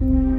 you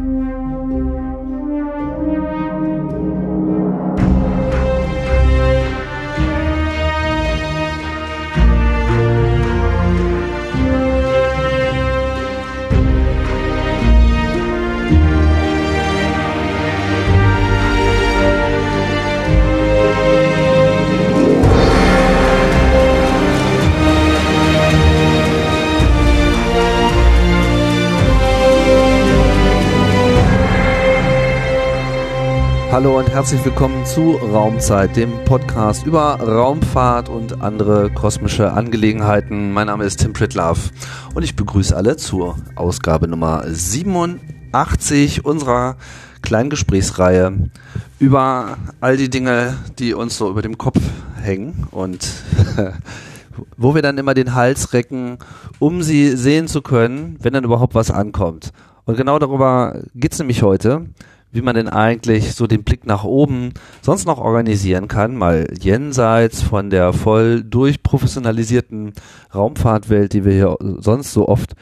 Hallo und herzlich willkommen zu Raumzeit, dem Podcast über Raumfahrt und andere kosmische Angelegenheiten. Mein Name ist Tim Pritlaff und ich begrüße alle zur Ausgabe Nummer 87 unserer kleinen Gesprächsreihe über all die Dinge, die uns so über dem Kopf hängen und wo wir dann immer den Hals recken, um sie sehen zu können, wenn dann überhaupt was ankommt. Und genau darüber geht's nämlich heute wie man denn eigentlich so den Blick nach oben sonst noch organisieren kann, mal jenseits von der voll durchprofessionalisierten Raumfahrtwelt, die wir hier sonst so oft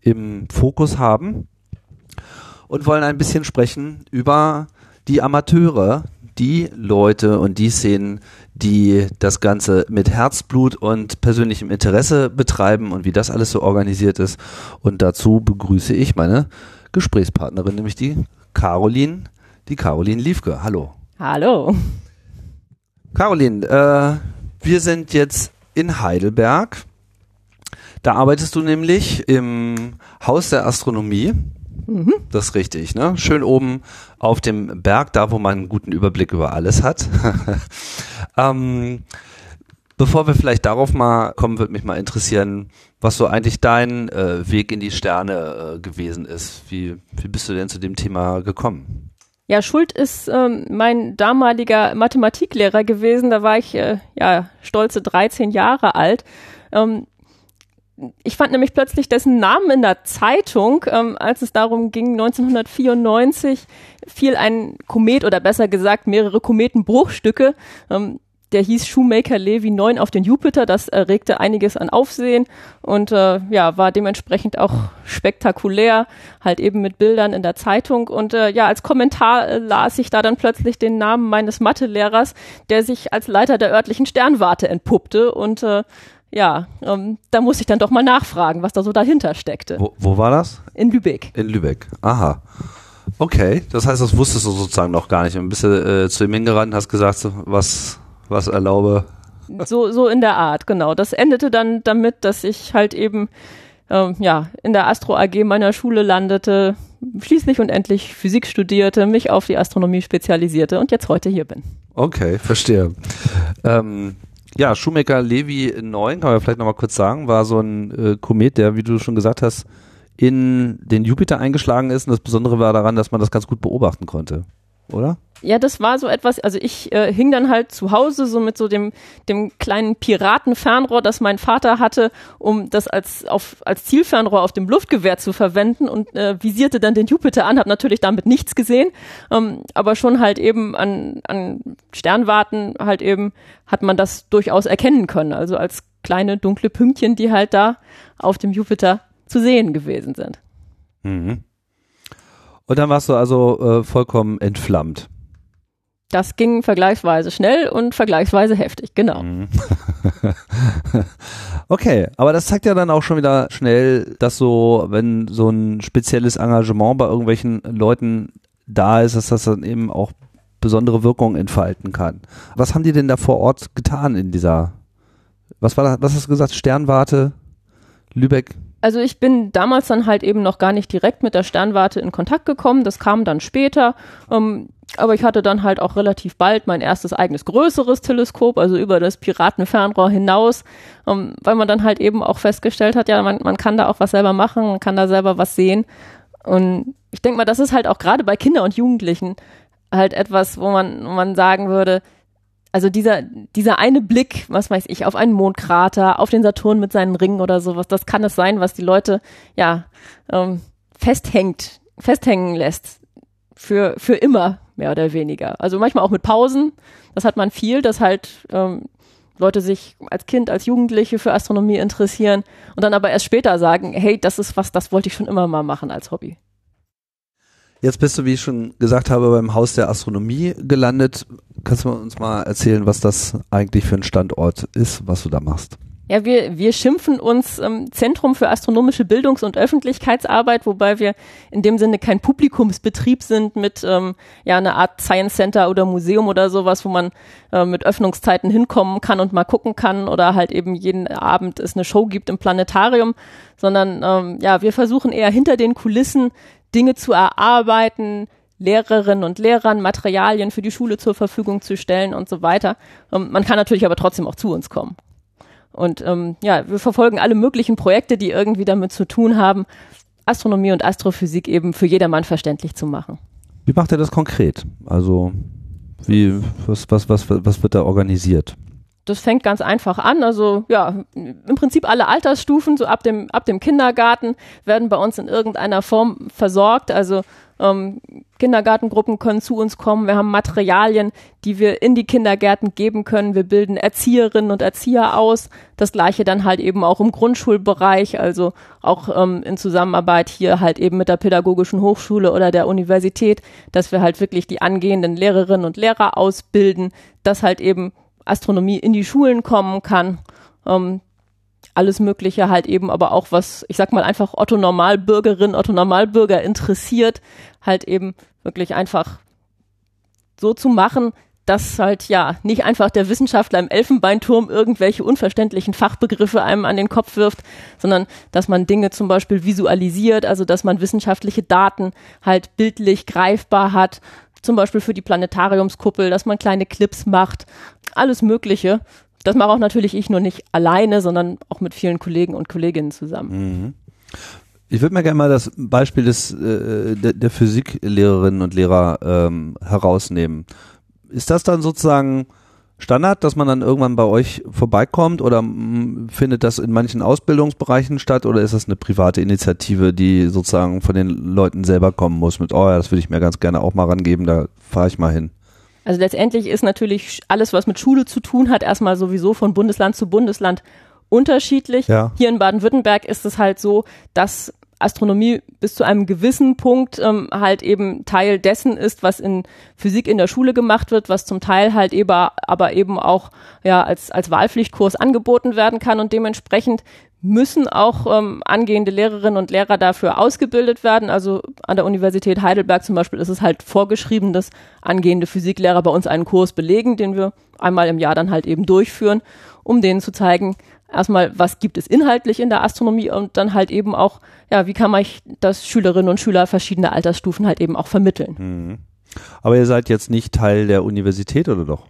im Fokus haben. Und wollen ein bisschen sprechen über die Amateure, die Leute und die Szenen, die das Ganze mit Herzblut und persönlichem Interesse betreiben und wie das alles so organisiert ist. Und dazu begrüße ich meine Gesprächspartnerin, nämlich die Caroline, die Caroline Liefke. Hallo. Hallo. Caroline, äh, wir sind jetzt in Heidelberg. Da arbeitest du nämlich im Haus der Astronomie. Mhm. Das ist richtig, ne? Schön oben auf dem Berg, da wo man einen guten Überblick über alles hat. ähm, bevor wir vielleicht darauf mal kommen, würde mich mal interessieren, was so eigentlich dein äh, Weg in die Sterne äh, gewesen ist. Wie, wie bist du denn zu dem Thema gekommen? Ja, Schuld ist ähm, mein damaliger Mathematiklehrer gewesen. Da war ich äh, ja stolze 13 Jahre alt. Ähm, ich fand nämlich plötzlich dessen Namen in der Zeitung, ähm, als es darum ging, 1994 fiel ein Komet oder besser gesagt mehrere Kometenbruchstücke. Ähm, der hieß Shoemaker Levy 9 auf den Jupiter. Das erregte einiges an Aufsehen und äh, ja, war dementsprechend auch spektakulär, halt eben mit Bildern in der Zeitung. Und äh, ja, als Kommentar äh, las ich da dann plötzlich den Namen meines Mathelehrers, der sich als Leiter der örtlichen Sternwarte entpuppte und äh, ja, ähm, da muss ich dann doch mal nachfragen, was da so dahinter steckte. Wo, wo war das? In Lübeck. In Lübeck. Aha. Okay, das heißt, das wusstest du sozusagen noch gar nicht. Und bist du äh, zu ihm hingerannt und hast gesagt, was was erlaube. So, so in der Art, genau. Das endete dann damit, dass ich halt eben ähm, ja, in der Astro AG meiner Schule landete, schließlich und endlich Physik studierte, mich auf die Astronomie spezialisierte und jetzt heute hier bin. Okay, verstehe. Ähm, ja, Schumacher Levi 9, kann man vielleicht nochmal kurz sagen, war so ein äh, Komet, der, wie du schon gesagt hast, in den Jupiter eingeschlagen ist. Und das Besondere war daran, dass man das ganz gut beobachten konnte, oder? Ja, das war so etwas, also ich äh, hing dann halt zu Hause so mit so dem, dem kleinen Piratenfernrohr, das mein Vater hatte, um das als, auf, als Zielfernrohr auf dem Luftgewehr zu verwenden und äh, visierte dann den Jupiter an, habe natürlich damit nichts gesehen, ähm, aber schon halt eben an, an Sternwarten halt eben hat man das durchaus erkennen können, also als kleine dunkle Pünktchen, die halt da auf dem Jupiter zu sehen gewesen sind. Mhm. Und dann warst du also äh, vollkommen entflammt. Das ging vergleichsweise schnell und vergleichsweise heftig, genau. Mhm. okay, aber das zeigt ja dann auch schon wieder schnell, dass so, wenn so ein spezielles Engagement bei irgendwelchen Leuten da ist, dass das dann eben auch besondere Wirkung entfalten kann. Was haben die denn da vor Ort getan in dieser, was war das, was hast du gesagt, Sternwarte, Lübeck? Also ich bin damals dann halt eben noch gar nicht direkt mit der Sternwarte in Kontakt gekommen, das kam dann später. Ähm, aber ich hatte dann halt auch relativ bald mein erstes eigenes größeres Teleskop, also über das Piratenfernrohr hinaus, ähm, weil man dann halt eben auch festgestellt hat, ja, man, man kann da auch was selber machen, man kann da selber was sehen. Und ich denke mal, das ist halt auch gerade bei Kindern und Jugendlichen halt etwas, wo man, wo man sagen würde, also dieser, dieser eine Blick, was weiß ich, auf einen Mondkrater, auf den Saturn mit seinen Ringen oder sowas, das kann es sein, was die Leute, ja, ähm, festhängt, festhängen lässt. Für, für immer, mehr oder weniger. Also manchmal auch mit Pausen. Das hat man viel, dass halt ähm, Leute sich als Kind, als Jugendliche für Astronomie interessieren und dann aber erst später sagen, hey, das ist was, das wollte ich schon immer mal machen als Hobby. Jetzt bist du, wie ich schon gesagt habe, beim Haus der Astronomie gelandet. Kannst du uns mal erzählen, was das eigentlich für ein Standort ist, was du da machst? Ja, wir, wir schimpfen uns ähm, Zentrum für astronomische Bildungs- und Öffentlichkeitsarbeit, wobei wir in dem Sinne kein Publikumsbetrieb sind mit ähm, ja einer Art Science Center oder Museum oder sowas, wo man äh, mit Öffnungszeiten hinkommen kann und mal gucken kann oder halt eben jeden Abend es eine Show gibt im Planetarium, sondern ähm, ja, wir versuchen eher hinter den Kulissen Dinge zu erarbeiten, Lehrerinnen und Lehrern Materialien für die Schule zur Verfügung zu stellen und so weiter. Ähm, man kann natürlich aber trotzdem auch zu uns kommen. Und ähm, ja, wir verfolgen alle möglichen Projekte, die irgendwie damit zu tun haben, Astronomie und Astrophysik eben für jedermann verständlich zu machen. Wie macht er das konkret? Also wie, was, was, was, was wird da organisiert? Das fängt ganz einfach an. Also ja, im Prinzip alle Altersstufen, so ab dem, ab dem Kindergarten, werden bei uns in irgendeiner Form versorgt. Also ähm, Kindergartengruppen können zu uns kommen. Wir haben Materialien, die wir in die Kindergärten geben können. Wir bilden Erzieherinnen und Erzieher aus. Das gleiche dann halt eben auch im Grundschulbereich, also auch ähm, in Zusammenarbeit hier halt eben mit der Pädagogischen Hochschule oder der Universität, dass wir halt wirklich die angehenden Lehrerinnen und Lehrer ausbilden, dass halt eben Astronomie in die Schulen kommen kann. Ähm, alles Mögliche halt eben, aber auch was, ich sag mal einfach Otto Normalbürgerin, Otto Normalbürger interessiert, halt eben wirklich einfach so zu machen, dass halt ja nicht einfach der Wissenschaftler im Elfenbeinturm irgendwelche unverständlichen Fachbegriffe einem an den Kopf wirft, sondern dass man Dinge zum Beispiel visualisiert, also dass man wissenschaftliche Daten halt bildlich greifbar hat, zum Beispiel für die Planetariumskuppel, dass man kleine Clips macht, alles Mögliche das mache auch natürlich ich nur nicht alleine, sondern auch mit vielen Kollegen und Kolleginnen zusammen. Mhm. Ich würde mir gerne mal das Beispiel des, äh, der, der Physiklehrerinnen und Lehrer ähm, herausnehmen. Ist das dann sozusagen Standard, dass man dann irgendwann bei euch vorbeikommt oder m, findet das in manchen Ausbildungsbereichen statt oder ist das eine private Initiative, die sozusagen von den Leuten selber kommen muss mit, oh ja, das würde ich mir ganz gerne auch mal rangeben, da fahre ich mal hin? Also letztendlich ist natürlich alles, was mit Schule zu tun hat, erstmal sowieso von Bundesland zu Bundesland unterschiedlich. Ja. Hier in Baden-Württemberg ist es halt so, dass Astronomie bis zu einem gewissen Punkt ähm, halt eben Teil dessen ist, was in Physik in der Schule gemacht wird, was zum Teil halt eben, aber eben auch ja als als Wahlpflichtkurs angeboten werden kann und dementsprechend müssen auch ähm, angehende Lehrerinnen und Lehrer dafür ausgebildet werden. Also an der Universität Heidelberg zum Beispiel ist es halt vorgeschrieben, dass angehende Physiklehrer bei uns einen Kurs belegen, den wir einmal im Jahr dann halt eben durchführen, um denen zu zeigen, erstmal, was gibt es inhaltlich in der Astronomie und dann halt eben auch, ja, wie kann man das Schülerinnen und Schüler verschiedener Altersstufen halt eben auch vermitteln. Mhm. Aber ihr seid jetzt nicht Teil der Universität oder doch?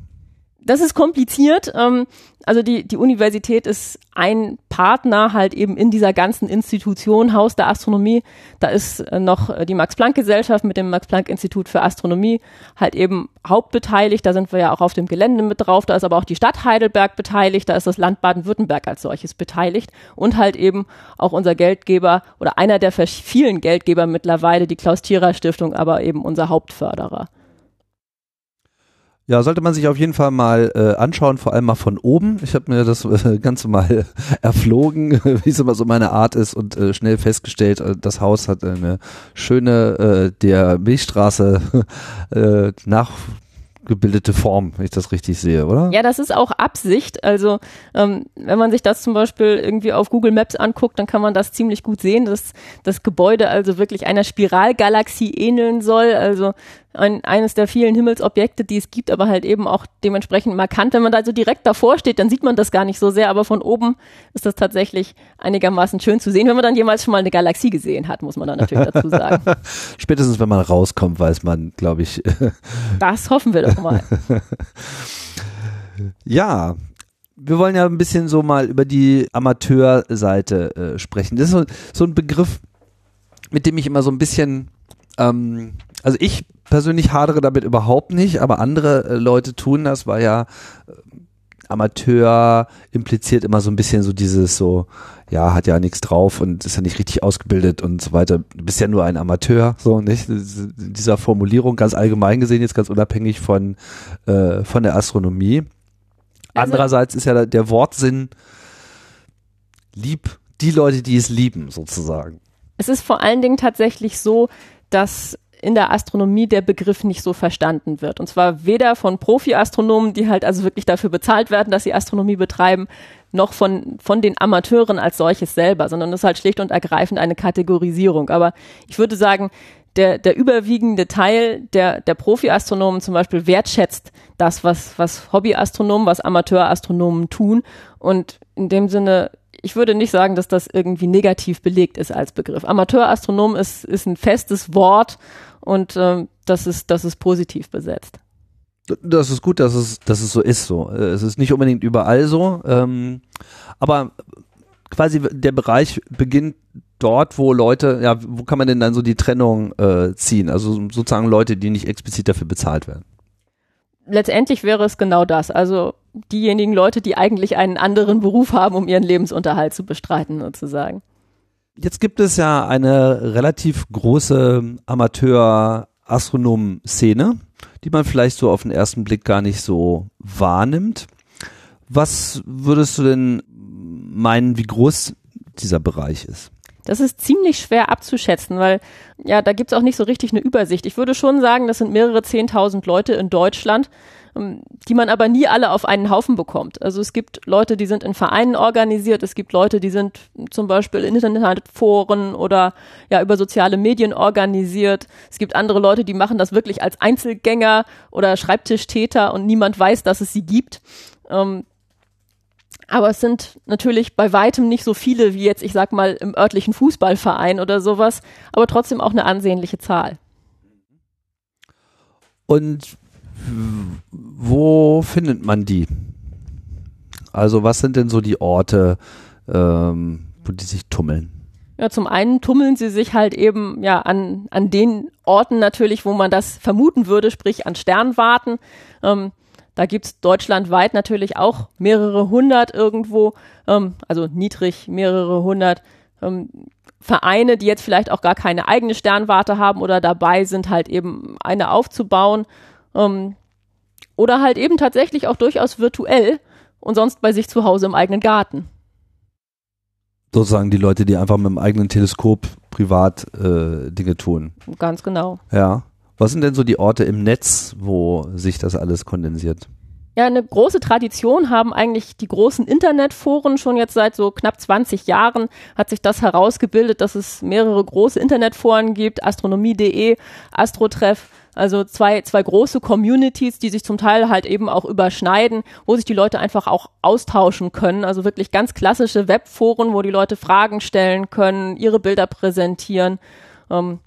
Das ist kompliziert. Ähm, also die, die Universität ist ein Partner halt eben in dieser ganzen Institution Haus der Astronomie. Da ist äh, noch die Max-Planck-Gesellschaft mit dem Max-Planck-Institut für Astronomie halt eben hauptbeteiligt. Da sind wir ja auch auf dem Gelände mit drauf. Da ist aber auch die Stadt Heidelberg beteiligt. Da ist das Land Baden-Württemberg als solches beteiligt. Und halt eben auch unser Geldgeber oder einer der vielen Geldgeber mittlerweile, die Klaus-Thierer-Stiftung, aber eben unser Hauptförderer. Ja, sollte man sich auf jeden Fall mal äh, anschauen, vor allem mal von oben. Ich habe mir das äh, Ganze mal erflogen, wie es immer so meine Art ist und äh, schnell festgestellt, äh, das Haus hat eine schöne äh, der Milchstraße äh, nach gebildete Form, wenn ich das richtig sehe, oder? Ja, das ist auch Absicht. Also ähm, wenn man sich das zum Beispiel irgendwie auf Google Maps anguckt, dann kann man das ziemlich gut sehen, dass das Gebäude also wirklich einer Spiralgalaxie ähneln soll. Also ein, eines der vielen Himmelsobjekte, die es gibt, aber halt eben auch dementsprechend markant. Wenn man da so direkt davor steht, dann sieht man das gar nicht so sehr, aber von oben ist das tatsächlich einigermaßen schön zu sehen, wenn man dann jemals schon mal eine Galaxie gesehen hat, muss man dann natürlich dazu sagen. Spätestens, wenn man rauskommt, weiß man, glaube ich. das hoffen wir doch mal. ja, wir wollen ja ein bisschen so mal über die Amateurseite äh, sprechen. Das ist so, so ein Begriff, mit dem ich immer so ein bisschen ähm, also ich persönlich hadere damit überhaupt nicht, aber andere äh, Leute tun das, weil ja äh, Amateur impliziert immer so ein bisschen so dieses so, ja, hat ja nichts drauf und ist ja nicht richtig ausgebildet und so weiter. Du bist ja nur ein Amateur, so nicht? In dieser Formulierung ganz allgemein gesehen, jetzt ganz unabhängig von, äh, von der Astronomie. Also Andererseits ist ja der Wortsinn lieb die Leute, die es lieben, sozusagen. Es ist vor allen Dingen tatsächlich so, dass in der Astronomie der Begriff nicht so verstanden wird. Und zwar weder von Profi-Astronomen, die halt also wirklich dafür bezahlt werden, dass sie Astronomie betreiben, noch von, von den Amateuren als solches selber, sondern es ist halt schlicht und ergreifend eine Kategorisierung. Aber ich würde sagen, der, der überwiegende Teil der, der Profi-Astronomen zum Beispiel wertschätzt das, was, was Hobby-Astronomen, was Amateur-Astronomen tun. Und in dem Sinne, ich würde nicht sagen, dass das irgendwie negativ belegt ist als Begriff. Amateur-Astronom ist, ist ein festes Wort und ähm, das, ist, das ist positiv besetzt. Das ist gut, dass es, dass es so ist. So. Es ist nicht unbedingt überall so, ähm, aber quasi der Bereich beginnt dort, wo Leute, ja, wo kann man denn dann so die Trennung äh, ziehen? Also sozusagen Leute, die nicht explizit dafür bezahlt werden. Letztendlich wäre es genau das. Also diejenigen Leute, die eigentlich einen anderen Beruf haben, um ihren Lebensunterhalt zu bestreiten, sozusagen. Jetzt gibt es ja eine relativ große Amateur-Astronomen-Szene, die man vielleicht so auf den ersten Blick gar nicht so wahrnimmt. Was würdest du denn meinen, wie groß dieser Bereich ist? Das ist ziemlich schwer abzuschätzen, weil ja, da gibt's auch nicht so richtig eine Übersicht. Ich würde schon sagen, das sind mehrere Zehntausend Leute in Deutschland, die man aber nie alle auf einen Haufen bekommt. Also es gibt Leute, die sind in Vereinen organisiert, es gibt Leute, die sind zum Beispiel in Internetforen oder ja über soziale Medien organisiert. Es gibt andere Leute, die machen das wirklich als Einzelgänger oder Schreibtischtäter und niemand weiß, dass es sie gibt. Ähm, aber es sind natürlich bei weitem nicht so viele wie jetzt, ich sag mal, im örtlichen Fußballverein oder sowas, aber trotzdem auch eine ansehnliche Zahl. Und wo findet man die? Also was sind denn so die Orte, ähm, wo die sich tummeln? Ja, zum einen tummeln sie sich halt eben ja an, an den Orten natürlich, wo man das vermuten würde, sprich an Sternwarten. Ähm, da gibt's deutschlandweit natürlich auch mehrere hundert irgendwo, ähm, also niedrig mehrere hundert ähm, Vereine, die jetzt vielleicht auch gar keine eigene Sternwarte haben oder dabei sind, halt eben eine aufzubauen. Ähm, oder halt eben tatsächlich auch durchaus virtuell und sonst bei sich zu Hause im eigenen Garten. Sozusagen die Leute, die einfach mit dem eigenen Teleskop privat äh, Dinge tun. Ganz genau. Ja. Was sind denn so die Orte im Netz, wo sich das alles kondensiert? Ja, eine große Tradition haben eigentlich die großen Internetforen schon jetzt seit so knapp 20 Jahren hat sich das herausgebildet, dass es mehrere große Internetforen gibt, astronomie.de, Astrotreff, also zwei, zwei große Communities, die sich zum Teil halt eben auch überschneiden, wo sich die Leute einfach auch austauschen können. Also wirklich ganz klassische Webforen, wo die Leute Fragen stellen können, ihre Bilder präsentieren. Ähm,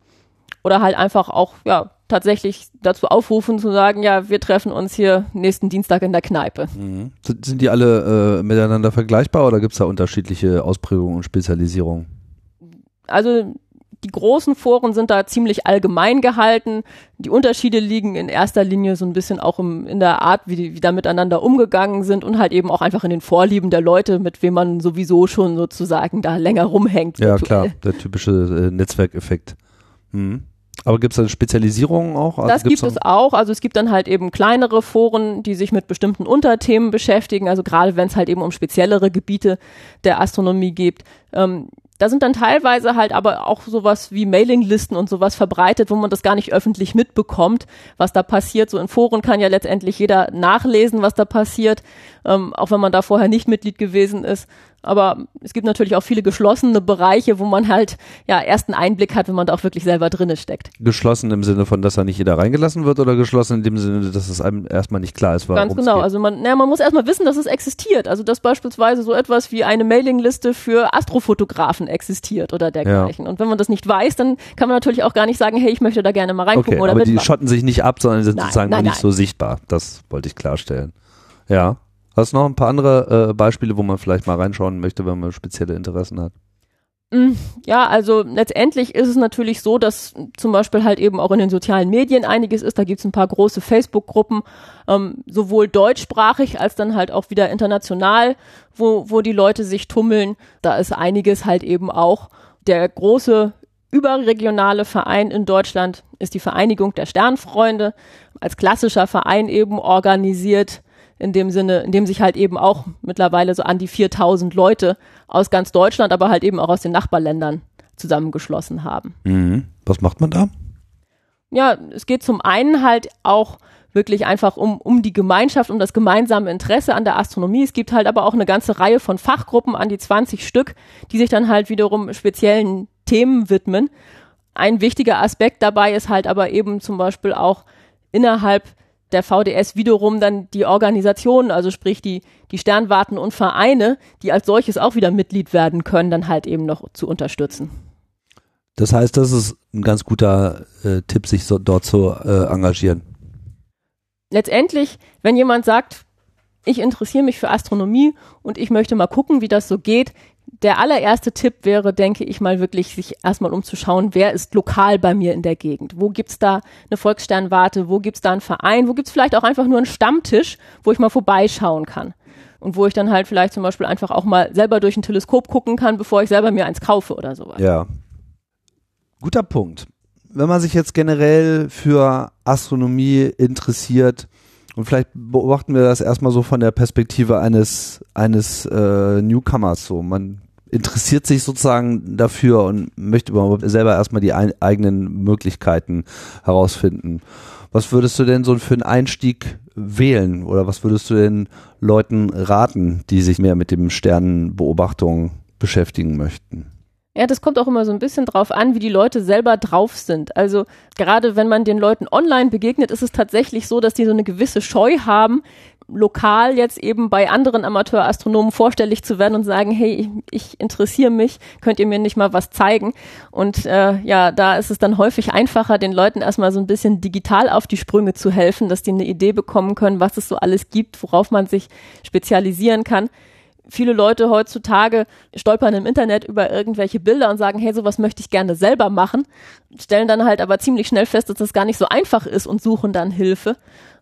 oder halt einfach auch, ja, tatsächlich dazu aufrufen zu sagen, ja, wir treffen uns hier nächsten Dienstag in der Kneipe. Mhm. Sind, die alle äh, miteinander vergleichbar oder gibt es da unterschiedliche Ausprägungen und Spezialisierungen? Also die großen Foren sind da ziemlich allgemein gehalten. Die Unterschiede liegen in erster Linie so ein bisschen auch im, in der Art, wie, die, wie da miteinander umgegangen sind und halt eben auch einfach in den Vorlieben der Leute, mit wem man sowieso schon sozusagen da länger rumhängt. Ja, virtuell. klar, der typische äh, Netzwerkeffekt. Mhm. Aber gibt es da Spezialisierungen auch? Also das gibt es auch. Also es gibt dann halt eben kleinere Foren, die sich mit bestimmten Unterthemen beschäftigen. Also gerade wenn es halt eben um speziellere Gebiete der Astronomie geht. Ähm, da sind dann teilweise halt aber auch sowas wie Mailinglisten und sowas verbreitet, wo man das gar nicht öffentlich mitbekommt, was da passiert. So in Foren kann ja letztendlich jeder nachlesen, was da passiert, ähm, auch wenn man da vorher nicht Mitglied gewesen ist. Aber es gibt natürlich auch viele geschlossene Bereiche, wo man halt ja erst einen Einblick hat, wenn man da auch wirklich selber drinne steckt. Geschlossen im Sinne von, dass da nicht jeder reingelassen wird oder geschlossen in dem Sinne, dass es einem erstmal nicht klar ist, warum Ganz genau. Also man, na, man muss erstmal wissen, dass es existiert. Also dass beispielsweise so etwas wie eine Mailingliste für Astrofotografen existiert oder dergleichen. Ja. Und wenn man das nicht weiß, dann kann man natürlich auch gar nicht sagen, hey, ich möchte da gerne mal reingucken okay, oder aber mitmachen. die schotten sich nicht ab, sondern sind nein, sozusagen nein, nicht nein. so sichtbar. Das wollte ich klarstellen. Ja. Hast du noch ein paar andere äh, Beispiele, wo man vielleicht mal reinschauen möchte, wenn man spezielle Interessen hat? Mm, ja, also letztendlich ist es natürlich so, dass zum Beispiel halt eben auch in den sozialen Medien einiges ist. Da gibt es ein paar große Facebook-Gruppen, ähm, sowohl deutschsprachig als dann halt auch wieder international, wo, wo die Leute sich tummeln. Da ist einiges halt eben auch. Der große überregionale Verein in Deutschland ist die Vereinigung der Sternfreunde, als klassischer Verein eben organisiert in dem Sinne, in dem sich halt eben auch mittlerweile so an die 4000 Leute aus ganz Deutschland, aber halt eben auch aus den Nachbarländern zusammengeschlossen haben. Mhm. Was macht man da? ja, es geht zum einen halt auch wirklich einfach um, um die Gemeinschaft, um das gemeinsame Interesse an der Astronomie. Es gibt halt aber auch eine ganze Reihe von Fachgruppen, an die 20 Stück, die sich dann halt wiederum speziellen Themen widmen. Ein wichtiger Aspekt dabei ist halt aber eben zum Beispiel auch innerhalb der VDS wiederum dann die Organisationen, also sprich die, die Sternwarten und Vereine, die als solches auch wieder Mitglied werden können, dann halt eben noch zu unterstützen. Das heißt, das ist ein ganz guter äh, Tipp, sich so, dort zu äh, engagieren letztendlich, wenn jemand sagt, ich interessiere mich für Astronomie und ich möchte mal gucken, wie das so geht, der allererste Tipp wäre, denke ich mal, wirklich sich erstmal umzuschauen, wer ist lokal bei mir in der Gegend? Wo gibt's da eine Volkssternwarte? Wo gibt's da einen Verein? Wo gibt's vielleicht auch einfach nur einen Stammtisch, wo ich mal vorbeischauen kann? Und wo ich dann halt vielleicht zum Beispiel einfach auch mal selber durch ein Teleskop gucken kann, bevor ich selber mir eins kaufe oder sowas. Ja. Guter Punkt wenn man sich jetzt generell für Astronomie interessiert, und vielleicht beobachten wir das erstmal so von der Perspektive eines, eines äh, Newcomers so. Man interessiert sich sozusagen dafür und möchte selber erstmal die ein, eigenen Möglichkeiten herausfinden. Was würdest du denn so für einen Einstieg wählen oder was würdest du den Leuten raten, die sich mehr mit dem Sternenbeobachtung beschäftigen möchten? Ja, das kommt auch immer so ein bisschen drauf an, wie die Leute selber drauf sind. Also gerade wenn man den Leuten online begegnet, ist es tatsächlich so, dass die so eine gewisse Scheu haben, lokal jetzt eben bei anderen Amateurastronomen vorstellig zu werden und sagen, hey, ich, ich interessiere mich, könnt ihr mir nicht mal was zeigen? Und äh, ja, da ist es dann häufig einfacher, den Leuten erstmal so ein bisschen digital auf die Sprünge zu helfen, dass die eine Idee bekommen können, was es so alles gibt, worauf man sich spezialisieren kann viele Leute heutzutage stolpern im Internet über irgendwelche Bilder und sagen, hey, sowas möchte ich gerne selber machen, stellen dann halt aber ziemlich schnell fest, dass das gar nicht so einfach ist und suchen dann Hilfe.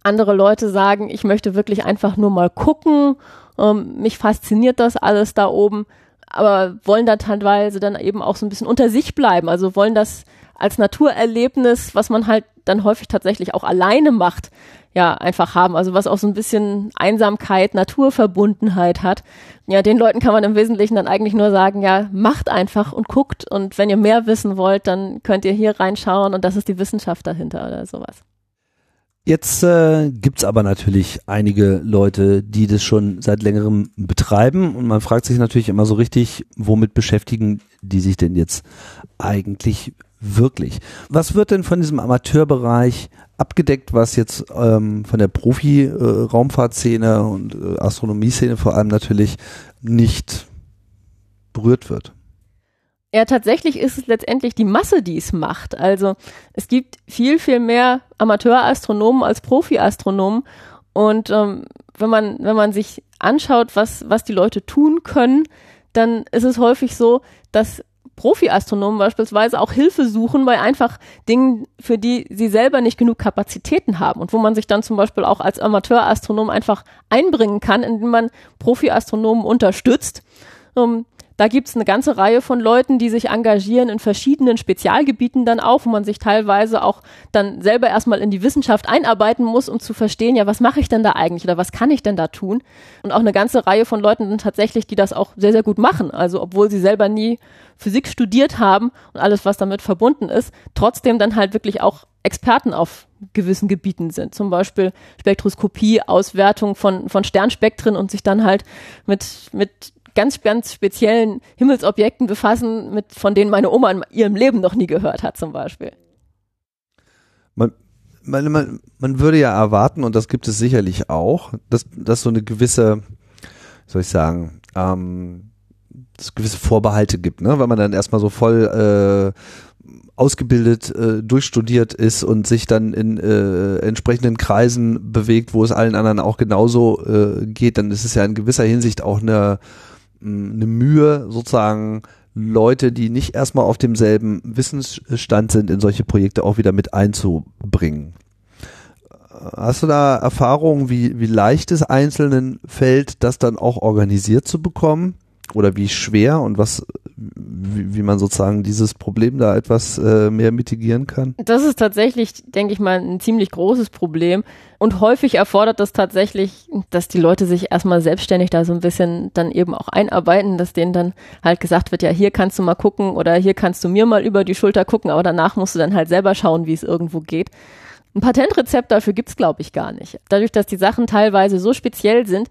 Andere Leute sagen, ich möchte wirklich einfach nur mal gucken, ähm, mich fasziniert das alles da oben, aber wollen da teilweise dann eben auch so ein bisschen unter sich bleiben, also wollen das als Naturerlebnis, was man halt dann häufig tatsächlich auch alleine macht, ja, einfach haben. Also was auch so ein bisschen Einsamkeit, Naturverbundenheit hat. Ja, den Leuten kann man im Wesentlichen dann eigentlich nur sagen, ja, macht einfach und guckt. Und wenn ihr mehr wissen wollt, dann könnt ihr hier reinschauen und das ist die Wissenschaft dahinter oder sowas. Jetzt äh, gibt aber natürlich einige Leute, die das schon seit längerem betreiben und man fragt sich natürlich immer so richtig, womit beschäftigen die sich denn jetzt eigentlich wirklich? Was wird denn von diesem Amateurbereich abgedeckt, was jetzt ähm, von der Profi-Raumfahrtszene äh, und äh, Astronomieszene vor allem natürlich nicht berührt wird? Ja, tatsächlich ist es letztendlich die Masse, die es macht. Also es gibt viel, viel mehr Amateurastronomen als Profi-Astronomen. Und ähm, wenn man, wenn man sich anschaut, was, was die Leute tun können, dann ist es häufig so, dass Profi-Astronomen beispielsweise auch Hilfe suchen bei einfach Dingen, für die sie selber nicht genug Kapazitäten haben und wo man sich dann zum Beispiel auch als Amateurastronom einfach einbringen kann, indem man Profi-Astronomen unterstützt. Um, da gibt's eine ganze Reihe von Leuten, die sich engagieren in verschiedenen Spezialgebieten dann auch, wo man sich teilweise auch dann selber erstmal in die Wissenschaft einarbeiten muss, um zu verstehen, ja, was mache ich denn da eigentlich oder was kann ich denn da tun? Und auch eine ganze Reihe von Leuten sind tatsächlich, die das auch sehr, sehr gut machen. Also obwohl sie selber nie Physik studiert haben und alles, was damit verbunden ist, trotzdem dann halt wirklich auch Experten auf gewissen Gebieten sind. Zum Beispiel Spektroskopie, Auswertung von, von Sternspektren und sich dann halt mit, mit ganz, ganz speziellen Himmelsobjekten befassen, mit, von denen meine Oma in ihrem Leben noch nie gehört hat, zum Beispiel. Man, man, man, man würde ja erwarten, und das gibt es sicherlich auch, dass, dass so eine gewisse, soll ich sagen, ähm, es gewisse Vorbehalte gibt, ne? weil man dann erstmal so voll äh, ausgebildet, äh, durchstudiert ist und sich dann in äh, entsprechenden Kreisen bewegt, wo es allen anderen auch genauso äh, geht, dann ist es ja in gewisser Hinsicht auch eine eine Mühe, sozusagen Leute, die nicht erstmal auf demselben Wissensstand sind, in solche Projekte auch wieder mit einzubringen. Hast du da Erfahrungen, wie, wie leicht es Einzelnen fällt, das dann auch organisiert zu bekommen? Oder wie schwer und was, wie, wie man sozusagen dieses Problem da etwas äh, mehr mitigieren kann? Das ist tatsächlich, denke ich mal, ein ziemlich großes Problem. Und häufig erfordert das tatsächlich, dass die Leute sich erstmal selbstständig da so ein bisschen dann eben auch einarbeiten, dass denen dann halt gesagt wird, ja, hier kannst du mal gucken oder hier kannst du mir mal über die Schulter gucken, aber danach musst du dann halt selber schauen, wie es irgendwo geht. Ein Patentrezept dafür gibt's glaube ich, gar nicht. Dadurch, dass die Sachen teilweise so speziell sind,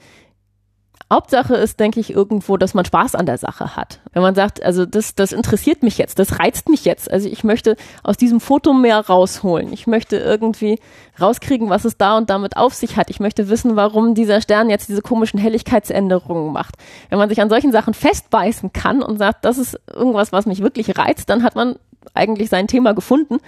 Hauptsache ist, denke ich, irgendwo, dass man Spaß an der Sache hat. Wenn man sagt, also das, das interessiert mich jetzt, das reizt mich jetzt. Also ich möchte aus diesem Foto mehr rausholen. Ich möchte irgendwie rauskriegen, was es da und damit auf sich hat. Ich möchte wissen, warum dieser Stern jetzt diese komischen Helligkeitsänderungen macht. Wenn man sich an solchen Sachen festbeißen kann und sagt, das ist irgendwas, was mich wirklich reizt, dann hat man eigentlich sein Thema gefunden.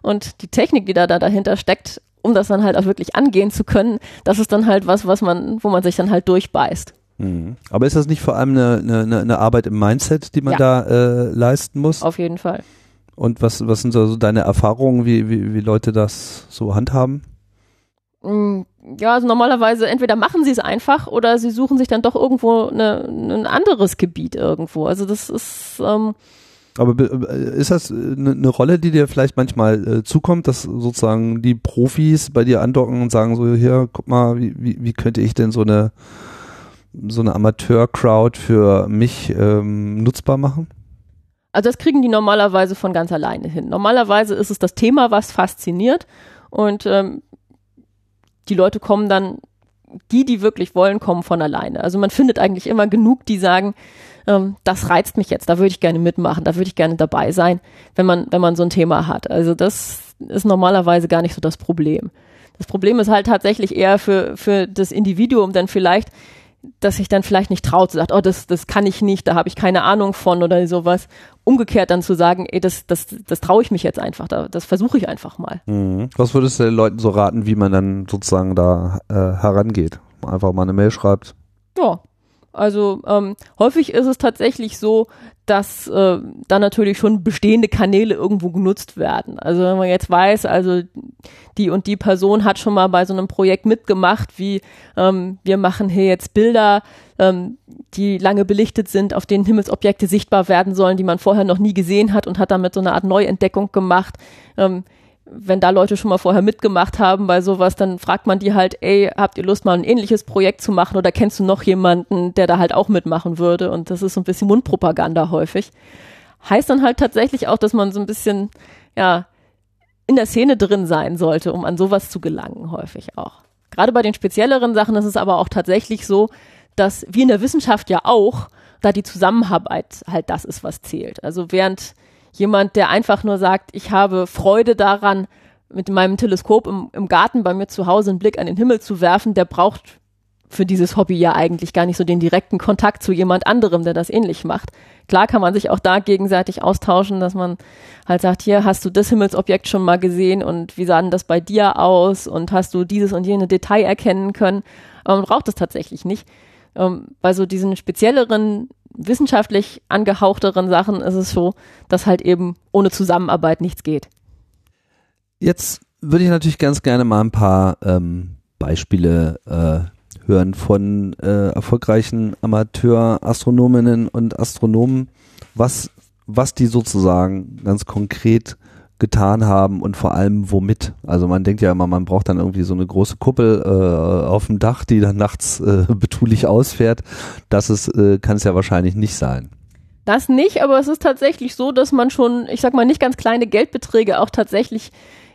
Und die Technik, die da, da dahinter steckt, um das dann halt auch wirklich angehen zu können, das ist dann halt was, was man, wo man sich dann halt durchbeißt. Mhm. Aber ist das nicht vor allem eine, eine, eine Arbeit im Mindset, die man ja. da äh, leisten muss? Auf jeden Fall. Und was, was sind so deine Erfahrungen, wie, wie, wie Leute das so handhaben? Mm, ja, also normalerweise entweder machen sie es einfach oder sie suchen sich dann doch irgendwo eine, ein anderes Gebiet irgendwo. Also das ist. Ähm aber äh, ist das eine, eine Rolle, die dir vielleicht manchmal äh, zukommt, dass sozusagen die Profis bei dir andocken und sagen so, hier, guck mal, wie, wie, wie könnte ich denn so eine so eine Amateur-Crowd für mich ähm, nutzbar machen? Also das kriegen die normalerweise von ganz alleine hin. Normalerweise ist es das Thema, was fasziniert und ähm, die Leute kommen dann, die, die wirklich wollen, kommen von alleine. Also man findet eigentlich immer genug, die sagen, ähm, das reizt mich jetzt, da würde ich gerne mitmachen, da würde ich gerne dabei sein, wenn man, wenn man so ein Thema hat. Also das ist normalerweise gar nicht so das Problem. Das Problem ist halt tatsächlich eher für, für das Individuum dann vielleicht, dass sich dann vielleicht nicht traut, sagt, oh, das, das kann ich nicht, da habe ich keine Ahnung von oder sowas. Umgekehrt dann zu sagen, ey, das, das, das traue ich mich jetzt einfach, da, das versuche ich einfach mal. Mhm. Was würdest du den Leuten so raten, wie man dann sozusagen da äh, herangeht? Einfach mal eine Mail schreibt. Ja, also ähm, häufig ist es tatsächlich so, dass äh, da natürlich schon bestehende Kanäle irgendwo genutzt werden. Also wenn man jetzt weiß, also die und die Person hat schon mal bei so einem Projekt mitgemacht, wie ähm, wir machen hier jetzt Bilder, ähm, die lange belichtet sind, auf denen Himmelsobjekte sichtbar werden sollen, die man vorher noch nie gesehen hat und hat damit so eine Art Neuentdeckung gemacht. Ähm, wenn da Leute schon mal vorher mitgemacht haben bei sowas, dann fragt man die halt, ey, habt ihr Lust mal ein ähnliches Projekt zu machen oder kennst du noch jemanden, der da halt auch mitmachen würde? Und das ist so ein bisschen Mundpropaganda häufig. Heißt dann halt tatsächlich auch, dass man so ein bisschen, ja, in der Szene drin sein sollte, um an sowas zu gelangen, häufig auch. Gerade bei den spezielleren Sachen ist es aber auch tatsächlich so, dass wie in der Wissenschaft ja auch, da die Zusammenarbeit halt das ist, was zählt. Also während jemand, der einfach nur sagt, ich habe Freude daran, mit meinem Teleskop im, im Garten bei mir zu Hause einen Blick an den Himmel zu werfen, der braucht für dieses Hobby ja eigentlich gar nicht so den direkten Kontakt zu jemand anderem, der das ähnlich macht. Klar kann man sich auch da gegenseitig austauschen, dass man halt sagt, hier hast du das Himmelsobjekt schon mal gesehen und wie sah denn das bei dir aus und hast du dieses und jene Detail erkennen können. Aber man braucht es tatsächlich nicht. Ähm, bei so diesen spezielleren wissenschaftlich angehauchteren Sachen ist es so, dass halt eben ohne Zusammenarbeit nichts geht. Jetzt würde ich natürlich ganz gerne mal ein paar ähm, Beispiele äh, hören von äh, erfolgreichen Amateur-Astronominnen und Astronomen, was, was die sozusagen ganz konkret getan haben und vor allem womit. Also man denkt ja immer, man braucht dann irgendwie so eine große Kuppel äh, auf dem Dach, die dann nachts äh, betulich ausfährt. Das ist, äh, kann es ja wahrscheinlich nicht sein. Das nicht, aber es ist tatsächlich so, dass man schon, ich sag mal, nicht ganz kleine Geldbeträge auch tatsächlich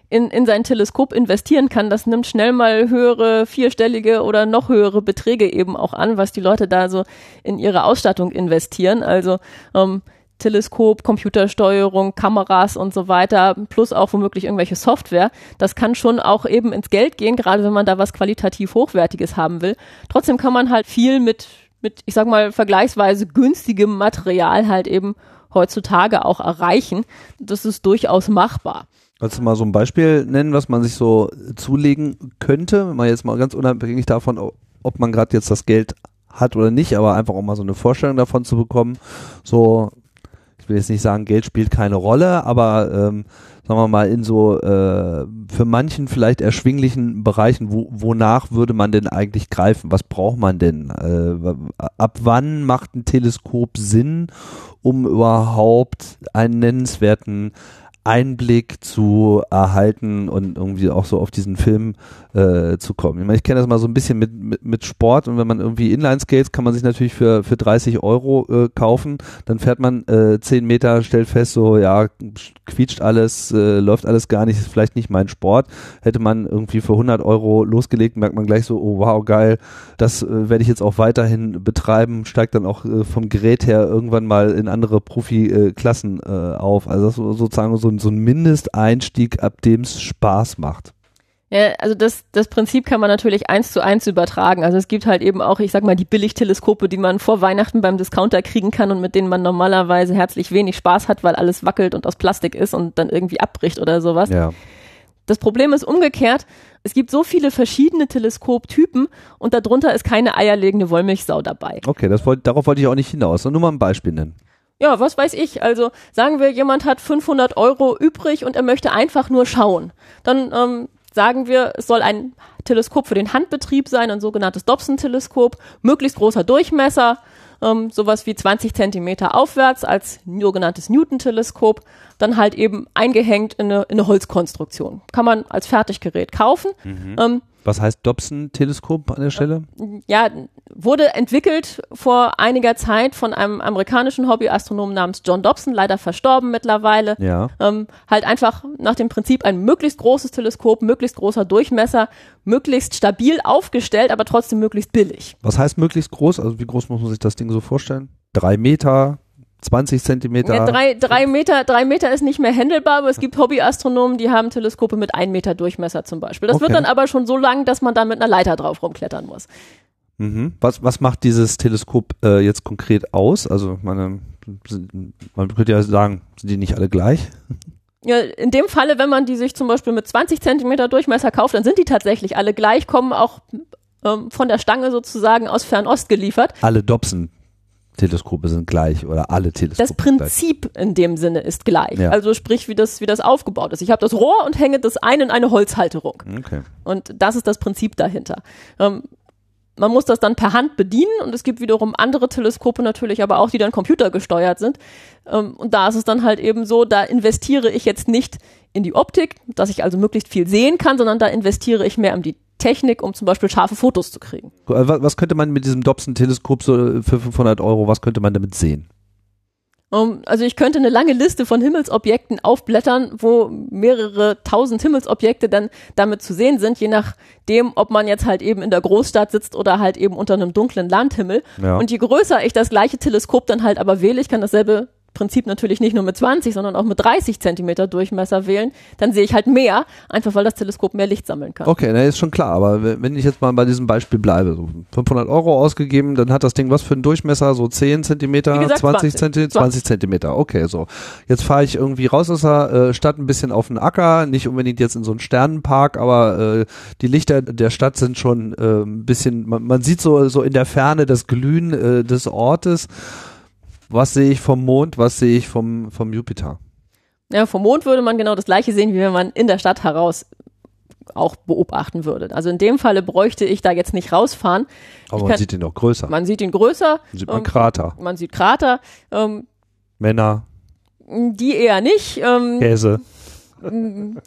in, in sein Teleskop investieren kann. Das nimmt schnell mal höhere, vierstellige oder noch höhere Beträge eben auch an, was die Leute da so in ihre Ausstattung investieren. Also ähm, Teleskop, Computersteuerung, Kameras und so weiter, plus auch womöglich irgendwelche Software. Das kann schon auch eben ins Geld gehen, gerade wenn man da was qualitativ Hochwertiges haben will. Trotzdem kann man halt viel mit, mit, ich sag mal, vergleichsweise günstigem Material halt eben heutzutage auch erreichen. Das ist durchaus machbar. Kannst du mal so ein Beispiel nennen, was man sich so zulegen könnte, mal jetzt mal ganz unabhängig davon, ob man gerade jetzt das Geld hat oder nicht, aber einfach um mal so eine Vorstellung davon zu bekommen. So, ich will jetzt nicht sagen, Geld spielt keine Rolle, aber ähm, sagen wir mal, in so äh, für manchen vielleicht erschwinglichen Bereichen, wo, wonach würde man denn eigentlich greifen? Was braucht man denn? Äh, ab wann macht ein Teleskop Sinn, um überhaupt einen nennenswerten Einblick zu erhalten und irgendwie auch so auf diesen Film äh, zu kommen. Ich meine, ich kenne das mal so ein bisschen mit, mit, mit Sport und wenn man irgendwie Inline-Skates kann man sich natürlich für, für 30 Euro äh, kaufen, dann fährt man äh, 10 Meter, stellt fest, so ja, quietscht alles, äh, läuft alles gar nicht, ist vielleicht nicht mein Sport. Hätte man irgendwie für 100 Euro losgelegt, merkt man gleich so, oh wow, geil, das äh, werde ich jetzt auch weiterhin betreiben, steigt dann auch äh, vom Gerät her irgendwann mal in andere Profi-Klassen äh, auf. Also das ist sozusagen so, so ein Mindesteinstieg, ab dem es Spaß macht. Ja, also das, das Prinzip kann man natürlich eins zu eins übertragen. Also es gibt halt eben auch, ich sag mal, die Billigteleskope, die man vor Weihnachten beim Discounter kriegen kann und mit denen man normalerweise herzlich wenig Spaß hat, weil alles wackelt und aus Plastik ist und dann irgendwie abbricht oder sowas. Ja. Das Problem ist umgekehrt, es gibt so viele verschiedene Teleskoptypen und darunter ist keine eierlegende Wollmilchsau dabei. Okay, wollt, darauf wollte ich auch nicht hinaus. Nur mal ein Beispiel nennen. Ja, was weiß ich. Also sagen wir, jemand hat 500 Euro übrig und er möchte einfach nur schauen. Dann ähm, sagen wir, es soll ein Teleskop für den Handbetrieb sein, ein sogenanntes Dobson-Teleskop, möglichst großer Durchmesser, ähm, sowas wie 20 Zentimeter aufwärts als sogenanntes Newton-Teleskop, dann halt eben eingehängt in eine, in eine Holzkonstruktion. Kann man als Fertiggerät kaufen. Mhm. Ähm, was heißt Dobson-Teleskop an der Stelle? Ja, wurde entwickelt vor einiger Zeit von einem amerikanischen Hobbyastronomen namens John Dobson, leider verstorben mittlerweile. Ja. Ähm, halt einfach nach dem Prinzip ein möglichst großes Teleskop, möglichst großer Durchmesser, möglichst stabil aufgestellt, aber trotzdem möglichst billig. Was heißt möglichst groß? Also wie groß muss man sich das Ding so vorstellen? Drei Meter, 20 Zentimeter. Ja, drei, drei, Meter, drei Meter ist nicht mehr händelbar, aber es gibt Hobbyastronomen, die haben Teleskope mit ein Meter Durchmesser zum Beispiel. Das okay. wird dann aber schon so lang, dass man da mit einer Leiter drauf rumklettern muss. Mhm. Was, was macht dieses Teleskop äh, jetzt konkret aus? Also meine, man könnte ja sagen, sind die nicht alle gleich? Ja, in dem Falle, wenn man die sich zum Beispiel mit 20 Zentimeter Durchmesser kauft, dann sind die tatsächlich alle gleich, kommen auch ähm, von der Stange sozusagen aus Fernost geliefert. Alle Dobson Teleskope sind gleich oder alle Teleskope. Das Prinzip in dem Sinne ist gleich. Ja. Also sprich, wie das, wie das aufgebaut ist. Ich habe das Rohr und hänge das ein in eine Holzhalterung. Okay. Und das ist das Prinzip dahinter. Ähm, man muss das dann per Hand bedienen und es gibt wiederum andere Teleskope natürlich, aber auch die dann computergesteuert sind. Ähm, und da ist es dann halt eben so, da investiere ich jetzt nicht in die Optik, dass ich also möglichst viel sehen kann, sondern da investiere ich mehr in die Technik, um zum Beispiel scharfe Fotos zu kriegen. Was könnte man mit diesem Dobson-Teleskop so für 500 Euro, was könnte man damit sehen? Um, also ich könnte eine lange Liste von Himmelsobjekten aufblättern, wo mehrere tausend Himmelsobjekte dann damit zu sehen sind, je nachdem, ob man jetzt halt eben in der Großstadt sitzt oder halt eben unter einem dunklen Landhimmel. Ja. Und je größer ich das gleiche Teleskop dann halt aber wähle, ich kann dasselbe Prinzip natürlich nicht nur mit 20, sondern auch mit 30 Zentimeter Durchmesser wählen, dann sehe ich halt mehr, einfach weil das Teleskop mehr Licht sammeln kann. Okay, na, ist schon klar, aber wenn ich jetzt mal bei diesem Beispiel bleibe, so 500 Euro ausgegeben, dann hat das Ding was für einen Durchmesser, so 10 Zentimeter, gesagt, 20 Zentimeter, 20 Zentimeter, okay, so. Jetzt fahre ich irgendwie raus aus der äh, Stadt ein bisschen auf den Acker, nicht unbedingt jetzt in so einen Sternenpark, aber äh, die Lichter der Stadt sind schon äh, ein bisschen, man, man sieht so, so in der Ferne das Glühen äh, des Ortes was sehe ich vom Mond, was sehe ich vom, vom Jupiter? Ja, vom Mond würde man genau das gleiche sehen, wie wenn man in der Stadt heraus auch beobachten würde. Also in dem Falle bräuchte ich da jetzt nicht rausfahren. Aber ich man kann, sieht ihn doch größer. Man sieht ihn größer. Dann sieht man ähm, Krater. Man sieht Krater. Ähm, Männer. Die eher nicht. Ähm, Käse.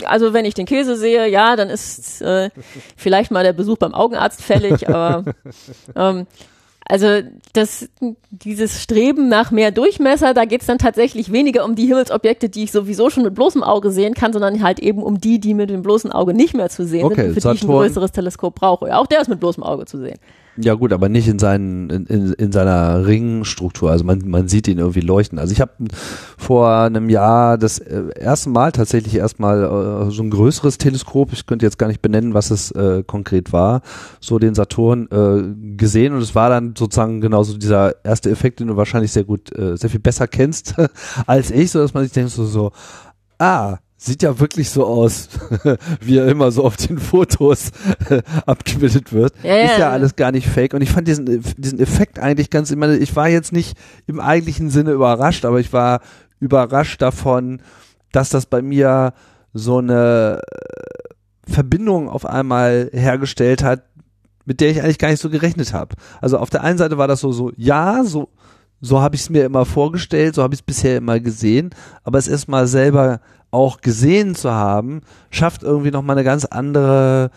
Also wenn ich den Käse sehe, ja, dann ist äh, vielleicht mal der Besuch beim Augenarzt fällig, aber ähm, also das, dieses Streben nach mehr Durchmesser, da geht's dann tatsächlich weniger um die Himmelsobjekte, die ich sowieso schon mit bloßem Auge sehen kann, sondern halt eben um die, die mit dem bloßen Auge nicht mehr zu sehen okay, sind, für Saturn. die ich ein größeres Teleskop brauche. Ja, auch der ist mit bloßem Auge zu sehen. Ja gut, aber nicht in, seinen, in, in, in seiner Ringstruktur. Also man, man sieht ihn irgendwie leuchten. Also ich habe vor einem Jahr das äh, erste Mal tatsächlich erstmal äh, so ein größeres Teleskop, ich könnte jetzt gar nicht benennen, was es äh, konkret war, so den Saturn äh, gesehen und es war dann sozusagen genauso dieser erste Effekt, den du wahrscheinlich sehr gut, äh, sehr viel besser kennst als ich, so dass man sich denkt so, so ah, sieht ja wirklich so aus, wie er immer so auf den Fotos abgebildet wird. Ja, ist ja, ja, alles gar nicht fake. Und ich fand diesen, diesen Effekt eigentlich ganz, ich meine, ich war jetzt nicht im eigentlichen Sinne überrascht, aber ich war überrascht davon, dass das bei mir so eine äh, Verbindung auf einmal hergestellt hat, mit der ich eigentlich gar nicht so gerechnet habe. Also auf der einen Seite war das so, so, ja, so, so habe ich es mir immer vorgestellt, so habe ich es bisher immer gesehen, aber es erstmal selber auch gesehen zu haben, schafft irgendwie nochmal eine ganz andere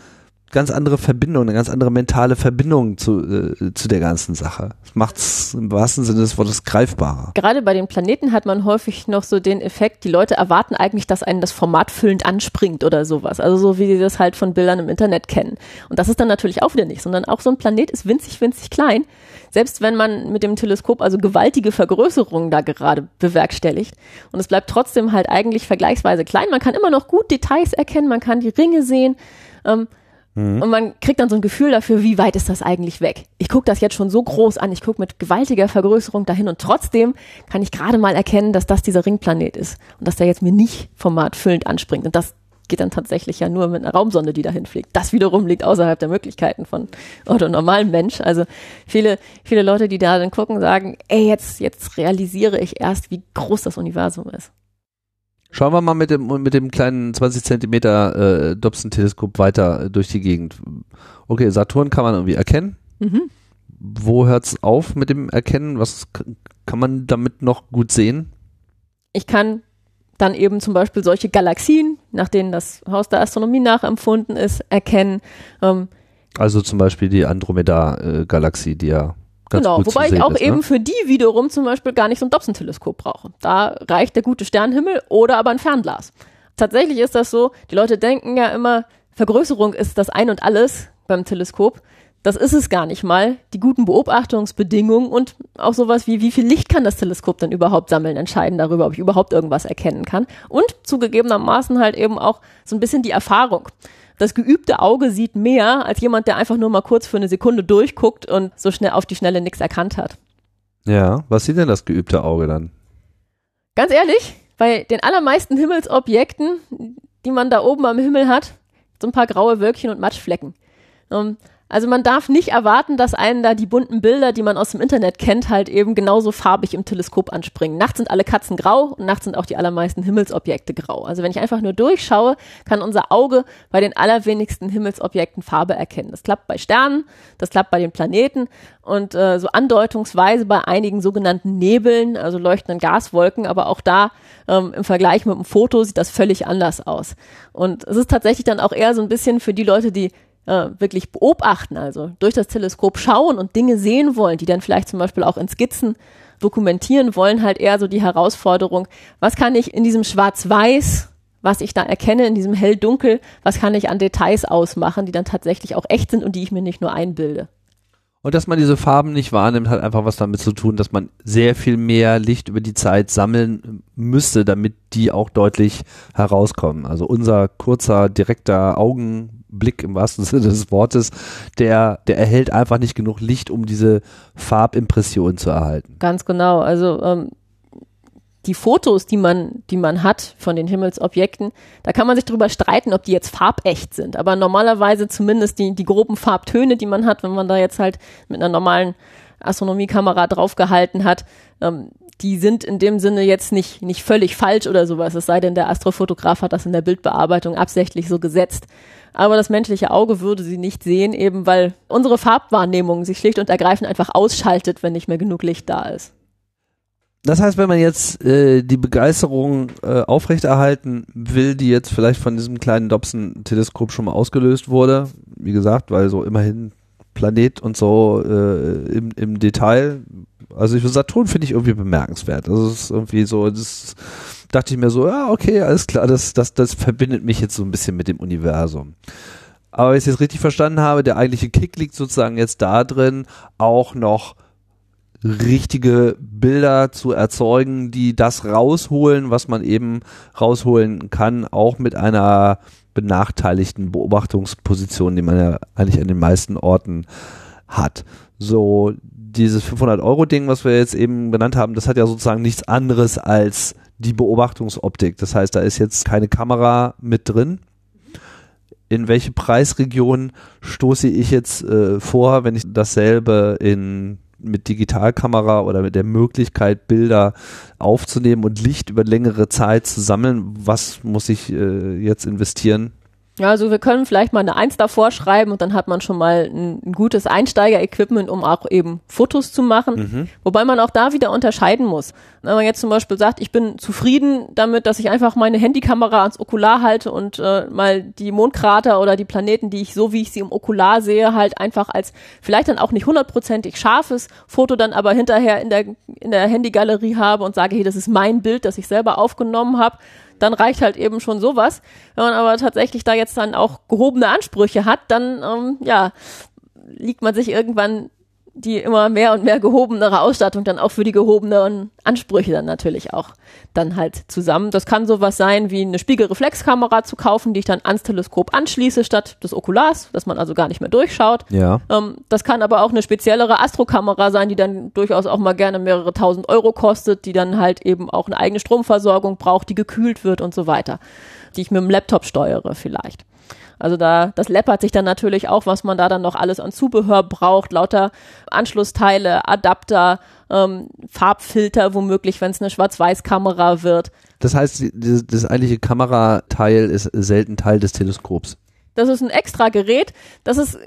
ganz andere Verbindung, eine ganz andere mentale Verbindung zu, äh, zu der ganzen Sache. Das macht es im wahrsten Sinne des Wortes greifbarer. Gerade bei den Planeten hat man häufig noch so den Effekt, die Leute erwarten eigentlich, dass einen das Format füllend anspringt oder sowas. Also so wie sie das halt von Bildern im Internet kennen. Und das ist dann natürlich auch wieder nicht, sondern auch so ein Planet ist winzig, winzig klein. Selbst wenn man mit dem Teleskop also gewaltige Vergrößerungen da gerade bewerkstelligt. Und es bleibt trotzdem halt eigentlich vergleichsweise klein. Man kann immer noch gut Details erkennen, man kann die Ringe sehen. Ähm, Mhm. Und man kriegt dann so ein Gefühl dafür, wie weit ist das eigentlich weg. Ich gucke das jetzt schon so groß an, ich gucke mit gewaltiger Vergrößerung dahin und trotzdem kann ich gerade mal erkennen, dass das dieser Ringplanet ist und dass der jetzt mir nicht formatfüllend anspringt. Und das geht dann tatsächlich ja nur mit einer Raumsonde, die dahin fliegt. Das wiederum liegt außerhalb der Möglichkeiten von Otto normalen Mensch. Also viele, viele Leute, die da dann gucken, sagen, ey, jetzt, jetzt realisiere ich erst, wie groß das Universum ist. Schauen wir mal mit dem, mit dem kleinen 20 Zentimeter äh, Dobson-Teleskop weiter durch die Gegend. Okay, Saturn kann man irgendwie erkennen. Mhm. Wo hört's auf mit dem Erkennen? Was kann man damit noch gut sehen? Ich kann dann eben zum Beispiel solche Galaxien, nach denen das Haus der Astronomie nachempfunden ist, erkennen. Ähm, also zum Beispiel die Andromeda-Galaxie, die ja Ganz genau, wobei ich auch ist, eben ne? für die wiederum zum Beispiel gar nicht so ein Dobson-Teleskop brauche. Da reicht der gute Sternhimmel oder aber ein Fernglas. Tatsächlich ist das so, die Leute denken ja immer, Vergrößerung ist das Ein und Alles beim Teleskop. Das ist es gar nicht mal. Die guten Beobachtungsbedingungen und auch sowas wie, wie viel Licht kann das Teleskop denn überhaupt sammeln, entscheiden darüber, ob ich überhaupt irgendwas erkennen kann. Und zugegebenermaßen halt eben auch so ein bisschen die Erfahrung das geübte Auge sieht mehr als jemand, der einfach nur mal kurz für eine Sekunde durchguckt und so schnell auf die Schnelle nichts erkannt hat. Ja, was sieht denn das geübte Auge dann? Ganz ehrlich, bei den allermeisten Himmelsobjekten, die man da oben am Himmel hat, so ein paar graue Wölkchen und Matschflecken. Um, ähm, also man darf nicht erwarten, dass einen da die bunten Bilder, die man aus dem Internet kennt, halt eben genauso farbig im Teleskop anspringen. Nachts sind alle Katzen grau und nachts sind auch die allermeisten Himmelsobjekte grau. Also wenn ich einfach nur durchschaue, kann unser Auge bei den allerwenigsten Himmelsobjekten Farbe erkennen. Das klappt bei Sternen, das klappt bei den Planeten und äh, so andeutungsweise bei einigen sogenannten Nebeln, also leuchtenden Gaswolken, aber auch da ähm, im Vergleich mit dem Foto sieht das völlig anders aus. Und es ist tatsächlich dann auch eher so ein bisschen für die Leute, die äh, wirklich beobachten, also durch das Teleskop schauen und Dinge sehen wollen, die dann vielleicht zum Beispiel auch in Skizzen dokumentieren wollen, halt eher so die Herausforderung, was kann ich in diesem Schwarz-Weiß, was ich da erkenne, in diesem Hell-Dunkel, was kann ich an Details ausmachen, die dann tatsächlich auch echt sind und die ich mir nicht nur einbilde. Und dass man diese Farben nicht wahrnimmt, hat einfach was damit zu tun, dass man sehr viel mehr Licht über die Zeit sammeln müsste, damit die auch deutlich herauskommen. Also unser kurzer, direkter Augenblick im wahrsten Sinne des Wortes, der, der erhält einfach nicht genug Licht, um diese Farbimpression zu erhalten. Ganz genau. Also ähm, die Fotos, die man, die man hat von den Himmelsobjekten, da kann man sich darüber streiten, ob die jetzt farbecht sind. Aber normalerweise zumindest die, die groben Farbtöne, die man hat, wenn man da jetzt halt mit einer normalen Astronomiekamera draufgehalten hat, ähm, die sind in dem Sinne jetzt nicht, nicht völlig falsch oder sowas. Es sei denn, der Astrofotograf hat das in der Bildbearbeitung absichtlich so gesetzt. Aber das menschliche Auge würde sie nicht sehen, eben weil unsere Farbwahrnehmung sich schlicht und ergreifend einfach ausschaltet, wenn nicht mehr genug Licht da ist. Das heißt, wenn man jetzt äh, die Begeisterung äh, aufrechterhalten will, die jetzt vielleicht von diesem kleinen Dobson-Teleskop schon mal ausgelöst wurde, wie gesagt, weil so immerhin Planet und so äh, im, im Detail, also ich, Saturn finde ich irgendwie bemerkenswert. Also es ist irgendwie so, das dachte ich mir so, ja, okay, alles klar, das, das, das verbindet mich jetzt so ein bisschen mit dem Universum. Aber wenn ich es jetzt richtig verstanden habe, der eigentliche Kick liegt sozusagen jetzt da drin, auch noch richtige Bilder zu erzeugen, die das rausholen, was man eben rausholen kann, auch mit einer benachteiligten Beobachtungsposition, die man ja eigentlich an den meisten Orten hat. So dieses 500 Euro Ding, was wir jetzt eben benannt haben, das hat ja sozusagen nichts anderes als die Beobachtungsoptik. Das heißt, da ist jetzt keine Kamera mit drin. In welche Preisregion stoße ich jetzt äh, vor, wenn ich dasselbe in mit Digitalkamera oder mit der Möglichkeit, Bilder aufzunehmen und Licht über längere Zeit zu sammeln. Was muss ich äh, jetzt investieren? Ja, also wir können vielleicht mal eine Eins davor schreiben und dann hat man schon mal ein, ein gutes Einsteiger-Equipment, um auch eben Fotos zu machen. Mhm. Wobei man auch da wieder unterscheiden muss. Wenn man jetzt zum Beispiel sagt, ich bin zufrieden damit, dass ich einfach meine Handykamera ans Okular halte und äh, mal die Mondkrater oder die Planeten, die ich so wie ich sie im Okular sehe, halt einfach als vielleicht dann auch nicht hundertprozentig scharfes Foto dann aber hinterher in der, in der Handygalerie habe und sage, hey, das ist mein Bild, das ich selber aufgenommen habe dann reicht halt eben schon sowas. Wenn man aber tatsächlich da jetzt dann auch gehobene Ansprüche hat, dann ähm, ja, liegt man sich irgendwann die immer mehr und mehr gehobenere Ausstattung dann auch für die gehobenen Ansprüche dann natürlich auch dann halt zusammen. Das kann sowas sein wie eine Spiegelreflexkamera zu kaufen, die ich dann ans Teleskop anschließe statt des Okulars, dass man also gar nicht mehr durchschaut. Ja. Ähm, das kann aber auch eine speziellere Astrokamera sein, die dann durchaus auch mal gerne mehrere tausend Euro kostet, die dann halt eben auch eine eigene Stromversorgung braucht, die gekühlt wird und so weiter, die ich mit dem Laptop steuere vielleicht. Also da, das läppert sich dann natürlich auch, was man da dann noch alles an Zubehör braucht, lauter Anschlussteile, Adapter, ähm, Farbfilter womöglich, wenn es eine Schwarz-Weiß-Kamera wird. Das heißt, das, das eigentliche Kamerateil ist selten Teil des Teleskops. Das ist ein extra Gerät. Das ist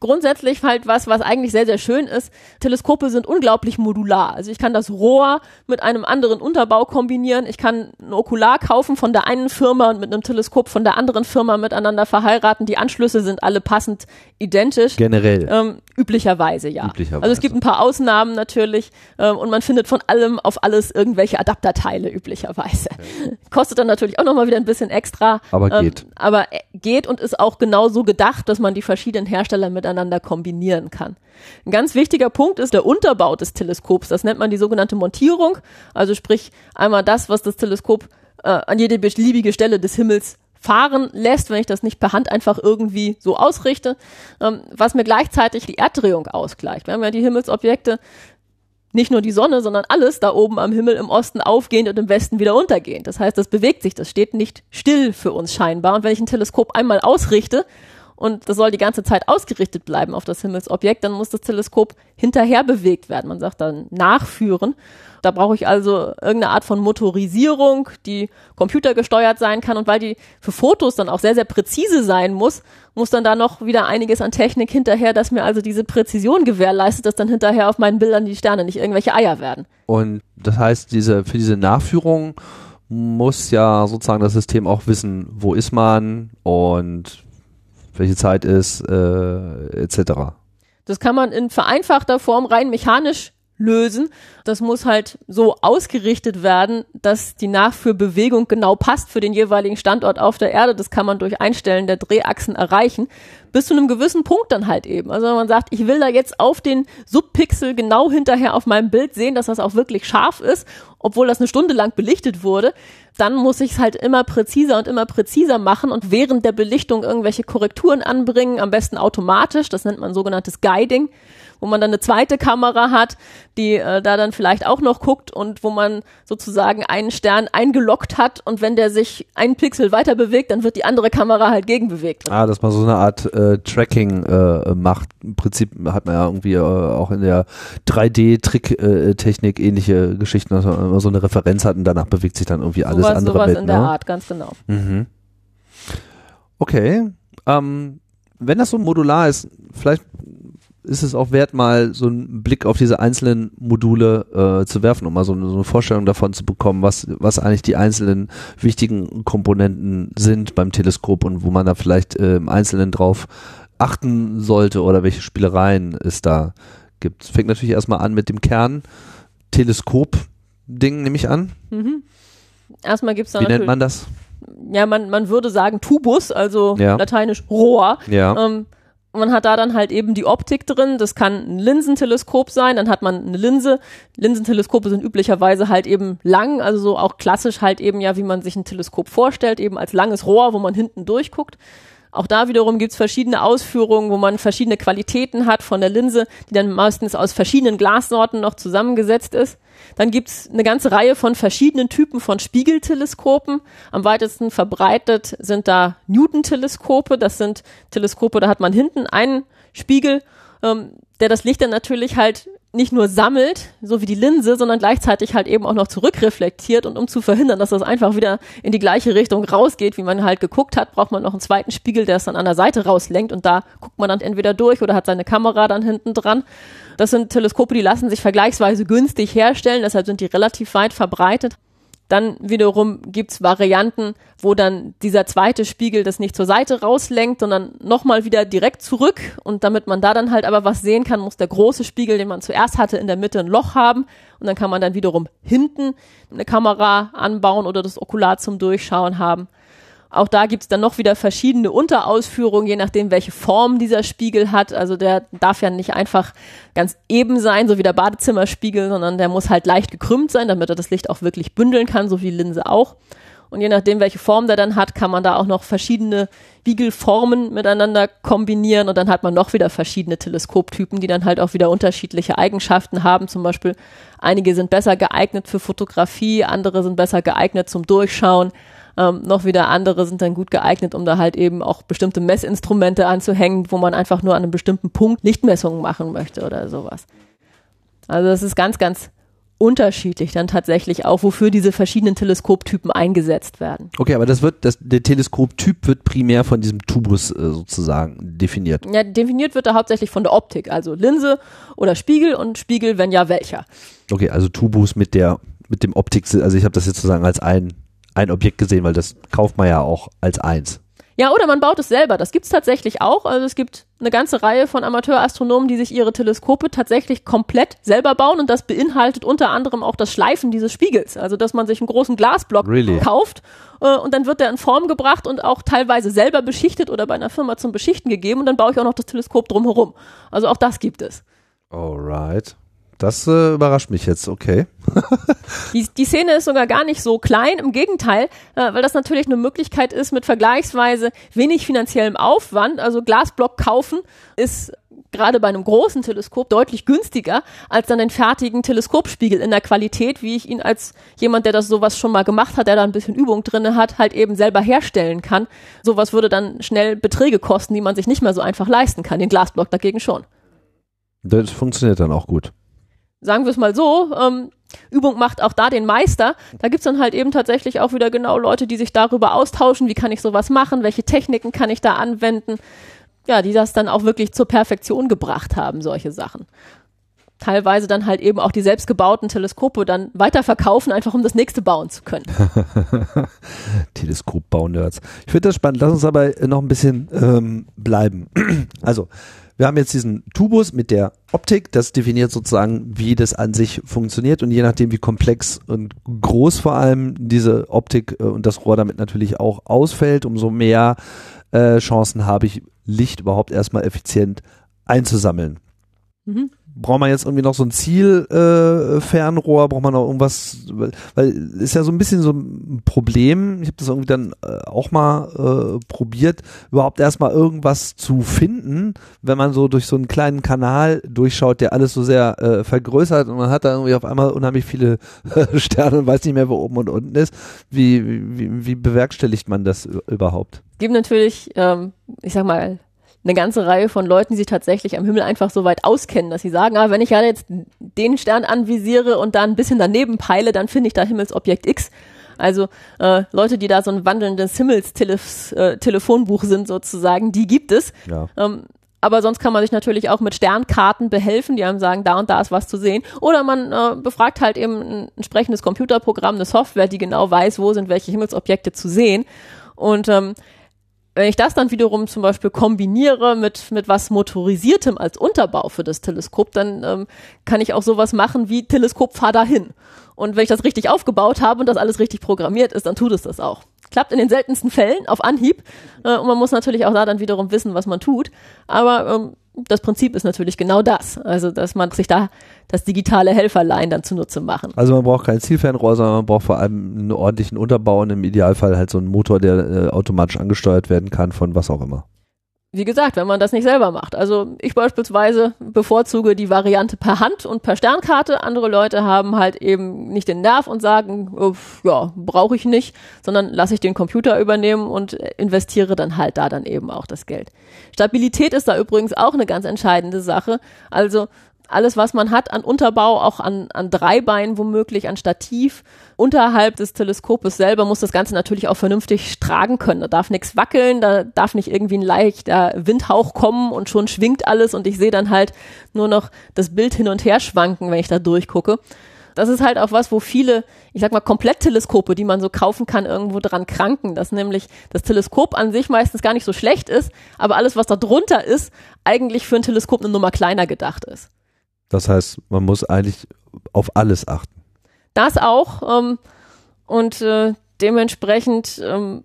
grundsätzlich halt was, was eigentlich sehr, sehr schön ist. Teleskope sind unglaublich modular. Also ich kann das Rohr mit einem anderen Unterbau kombinieren. Ich kann ein Okular kaufen von der einen Firma und mit einem Teleskop von der anderen Firma miteinander verheiraten. Die Anschlüsse sind alle passend identisch. Generell. Ähm, üblicherweise, ja. Üblicherweise. Also es gibt ein paar Ausnahmen natürlich ähm, und man findet von allem auf alles irgendwelche Adapterteile üblicherweise. Okay. Kostet dann natürlich auch nochmal wieder ein bisschen extra. Aber ähm, geht. Aber äh, geht und ist auch genauso gedacht, dass man die verschiedenen Hersteller mit miteinander kombinieren kann. Ein ganz wichtiger Punkt ist der Unterbau des Teleskops. Das nennt man die sogenannte Montierung. Also sprich einmal das, was das Teleskop äh, an jede beliebige Stelle des Himmels fahren lässt, wenn ich das nicht per Hand einfach irgendwie so ausrichte, ähm, was mir gleichzeitig die Erddrehung ausgleicht. Wir haben ja die Himmelsobjekte, nicht nur die Sonne, sondern alles da oben am Himmel im Osten aufgehend und im Westen wieder untergehend. Das heißt, das bewegt sich, das steht nicht still für uns scheinbar. Und wenn ich ein Teleskop einmal ausrichte, und das soll die ganze Zeit ausgerichtet bleiben auf das Himmelsobjekt, dann muss das Teleskop hinterher bewegt werden. Man sagt dann nachführen. Da brauche ich also irgendeine Art von Motorisierung, die computergesteuert sein kann und weil die für Fotos dann auch sehr, sehr präzise sein muss, muss dann da noch wieder einiges an Technik hinterher, dass mir also diese Präzision gewährleistet, dass dann hinterher auf meinen Bildern die Sterne nicht irgendwelche Eier werden. Und das heißt, diese, für diese Nachführung muss ja sozusagen das System auch wissen, wo ist man und welche Zeit ist, äh, etc. Das kann man in vereinfachter Form rein mechanisch lösen. Das muss halt so ausgerichtet werden, dass die Nachführbewegung genau passt für den jeweiligen Standort auf der Erde. Das kann man durch Einstellen der Drehachsen erreichen. Bis zu einem gewissen Punkt dann halt eben. Also wenn man sagt, ich will da jetzt auf den Subpixel genau hinterher auf meinem Bild sehen, dass das auch wirklich scharf ist, obwohl das eine Stunde lang belichtet wurde, dann muss ich es halt immer präziser und immer präziser machen und während der Belichtung irgendwelche Korrekturen anbringen, am besten automatisch. Das nennt man sogenanntes Guiding wo man dann eine zweite Kamera hat, die äh, da dann vielleicht auch noch guckt und wo man sozusagen einen Stern eingeloggt hat und wenn der sich einen Pixel weiter bewegt, dann wird die andere Kamera halt gegenbewegt. Ah, dass man so eine Art äh, Tracking äh, macht. Im Prinzip hat man ja irgendwie äh, auch in der 3D-Trick-Technik ähnliche Geschichten, dass man immer so eine Referenz hat und danach bewegt sich dann irgendwie alles sowas, andere sowas mit. in der ne? Art, ganz genau. Mhm. Okay. Ähm, wenn das so modular ist, vielleicht ist es auch wert, mal so einen Blick auf diese einzelnen Module äh, zu werfen, um mal so eine, so eine, Vorstellung davon zu bekommen, was, was eigentlich die einzelnen wichtigen Komponenten sind beim Teleskop und wo man da vielleicht äh, im Einzelnen drauf achten sollte oder welche Spielereien es da gibt. Es fängt natürlich erstmal an mit dem Kern Teleskop-Ding, nehme ich an. Mhm. Erstmal gibt's da Wie nennt man das? Ja, man, man würde sagen Tubus, also Ja. lateinisch Rohr. Ja. Ähm, man hat da dann halt eben die Optik drin. Das kann ein Linsenteleskop sein. Dann hat man eine Linse. Linsenteleskope sind üblicherweise halt eben lang, also so auch klassisch halt eben ja, wie man sich ein Teleskop vorstellt, eben als langes Rohr, wo man hinten durchguckt. Auch da wiederum gibt's verschiedene Ausführungen, wo man verschiedene Qualitäten hat von der Linse, die dann meistens aus verschiedenen Glassorten noch zusammengesetzt ist. Dann gibt's eine ganze Reihe von verschiedenen Typen von Spiegelteleskopen. Am weitesten verbreitet sind da Newton-Teleskope. Das sind Teleskope, da hat man hinten einen Spiegel, ähm, der das Licht dann natürlich halt nicht nur sammelt, so wie die Linse, sondern gleichzeitig halt eben auch noch zurückreflektiert und um zu verhindern, dass das einfach wieder in die gleiche Richtung rausgeht, wie man halt geguckt hat, braucht man noch einen zweiten Spiegel, der es dann an der Seite rauslenkt und da guckt man dann entweder durch oder hat seine Kamera dann hinten dran. Das sind Teleskope, die lassen sich vergleichsweise günstig herstellen, deshalb sind die relativ weit verbreitet. Dann wiederum gibt's Varianten, wo dann dieser zweite Spiegel das nicht zur Seite rauslenkt, sondern nochmal wieder direkt zurück. Und damit man da dann halt aber was sehen kann, muss der große Spiegel, den man zuerst hatte, in der Mitte ein Loch haben. Und dann kann man dann wiederum hinten eine Kamera anbauen oder das Okular zum Durchschauen haben. Auch da gibt's dann noch wieder verschiedene Unterausführungen, je nachdem, welche Form dieser Spiegel hat. Also der darf ja nicht einfach ganz eben sein, so wie der Badezimmerspiegel, sondern der muss halt leicht gekrümmt sein, damit er das Licht auch wirklich bündeln kann, so wie Linse auch. Und je nachdem, welche Form der dann hat, kann man da auch noch verschiedene Spiegelformen miteinander kombinieren und dann hat man noch wieder verschiedene Teleskoptypen, die dann halt auch wieder unterschiedliche Eigenschaften haben. Zum Beispiel einige sind besser geeignet für Fotografie, andere sind besser geeignet zum Durchschauen. Ähm, noch wieder andere sind dann gut geeignet, um da halt eben auch bestimmte Messinstrumente anzuhängen, wo man einfach nur an einem bestimmten Punkt Lichtmessungen machen möchte oder sowas. Also das ist ganz, ganz unterschiedlich dann tatsächlich auch, wofür diese verschiedenen Teleskoptypen eingesetzt werden. Okay, aber das wird, das, der Teleskoptyp wird primär von diesem Tubus äh, sozusagen definiert. Ja, definiert wird er hauptsächlich von der Optik, also Linse oder Spiegel und Spiegel, wenn ja, welcher. Okay, also Tubus mit der, mit dem Optik, also ich habe das jetzt sozusagen als ein ein Objekt gesehen, weil das kauft man ja auch als eins. Ja, oder man baut es selber. Das gibt's tatsächlich auch. Also es gibt eine ganze Reihe von Amateurastronomen, die sich ihre Teleskope tatsächlich komplett selber bauen und das beinhaltet unter anderem auch das Schleifen dieses Spiegels. Also dass man sich einen großen Glasblock really? kauft äh, und dann wird der in Form gebracht und auch teilweise selber beschichtet oder bei einer Firma zum Beschichten gegeben und dann baue ich auch noch das Teleskop drumherum. Also auch das gibt es. Alright. Das äh, überrascht mich jetzt, okay. die, die Szene ist sogar gar nicht so klein, im Gegenteil, äh, weil das natürlich eine Möglichkeit ist mit vergleichsweise wenig finanziellem Aufwand. Also Glasblock kaufen ist gerade bei einem großen Teleskop deutlich günstiger als dann den fertigen Teleskopspiegel in der Qualität, wie ich ihn als jemand, der das sowas schon mal gemacht hat, der da ein bisschen Übung drinne hat, halt eben selber herstellen kann. Sowas würde dann schnell Beträge kosten, die man sich nicht mehr so einfach leisten kann. Den Glasblock dagegen schon. Das funktioniert dann auch gut sagen wir es mal so, ähm, Übung macht auch da den Meister. Da gibt's dann halt eben tatsächlich auch wieder genau Leute, die sich darüber austauschen, wie kann ich sowas machen, welche Techniken kann ich da anwenden. Ja, die das dann auch wirklich zur Perfektion gebracht haben, solche Sachen. Teilweise dann halt eben auch die selbstgebauten Teleskope dann weiterverkaufen, einfach um das nächste bauen zu können. Teleskopbau-Nerds. Ich finde das spannend. Lass uns aber noch ein bisschen ähm, bleiben. also, wir haben jetzt diesen Tubus mit der Optik, das definiert sozusagen, wie das an sich funktioniert. Und je nachdem, wie komplex und groß vor allem diese Optik äh, und das Rohr damit natürlich auch ausfällt, umso mehr äh, Chancen habe ich, Licht überhaupt erstmal effizient einzusammeln. Mhm braucht man jetzt irgendwie noch so ein Zielfernrohr, äh, braucht man noch irgendwas, weil, weil ist ja so ein bisschen so ein Problem, ich habe das irgendwie dann äh, auch mal äh, probiert, überhaupt erstmal irgendwas zu finden, wenn man so durch so einen kleinen Kanal durchschaut, der alles so sehr äh, vergrößert und man hat da irgendwie auf einmal unheimlich viele Sterne und weiß nicht mehr, wo oben und unten ist. Wie, wie, wie bewerkstelligt man das überhaupt? Gibt natürlich, ähm, ich sag mal, eine ganze Reihe von Leuten, die sich tatsächlich am Himmel einfach so weit auskennen, dass sie sagen, ah, wenn ich ja jetzt den Stern anvisiere und da ein bisschen daneben peile, dann finde ich da Himmelsobjekt X. Also äh, Leute, die da so ein wandelndes Himmelstelefonbuch äh, sind sozusagen, die gibt es. Ja. Ähm, aber sonst kann man sich natürlich auch mit Sternkarten behelfen, die einem sagen, da und da ist was zu sehen. Oder man äh, befragt halt eben ein entsprechendes Computerprogramm, eine Software, die genau weiß, wo sind welche Himmelsobjekte zu sehen. Und ähm, wenn ich das dann wiederum zum Beispiel kombiniere mit, mit was Motorisiertem als Unterbau für das Teleskop, dann ähm, kann ich auch sowas machen wie Teleskop fahr dahin. Und wenn ich das richtig aufgebaut habe und das alles richtig programmiert ist, dann tut es das auch. Klappt in den seltensten Fällen auf Anhieb. Äh, und man muss natürlich auch da dann wiederum wissen, was man tut. Aber ähm, das Prinzip ist natürlich genau das. Also, dass man sich da das digitale Helferlein dann zunutze machen. Also man braucht kein Zielfernrohr, sondern man braucht vor allem einen ordentlichen Unterbau und im Idealfall halt so einen Motor, der äh, automatisch angesteuert werden kann von was auch immer wie gesagt, wenn man das nicht selber macht. Also ich beispielsweise bevorzuge die Variante per Hand und per Sternkarte. Andere Leute haben halt eben nicht den Nerv und sagen, ja, brauche ich nicht, sondern lasse ich den Computer übernehmen und investiere dann halt da dann eben auch das Geld. Stabilität ist da übrigens auch eine ganz entscheidende Sache. Also alles, was man hat an Unterbau, auch an, an Dreibeinen womöglich, an Stativ, unterhalb des Teleskopes selber muss das Ganze natürlich auch vernünftig tragen können. Da darf nichts wackeln, da darf nicht irgendwie ein leichter Windhauch kommen und schon schwingt alles und ich sehe dann halt nur noch das Bild hin und her schwanken, wenn ich da durchgucke. Das ist halt auch was, wo viele, ich sag mal, Komplettteleskope, die man so kaufen kann, irgendwo dran kranken, dass nämlich das Teleskop an sich meistens gar nicht so schlecht ist, aber alles, was da drunter ist, eigentlich für ein Teleskop eine Nummer kleiner gedacht ist. Das heißt, man muss eigentlich auf alles achten. Das auch. Ähm, und äh, dementsprechend, ähm,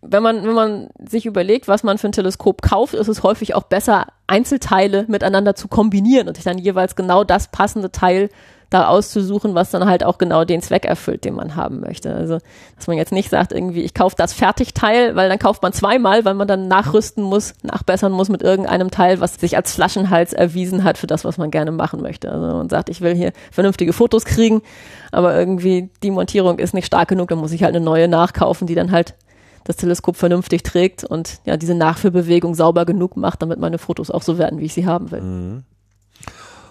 wenn man, wenn man sich überlegt, was man für ein Teleskop kauft, ist es häufig auch besser, Einzelteile miteinander zu kombinieren und sich dann jeweils genau das passende Teil da auszusuchen, was dann halt auch genau den Zweck erfüllt, den man haben möchte. Also, dass man jetzt nicht sagt, irgendwie, ich kaufe das Fertigteil, weil dann kauft man zweimal, weil man dann nachrüsten muss, nachbessern muss mit irgendeinem Teil, was sich als Flaschenhals erwiesen hat für das, was man gerne machen möchte. Also man sagt, ich will hier vernünftige Fotos kriegen, aber irgendwie die Montierung ist nicht stark genug, dann muss ich halt eine neue nachkaufen, die dann halt das Teleskop vernünftig trägt und ja diese Nachführbewegung sauber genug macht, damit meine Fotos auch so werden, wie ich sie haben will. Mhm.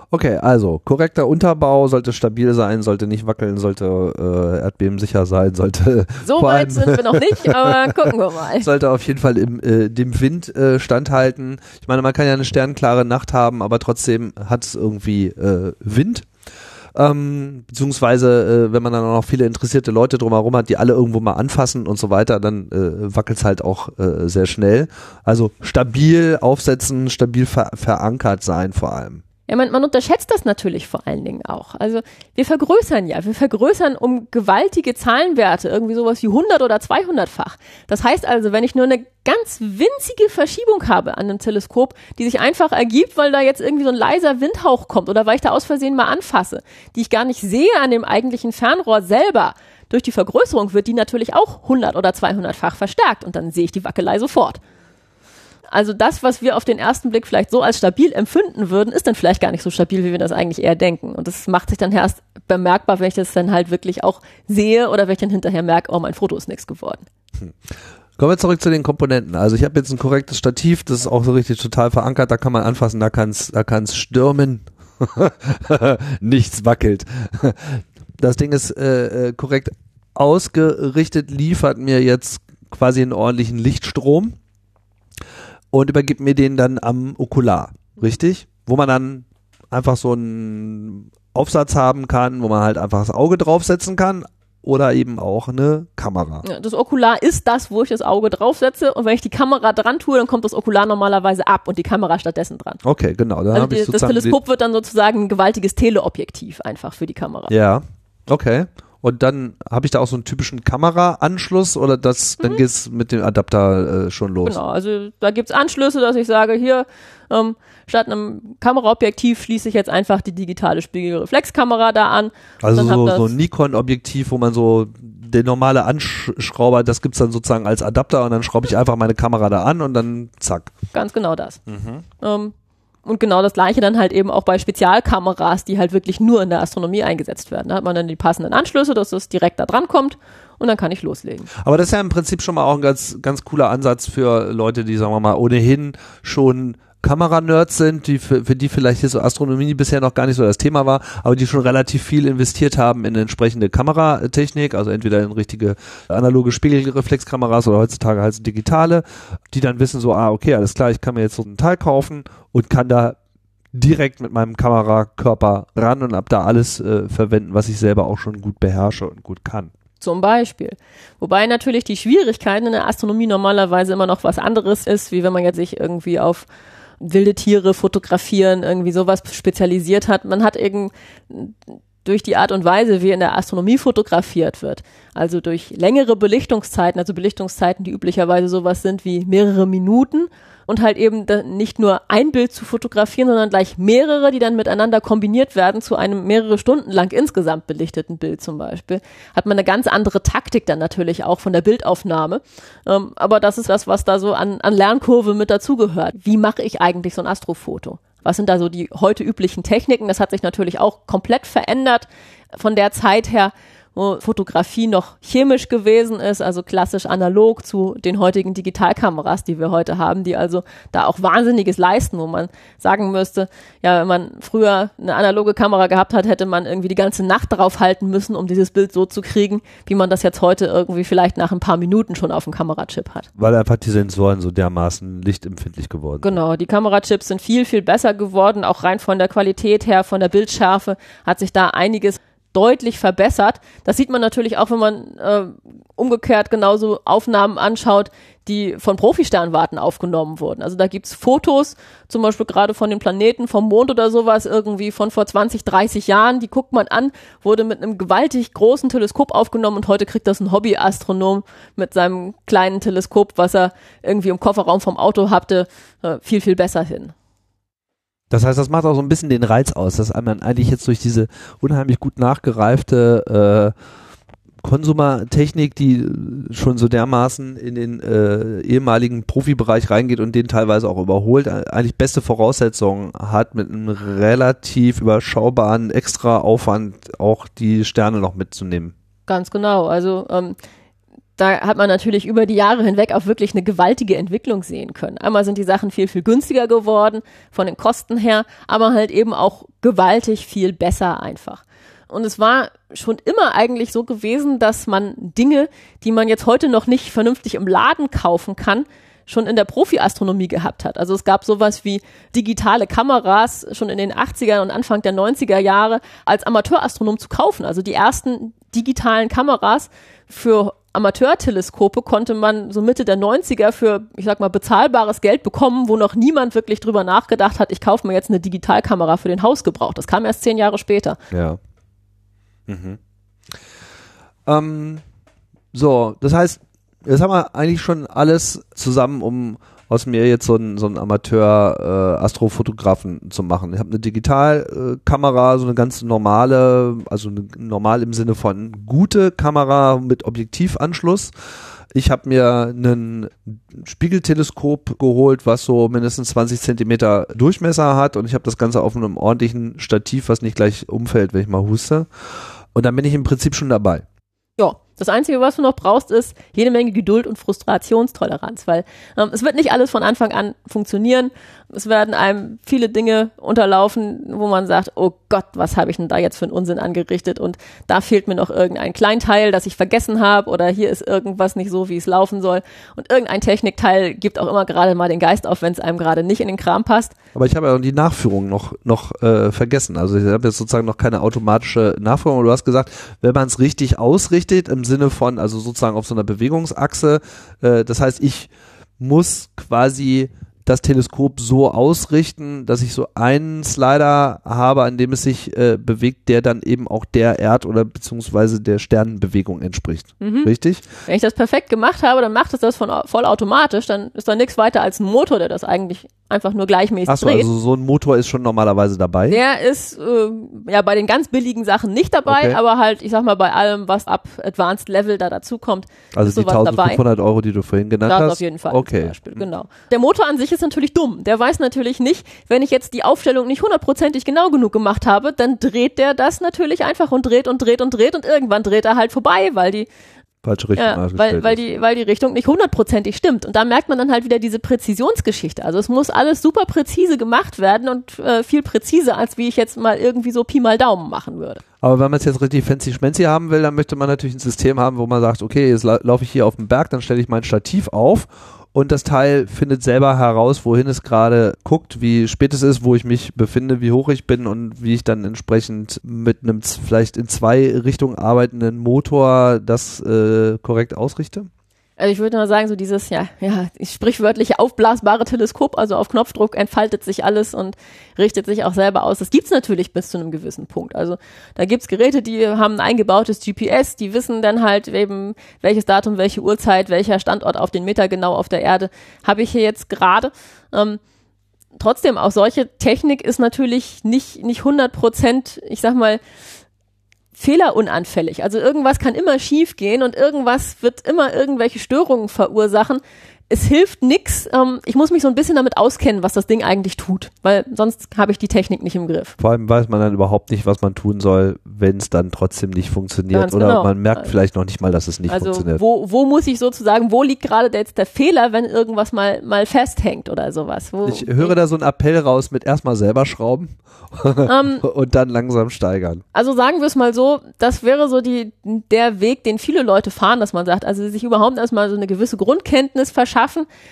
Okay, also korrekter Unterbau sollte stabil sein, sollte nicht wackeln, sollte äh, erdbebensicher sein, sollte. So weit sind wir noch nicht, aber gucken wir mal. Sollte auf jeden Fall im, äh, dem Wind äh, standhalten. Ich meine, man kann ja eine sternklare Nacht haben, aber trotzdem hat es irgendwie äh, Wind. Ähm, beziehungsweise, äh, wenn man dann auch noch viele interessierte Leute drumherum hat, die alle irgendwo mal anfassen und so weiter, dann äh, wackelt es halt auch äh, sehr schnell. Also stabil aufsetzen, stabil ver verankert sein vor allem. Ja, man, man unterschätzt das natürlich vor allen Dingen auch. Also wir vergrößern ja, wir vergrößern um gewaltige Zahlenwerte, irgendwie sowas wie 100 oder 200-fach. Das heißt also, wenn ich nur eine ganz winzige Verschiebung habe an einem Teleskop, die sich einfach ergibt, weil da jetzt irgendwie so ein leiser Windhauch kommt oder weil ich da aus Versehen mal anfasse, die ich gar nicht sehe an dem eigentlichen Fernrohr selber, durch die Vergrößerung wird die natürlich auch 100 oder 200-fach verstärkt und dann sehe ich die Wackelei sofort. Also das, was wir auf den ersten Blick vielleicht so als stabil empfinden würden, ist dann vielleicht gar nicht so stabil, wie wir das eigentlich eher denken. Und das macht sich dann erst bemerkbar, wenn ich das dann halt wirklich auch sehe oder wenn ich dann hinterher merke, oh, mein Foto ist nichts geworden. Hm. Kommen wir zurück zu den Komponenten. Also ich habe jetzt ein korrektes Stativ, das ist auch so richtig total verankert, da kann man anfassen, da kann es da kann's stürmen. Nichts wackelt. Das Ding ist äh, äh, korrekt ausgerichtet, liefert mir jetzt quasi einen ordentlichen Lichtstrom und übergibt mir den dann am Okular, richtig? Wo man dann einfach so einen Aufsatz haben kann, wo man halt einfach das Auge draufsetzen kann oder eben auch eine Kamera. Ja, das Okular ist das, wo ich das Auge draufsetze und wenn ich die Kamera dran tue, dann kommt das Okular normalerweise ab und die Kamera stattdessen dran. Okay, genau. Dann also die, das Teleskop wird dann sozusagen ein gewaltiges Teleobjektiv einfach für die Kamera. Ja, okay. Und dann habe ich da auch so einen typischen Kameraanschluss oder das, mhm. dann geht's mit dem Adapter äh, schon los. Genau, also da gibt's Anschlüsse, dass ich sage, hier, ähm, statt einem Kameraobjektiv schließe ich jetzt einfach die digitale Spiegelreflexkamera da an. Also so, so ein Nikon-Objektiv, wo man so der normale Anschrauber, das gibt's dann sozusagen als Adapter und dann schraube ich einfach meine Kamera da an und dann zack. Ganz genau das. Mhm. Ähm, und genau das gleiche dann halt eben auch bei Spezialkameras, die halt wirklich nur in der Astronomie eingesetzt werden. Da hat man dann die passenden Anschlüsse, dass es direkt da dran kommt und dann kann ich loslegen. Aber das ist ja im Prinzip schon mal auch ein ganz, ganz cooler Ansatz für Leute, die, sagen wir mal, ohnehin schon Kameranerds sind, die für, für die vielleicht hier so Astronomie bisher noch gar nicht so das Thema war, aber die schon relativ viel investiert haben in entsprechende Kameratechnik, also entweder in richtige analoge Spiegelreflexkameras oder heutzutage halt digitale, die dann wissen so, ah, okay, alles klar, ich kann mir jetzt so ein Teil kaufen und kann da direkt mit meinem Kamerakörper ran und ab da alles äh, verwenden, was ich selber auch schon gut beherrsche und gut kann. Zum Beispiel. Wobei natürlich die Schwierigkeit in der Astronomie normalerweise immer noch was anderes ist, wie wenn man jetzt sich irgendwie auf wilde Tiere fotografieren, irgendwie sowas spezialisiert hat. Man hat eben durch die Art und Weise, wie in der Astronomie fotografiert wird, also durch längere Belichtungszeiten, also Belichtungszeiten, die üblicherweise sowas sind wie mehrere Minuten und halt eben nicht nur ein Bild zu fotografieren, sondern gleich mehrere, die dann miteinander kombiniert werden zu einem mehrere Stunden lang insgesamt belichteten Bild zum Beispiel, hat man eine ganz andere Taktik dann natürlich auch von der Bildaufnahme. Ähm, aber das ist das, was da so an, an Lernkurve mit dazugehört. Wie mache ich eigentlich so ein Astrofoto? Was sind da so die heute üblichen Techniken? Das hat sich natürlich auch komplett verändert von der Zeit her, wo Fotografie noch chemisch gewesen ist, also klassisch analog zu den heutigen Digitalkameras, die wir heute haben, die also da auch Wahnsinniges leisten, wo man sagen müsste, ja, wenn man früher eine analoge Kamera gehabt hat, hätte man irgendwie die ganze Nacht darauf halten müssen, um dieses Bild so zu kriegen, wie man das jetzt heute irgendwie vielleicht nach ein paar Minuten schon auf dem Kamerachip hat. Weil einfach die Sensoren so dermaßen lichtempfindlich geworden sind. Genau, die Kamerachips sind viel, viel besser geworden, auch rein von der Qualität her, von der Bildschärfe hat sich da einiges deutlich verbessert. Das sieht man natürlich auch, wenn man äh, umgekehrt genauso Aufnahmen anschaut, die von Profisternwarten aufgenommen wurden. Also da gibt's Fotos, zum Beispiel gerade von den Planeten, vom Mond oder sowas, irgendwie von vor 20, 30 Jahren, die guckt man an, wurde mit einem gewaltig großen Teleskop aufgenommen und heute kriegt das ein Hobbyastronom mit seinem kleinen Teleskop, was er irgendwie im Kofferraum vom Auto hatte, äh, viel, viel besser hin. Das heißt, das macht auch so ein bisschen den Reiz aus, dass man eigentlich jetzt durch diese unheimlich gut nachgereifte äh, Konsumertechnik, die schon so dermaßen in den äh, ehemaligen Profibereich reingeht und den teilweise auch überholt, eigentlich beste Voraussetzungen hat, mit einem relativ überschaubaren Extra-Aufwand auch die Sterne noch mitzunehmen. Ganz genau. Also ähm, da hat man natürlich über die Jahre hinweg auch wirklich eine gewaltige Entwicklung sehen können. Einmal sind die Sachen viel, viel günstiger geworden von den Kosten her, aber halt eben auch gewaltig viel besser einfach. Und es war schon immer eigentlich so gewesen, dass man Dinge, die man jetzt heute noch nicht vernünftig im Laden kaufen kann, schon in der Profi-Astronomie gehabt hat. Also es gab sowas wie digitale Kameras schon in den 80er und Anfang der 90er Jahre als Amateurastronom zu kaufen. Also die ersten digitalen Kameras für Amateurteleskope konnte man so Mitte der 90er für, ich sag mal, bezahlbares Geld bekommen, wo noch niemand wirklich drüber nachgedacht hat, ich kaufe mir jetzt eine Digitalkamera für den Hausgebrauch. Das kam erst zehn Jahre später. Ja. Mhm. Ähm, so, das heißt, jetzt haben wir eigentlich schon alles zusammen, um aus mir jetzt so einen, so einen Amateur-Astrofotografen äh, zu machen. Ich habe eine Digitalkamera, so eine ganz normale, also eine, normal im Sinne von gute Kamera mit Objektivanschluss. Ich habe mir einen Spiegelteleskop geholt, was so mindestens 20 Zentimeter Durchmesser hat und ich habe das Ganze auf einem ordentlichen Stativ, was nicht gleich umfällt, wenn ich mal huste. Und dann bin ich im Prinzip schon dabei. Das Einzige, was du noch brauchst, ist jede Menge Geduld und Frustrationstoleranz, weil ähm, es wird nicht alles von Anfang an funktionieren. Es werden einem viele Dinge unterlaufen, wo man sagt, oh Gott, was habe ich denn da jetzt für einen Unsinn angerichtet und da fehlt mir noch irgendein Kleinteil, das ich vergessen habe oder hier ist irgendwas nicht so, wie es laufen soll und irgendein Technikteil gibt auch immer gerade mal den Geist auf, wenn es einem gerade nicht in den Kram passt. Aber ich habe ja die Nachführung noch, noch äh, vergessen. Also ich habe jetzt sozusagen noch keine automatische Nachführung. Du hast gesagt, wenn man es richtig ausrichtet, im Sinne von, also sozusagen auf so einer Bewegungsachse, äh, das heißt, ich muss quasi das Teleskop so ausrichten, dass ich so einen Slider habe, an dem es sich äh, bewegt, der dann eben auch der Erd- oder beziehungsweise der Sternenbewegung entspricht. Mhm. Richtig? Wenn ich das perfekt gemacht habe, dann macht es das von vollautomatisch, dann ist da nichts weiter als ein Motor, der das eigentlich einfach nur gleichmäßig Achso, dreht. also so ein Motor ist schon normalerweise dabei? Der ist äh, ja bei den ganz billigen Sachen nicht dabei, okay. aber halt, ich sag mal, bei allem, was ab Advanced Level da dazukommt, also ist die 1500 dabei. Euro, die du vorhin genannt das hast? auf jeden Fall. Okay. Beispiel, genau. Der Motor an sich ist natürlich dumm. Der weiß natürlich nicht, wenn ich jetzt die Aufstellung nicht hundertprozentig genau genug gemacht habe, dann dreht der das natürlich einfach und dreht und dreht und dreht und irgendwann dreht er halt vorbei, weil die falsche Richtung ja, weil, weil die, weil die Richtung nicht hundertprozentig stimmt. Und da merkt man dann halt wieder diese Präzisionsgeschichte. Also es muss alles super präzise gemacht werden und äh, viel präziser, als wie ich jetzt mal irgendwie so Pi mal Daumen machen würde. Aber wenn man es jetzt richtig fancy schmancy haben will, dann möchte man natürlich ein System haben, wo man sagt, okay, jetzt la laufe ich hier auf dem Berg, dann stelle ich mein Stativ auf und das Teil findet selber heraus, wohin es gerade guckt, wie spät es ist, wo ich mich befinde, wie hoch ich bin und wie ich dann entsprechend mit einem vielleicht in zwei Richtungen arbeitenden Motor das äh, korrekt ausrichte? Also ich würde mal sagen, so dieses, ja, ja, sprichwörtliche aufblasbare Teleskop, also auf Knopfdruck entfaltet sich alles und richtet sich auch selber aus. Das gibt's natürlich bis zu einem gewissen Punkt. Also da gibt's Geräte, die haben ein eingebautes GPS, die wissen dann halt eben, welches Datum, welche Uhrzeit, welcher Standort auf den Meter genau auf der Erde habe ich hier jetzt gerade. Ähm, trotzdem, auch solche Technik ist natürlich nicht, nicht 100 Prozent, ich sag mal, fehlerunanfällig. Also irgendwas kann immer schief gehen und irgendwas wird immer irgendwelche Störungen verursachen. Es hilft nix. Ähm, ich muss mich so ein bisschen damit auskennen, was das Ding eigentlich tut, weil sonst habe ich die Technik nicht im Griff. Vor allem weiß man dann überhaupt nicht, was man tun soll, wenn es dann trotzdem nicht funktioniert Ganz oder genau. man merkt vielleicht noch nicht mal, dass es nicht also funktioniert. wo, wo muss ich sozusagen, wo liegt gerade jetzt der Fehler, wenn irgendwas mal, mal festhängt oder sowas? Wo, Ich höre da so einen Appell raus mit erstmal selber schrauben ähm, und dann langsam steigern. Also sagen wir es mal so, das wäre so die, der Weg, den viele Leute fahren, dass man sagt, also sich überhaupt erstmal so eine gewisse Grundkenntnis verschaffen,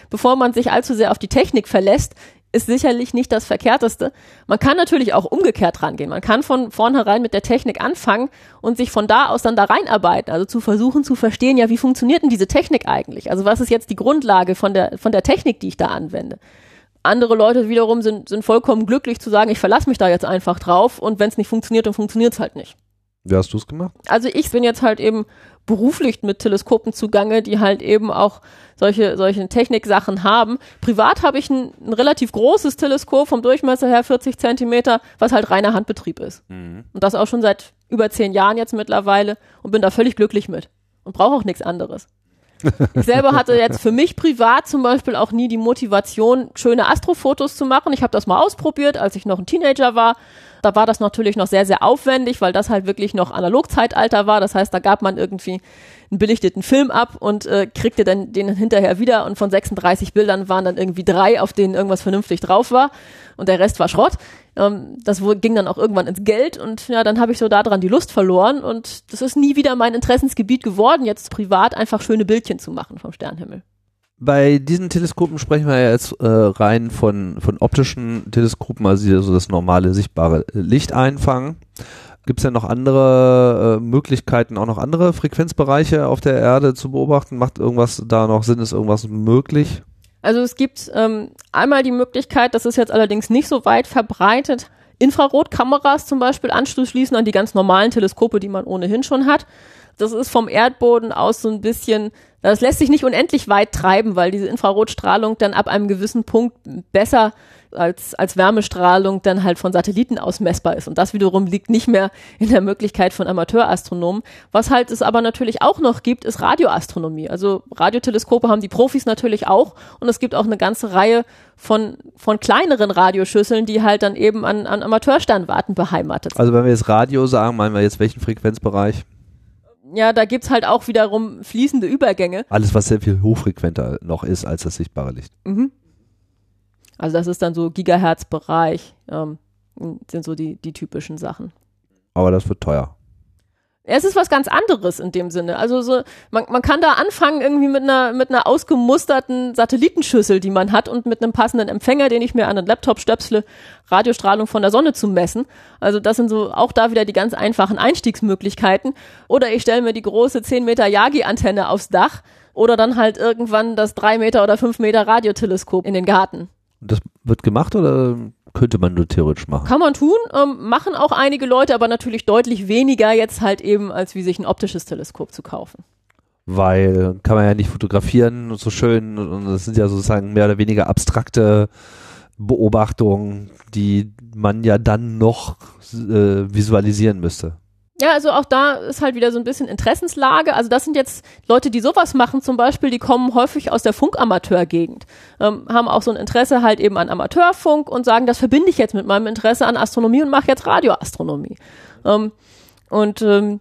bevor man sich allzu sehr auf die Technik verlässt, ist sicherlich nicht das Verkehrteste. Man kann natürlich auch umgekehrt rangehen. Man kann von vornherein mit der Technik anfangen und sich von da aus dann da reinarbeiten. Also zu versuchen zu verstehen, ja, wie funktioniert denn diese Technik eigentlich? Also was ist jetzt die Grundlage von der, von der Technik, die ich da anwende? Andere Leute wiederum sind, sind vollkommen glücklich zu sagen, ich verlasse mich da jetzt einfach drauf und wenn es nicht funktioniert, dann funktioniert es halt nicht. Wie hast du es gemacht? Also ich bin jetzt halt eben beruflich mit Teleskopen zugange, die halt eben auch solche, solche Techniksachen haben. Privat habe ich ein, ein relativ großes Teleskop vom Durchmesser her 40 Zentimeter, was halt reiner Handbetrieb ist. Und das auch schon seit über zehn Jahren jetzt mittlerweile und bin da völlig glücklich mit und brauche auch nichts anderes. Ich selber hatte jetzt für mich privat zum Beispiel auch nie die Motivation, schöne Astrofotos zu machen. Ich habe das mal ausprobiert, als ich noch ein Teenager war. Da war das natürlich noch sehr, sehr aufwendig, weil das halt wirklich noch Analogzeitalter war. Das heißt, da gab man irgendwie einen belichteten Film ab und äh, kriegte dann den hinterher wieder und von 36 Bildern waren dann irgendwie drei, auf denen irgendwas vernünftig drauf war und der Rest war Schrott. Ähm, das ging dann auch irgendwann ins Geld und ja, dann habe ich so daran die Lust verloren und das ist nie wieder mein Interessensgebiet geworden, jetzt privat einfach schöne Bildchen zu machen vom Sternhimmel. Bei diesen Teleskopen sprechen wir ja jetzt äh, rein von, von optischen Teleskopen, also die so das normale sichtbare Licht einfangen. Gibt es ja noch andere äh, Möglichkeiten, auch noch andere Frequenzbereiche auf der Erde zu beobachten? Macht irgendwas da noch Sinn? Ist irgendwas möglich? Also es gibt ähm, einmal die Möglichkeit, das ist jetzt allerdings nicht so weit verbreitet, Infrarotkameras zum Beispiel anzuschließen an die ganz normalen Teleskope, die man ohnehin schon hat. Das ist vom Erdboden aus so ein bisschen, das lässt sich nicht unendlich weit treiben, weil diese Infrarotstrahlung dann ab einem gewissen Punkt besser als, als Wärmestrahlung dann halt von Satelliten aus messbar ist. Und das wiederum liegt nicht mehr in der Möglichkeit von Amateurastronomen. Was halt es aber natürlich auch noch gibt, ist Radioastronomie. Also Radioteleskope haben die Profis natürlich auch. Und es gibt auch eine ganze Reihe von, von kleineren Radioschüsseln, die halt dann eben an, an Amateursternwarten beheimatet sind. Also wenn wir jetzt Radio sagen, meinen wir jetzt welchen Frequenzbereich? Ja, da gibt's halt auch wiederum fließende Übergänge. Alles, was sehr viel hochfrequenter noch ist als das sichtbare Licht. Also das ist dann so Gigahertz-Bereich, ähm, sind so die, die typischen Sachen. Aber das wird teuer. Es ist was ganz anderes in dem Sinne. Also so, man, man kann da anfangen irgendwie mit einer, mit einer ausgemusterten Satellitenschüssel, die man hat und mit einem passenden Empfänger, den ich mir an den Laptop stöpsle, Radiostrahlung von der Sonne zu messen. Also das sind so auch da wieder die ganz einfachen Einstiegsmöglichkeiten. Oder ich stelle mir die große 10 Meter Yagi-Antenne aufs Dach oder dann halt irgendwann das 3 Meter oder 5 Meter Radioteleskop in den Garten. Das wird gemacht oder könnte man nur theoretisch machen? Kann man tun, ähm, machen auch einige Leute, aber natürlich deutlich weniger jetzt halt eben, als wie sich ein optisches Teleskop zu kaufen. Weil kann man ja nicht fotografieren und so schön und das sind ja sozusagen mehr oder weniger abstrakte Beobachtungen, die man ja dann noch äh, visualisieren müsste. Ja, also auch da ist halt wieder so ein bisschen Interessenslage. Also das sind jetzt Leute, die sowas machen zum Beispiel, die kommen häufig aus der Funkamateurgegend, ähm, haben auch so ein Interesse halt eben an Amateurfunk und sagen, das verbinde ich jetzt mit meinem Interesse an Astronomie und mache jetzt Radioastronomie. Ähm, und ähm,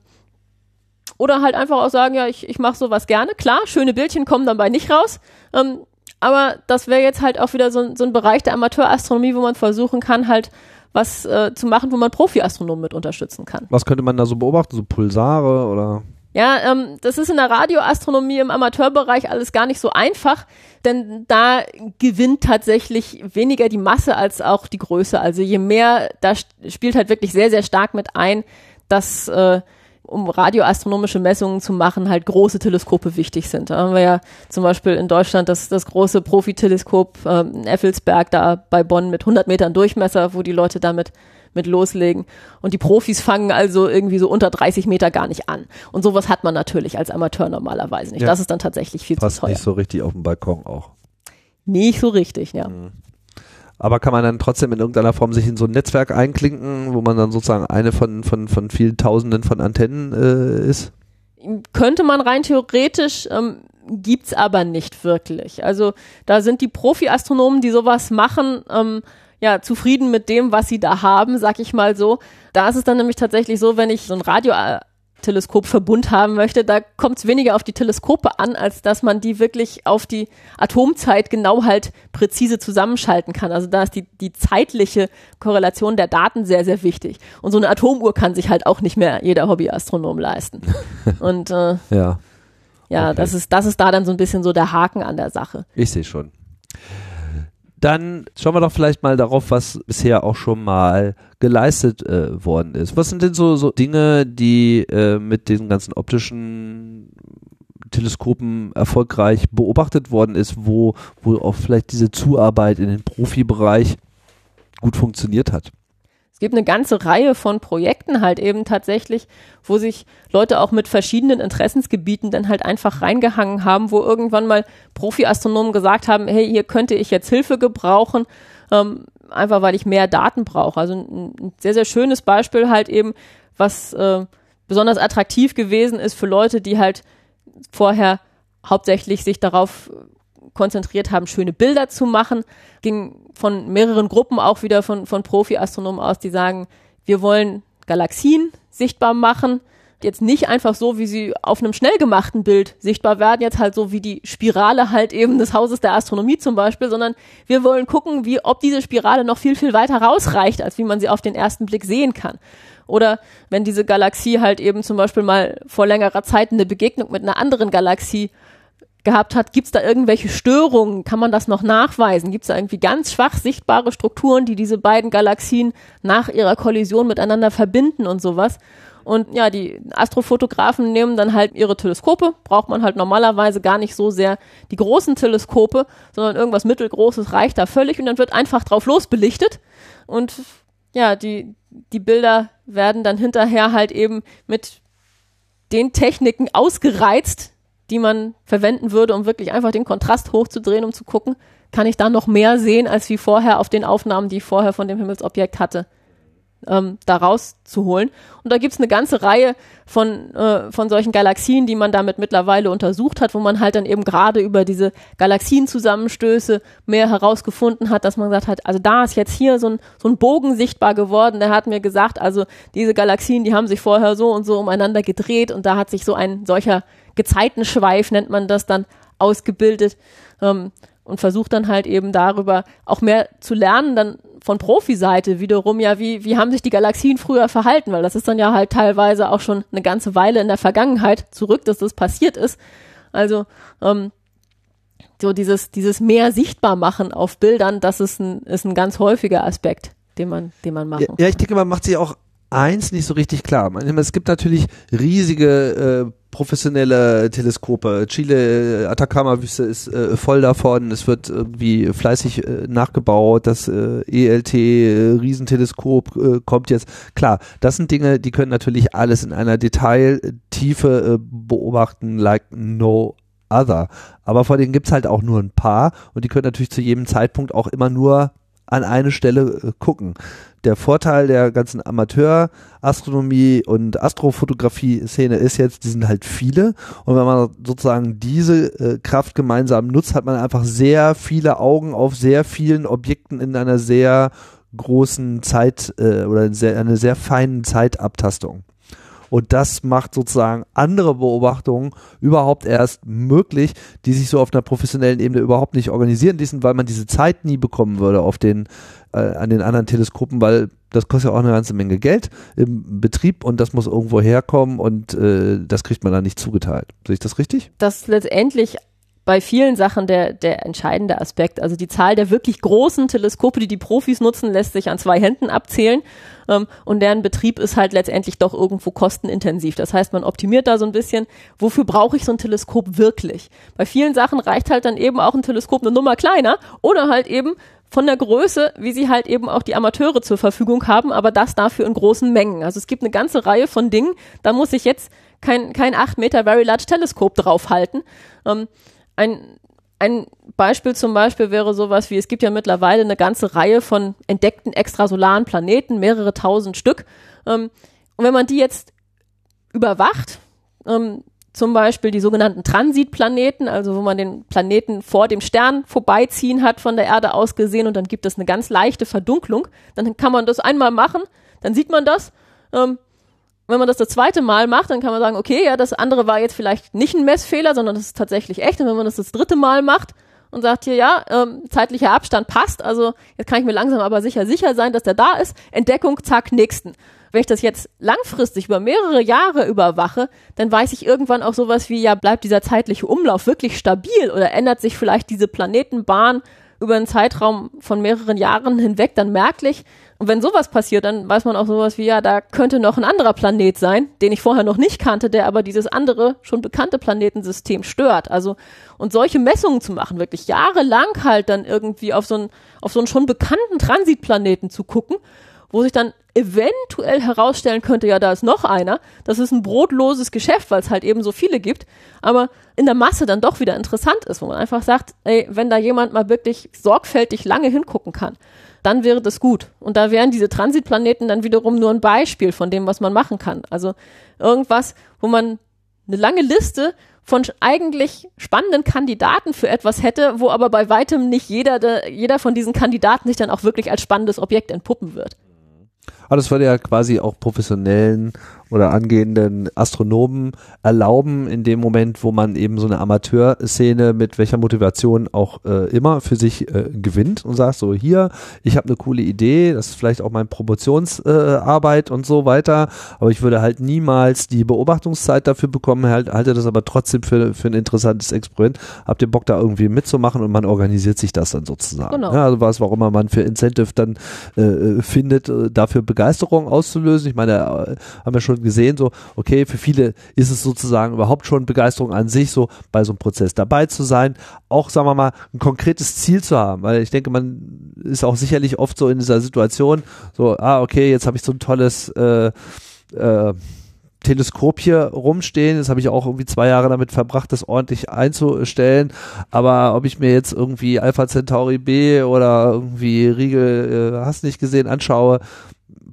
oder halt einfach auch sagen, ja, ich, ich mache sowas gerne. Klar, schöne Bildchen kommen dabei nicht raus. Ähm, aber das wäre jetzt halt auch wieder so, so ein Bereich der Amateurastronomie, wo man versuchen kann, halt was äh, zu machen, wo man Profi-Astronomen mit unterstützen kann. Was könnte man da so beobachten? So Pulsare oder? Ja, ähm, das ist in der Radioastronomie im Amateurbereich alles gar nicht so einfach, denn da gewinnt tatsächlich weniger die Masse als auch die Größe. Also je mehr, da spielt halt wirklich sehr, sehr stark mit ein, dass äh, um radioastronomische Messungen zu machen, halt große Teleskope wichtig sind. Da haben wir ja zum Beispiel in Deutschland das, das große Profiteleskop ähm, in Effelsberg da bei Bonn mit 100 Metern Durchmesser, wo die Leute damit mit loslegen. Und die Profis fangen also irgendwie so unter 30 Meter gar nicht an. Und sowas hat man natürlich als Amateur normalerweise nicht. Ja. Das ist dann tatsächlich viel Passt zu teuer. nicht so richtig auf dem Balkon auch. Nicht so richtig, ja. Aber kann man dann trotzdem in irgendeiner Form sich in so ein Netzwerk einklinken, wo man dann sozusagen eine von, von, von vielen Tausenden von Antennen äh, ist? könnte man rein theoretisch, ähm, gibt's aber nicht wirklich. Also da sind die Profi-Astronomen, die sowas machen, ähm, ja, zufrieden mit dem, was sie da haben, sag ich mal so. Da ist es dann nämlich tatsächlich so, wenn ich so ein Radioteleskopverbund haben möchte, da kommt es weniger auf die Teleskope an, als dass man die wirklich auf die Atomzeit genau halt präzise zusammenschalten kann. Also da ist die, die zeitliche Korrelation der Daten sehr, sehr wichtig. Und so eine Atomuhr kann sich halt auch nicht mehr jeder Hobbyastronom leisten. Und äh, Ja, ja, Okay. das ist, das ist da dann so ein bisschen so der Haken an der Sache. ich sehe schon. Dann schauen wir doch vielleicht mal darauf, was bisher auch schon mal geleistet äh, worden ist. Was sind denn so, so Dinge, die äh, mit den ganzen optischen Teleskopen erfolgreich beobachtet worden ist, wo, wo auch vielleicht diese Zuarbeit in den Profibereich gut funktioniert hat? Gibt eine ganze Reihe von Projekten halt eben tatsächlich, wo sich Leute auch mit verschiedenen Interessensgebieten dann halt einfach reingehangen haben, wo irgendwann mal Profi-Astronomen gesagt haben, hey, hier könnte ich jetzt Hilfe gebrauchen, ähm, einfach weil ich mehr Daten brauche. Also ein, ein sehr, sehr schönes Beispiel halt eben, was äh, besonders attraktiv gewesen ist für Leute, die halt vorher hauptsächlich sich darauf konzentriert haben, schöne Bilder zu machen, ging von mehreren Gruppen auch wieder von, von Profi-Astronomen aus, die sagen, wir wollen Galaxien sichtbar machen. Jetzt nicht einfach so, wie sie auf einem schnell gemachten Bild sichtbar werden, jetzt halt so wie die Spirale halt eben des Hauses der Astronomie zum Beispiel, sondern wir wollen gucken, wie, ob diese Spirale noch viel, viel weiter rausreicht, als wie man sie auf den ersten Blick sehen kann. Oder wenn diese Galaxie halt eben zum Beispiel mal vor längerer Zeit eine Begegnung mit einer anderen Galaxie gehabt hat, gibt es da irgendwelche Störungen? Kann man das noch nachweisen? Gibt es da irgendwie ganz schwach sichtbare Strukturen, die diese beiden Galaxien nach ihrer Kollision miteinander verbinden und sowas? Und ja, die Astrofotografen nehmen dann halt ihre Teleskope, braucht man halt normalerweise gar nicht so sehr die großen Teleskope, sondern irgendwas mittelgroßes reicht da völlig und dann wird einfach drauf losbelichtet und ja, die, die Bilder werden dann hinterher halt eben mit den Techniken ausgereizt, die man verwenden würde, um wirklich einfach den Kontrast hochzudrehen, um zu gucken, kann ich da noch mehr sehen, als wie vorher auf den Aufnahmen, die ich vorher von dem Himmelsobjekt hatte, ähm, da rauszuholen. Und da gibt's eine ganze Reihe von, äh, von solchen Galaxien, die man damit mittlerweile untersucht hat, wo man halt dann eben gerade über diese Galaxienzusammenstöße mehr herausgefunden hat, dass man gesagt hat, also da ist jetzt hier so ein, so ein Bogen sichtbar geworden, der hat mir gesagt, also diese Galaxien, die haben sich vorher so und so umeinander gedreht und da hat sich so ein solcher Gezeitenschweif, nennt man das dann, ausgebildet ähm, und versucht dann halt eben darüber auch mehr zu lernen, dann von Profiseite wiederum, ja, wie, wie haben sich die Galaxien früher verhalten, weil das ist dann ja halt teilweise auch schon eine ganze Weile in der Vergangenheit zurück, dass das passiert ist. Also ähm, so dieses, dieses mehr sichtbar machen auf Bildern, das ist ein, ist ein ganz häufiger Aspekt, den man, den man machen Ja, ja, ich denke, man macht sich auch eins nicht so richtig klar. Es gibt natürlich riesige äh, professionelle Teleskope. Chile, äh, Atacama-Wüste ist äh, voll davon. Es wird irgendwie fleißig äh, nachgebaut. Das äh, ELT äh, Riesenteleskop äh, kommt jetzt. Klar, das sind Dinge, die können natürlich alles in einer Detailtiefe beobachten, like no other. Aber vor denen gibt's halt auch nur ein paar und die können natürlich zu jedem Zeitpunkt auch immer nur an eine Stelle äh, gucken. Der Vorteil der ganzen Amateur-Astronomie und Astrofotografie-Szene ist jetzt, die sind halt viele und wenn man sozusagen diese äh, Kraft gemeinsam nutzt, hat man einfach sehr viele Augen auf sehr vielen Objekten in einer sehr großen Zeit äh, oder sehr, einer sehr feinen Zeitabtastung. Und das macht sozusagen andere Beobachtungen überhaupt erst möglich, die sich so auf einer professionellen Ebene überhaupt nicht organisieren ließen, weil man diese Zeit nie bekommen würde auf den, äh, an den anderen Teleskopen, weil das kostet ja auch eine ganze Menge Geld im Betrieb und das muss irgendwo herkommen und äh, das kriegt man dann nicht zugeteilt. Sehe ich das richtig? das letztendlich bei vielen Sachen der, der entscheidende Aspekt. Also die Zahl der wirklich großen Teleskope, die die Profis nutzen, lässt sich an zwei Händen abzählen. Ähm, und deren Betrieb ist halt letztendlich doch irgendwo kostenintensiv. Das heißt, man optimiert da so ein bisschen, wofür brauche ich so ein Teleskop wirklich? Bei vielen Sachen reicht halt dann eben auch ein Teleskop eine Nummer kleiner oder halt eben von der Größe, wie sie halt eben auch die Amateure zur Verfügung haben, aber das dafür in großen Mengen. Also es gibt eine ganze Reihe von Dingen, da muss ich jetzt kein, kein 8 Meter Very Large Teleskop draufhalten. Ähm, ein, ein Beispiel zum Beispiel wäre sowas wie, es gibt ja mittlerweile eine ganze Reihe von entdeckten extrasolaren Planeten, mehrere tausend Stück. Ähm, und wenn man die jetzt überwacht, ähm, zum Beispiel die sogenannten Transitplaneten, also wo man den Planeten vor dem Stern vorbeiziehen hat von der Erde aus gesehen und dann gibt es eine ganz leichte Verdunklung. Dann kann man das einmal machen, dann sieht man das. Ähm, wenn man das das zweite Mal macht, dann kann man sagen, okay, ja, das andere war jetzt vielleicht nicht ein Messfehler, sondern das ist tatsächlich echt. Und wenn man das das dritte Mal macht und sagt hier, ja, ähm, zeitlicher Abstand passt, also jetzt kann ich mir langsam aber sicher sicher sein, dass der da ist. Entdeckung, zack, nächsten. Wenn ich das jetzt langfristig über mehrere Jahre überwache, dann weiß ich irgendwann auch sowas wie, ja, bleibt dieser zeitliche Umlauf wirklich stabil oder ändert sich vielleicht diese Planetenbahn über einen Zeitraum von mehreren Jahren hinweg dann merklich. Und wenn sowas passiert, dann weiß man auch sowas wie, ja, da könnte noch ein anderer Planet sein, den ich vorher noch nicht kannte, der aber dieses andere, schon bekannte Planetensystem stört. Also, und solche Messungen zu machen, wirklich jahrelang halt dann irgendwie auf so einen, auf so einen schon bekannten Transitplaneten zu gucken wo sich dann eventuell herausstellen könnte, ja, da ist noch einer. Das ist ein brotloses Geschäft, weil es halt eben so viele gibt, aber in der Masse dann doch wieder interessant ist, wo man einfach sagt, ey, wenn da jemand mal wirklich sorgfältig lange hingucken kann, dann wäre das gut. Und da wären diese Transitplaneten dann wiederum nur ein Beispiel von dem, was man machen kann. Also irgendwas, wo man eine lange Liste von eigentlich spannenden Kandidaten für etwas hätte, wo aber bei weitem nicht jeder, de, jeder von diesen Kandidaten sich dann auch wirklich als spannendes Objekt entpuppen wird. Aber das würde ja quasi auch professionellen oder angehenden Astronomen erlauben, in dem Moment, wo man eben so eine Amateurszene mit welcher Motivation auch äh, immer für sich äh, gewinnt und sagt, so hier, ich habe eine coole Idee, das ist vielleicht auch meine Promotionsarbeit äh, und so weiter, aber ich würde halt niemals die Beobachtungszeit dafür bekommen, halt, halte das aber trotzdem für, für ein interessantes Experiment. Habt ihr Bock da irgendwie mitzumachen und man organisiert sich das dann sozusagen. Genau. Ja, also was, warum man für Incentive dann äh, äh findet, äh, dafür Begeisterung auszulösen. Ich meine, äh, haben wir schon gesehen, so, okay, für viele ist es sozusagen überhaupt schon Begeisterung an sich, so bei so einem Prozess dabei zu sein, auch, sagen wir mal, ein konkretes Ziel zu haben, weil ich denke, man ist auch sicherlich oft so in dieser Situation, so, ah, okay, jetzt habe ich so ein tolles, äh, äh, Teleskop hier rumstehen. Das habe ich auch irgendwie zwei Jahre damit verbracht, das ordentlich einzustellen. Aber ob ich mir jetzt irgendwie Alpha Centauri B oder irgendwie Riegel, äh, hast nicht gesehen, anschaue,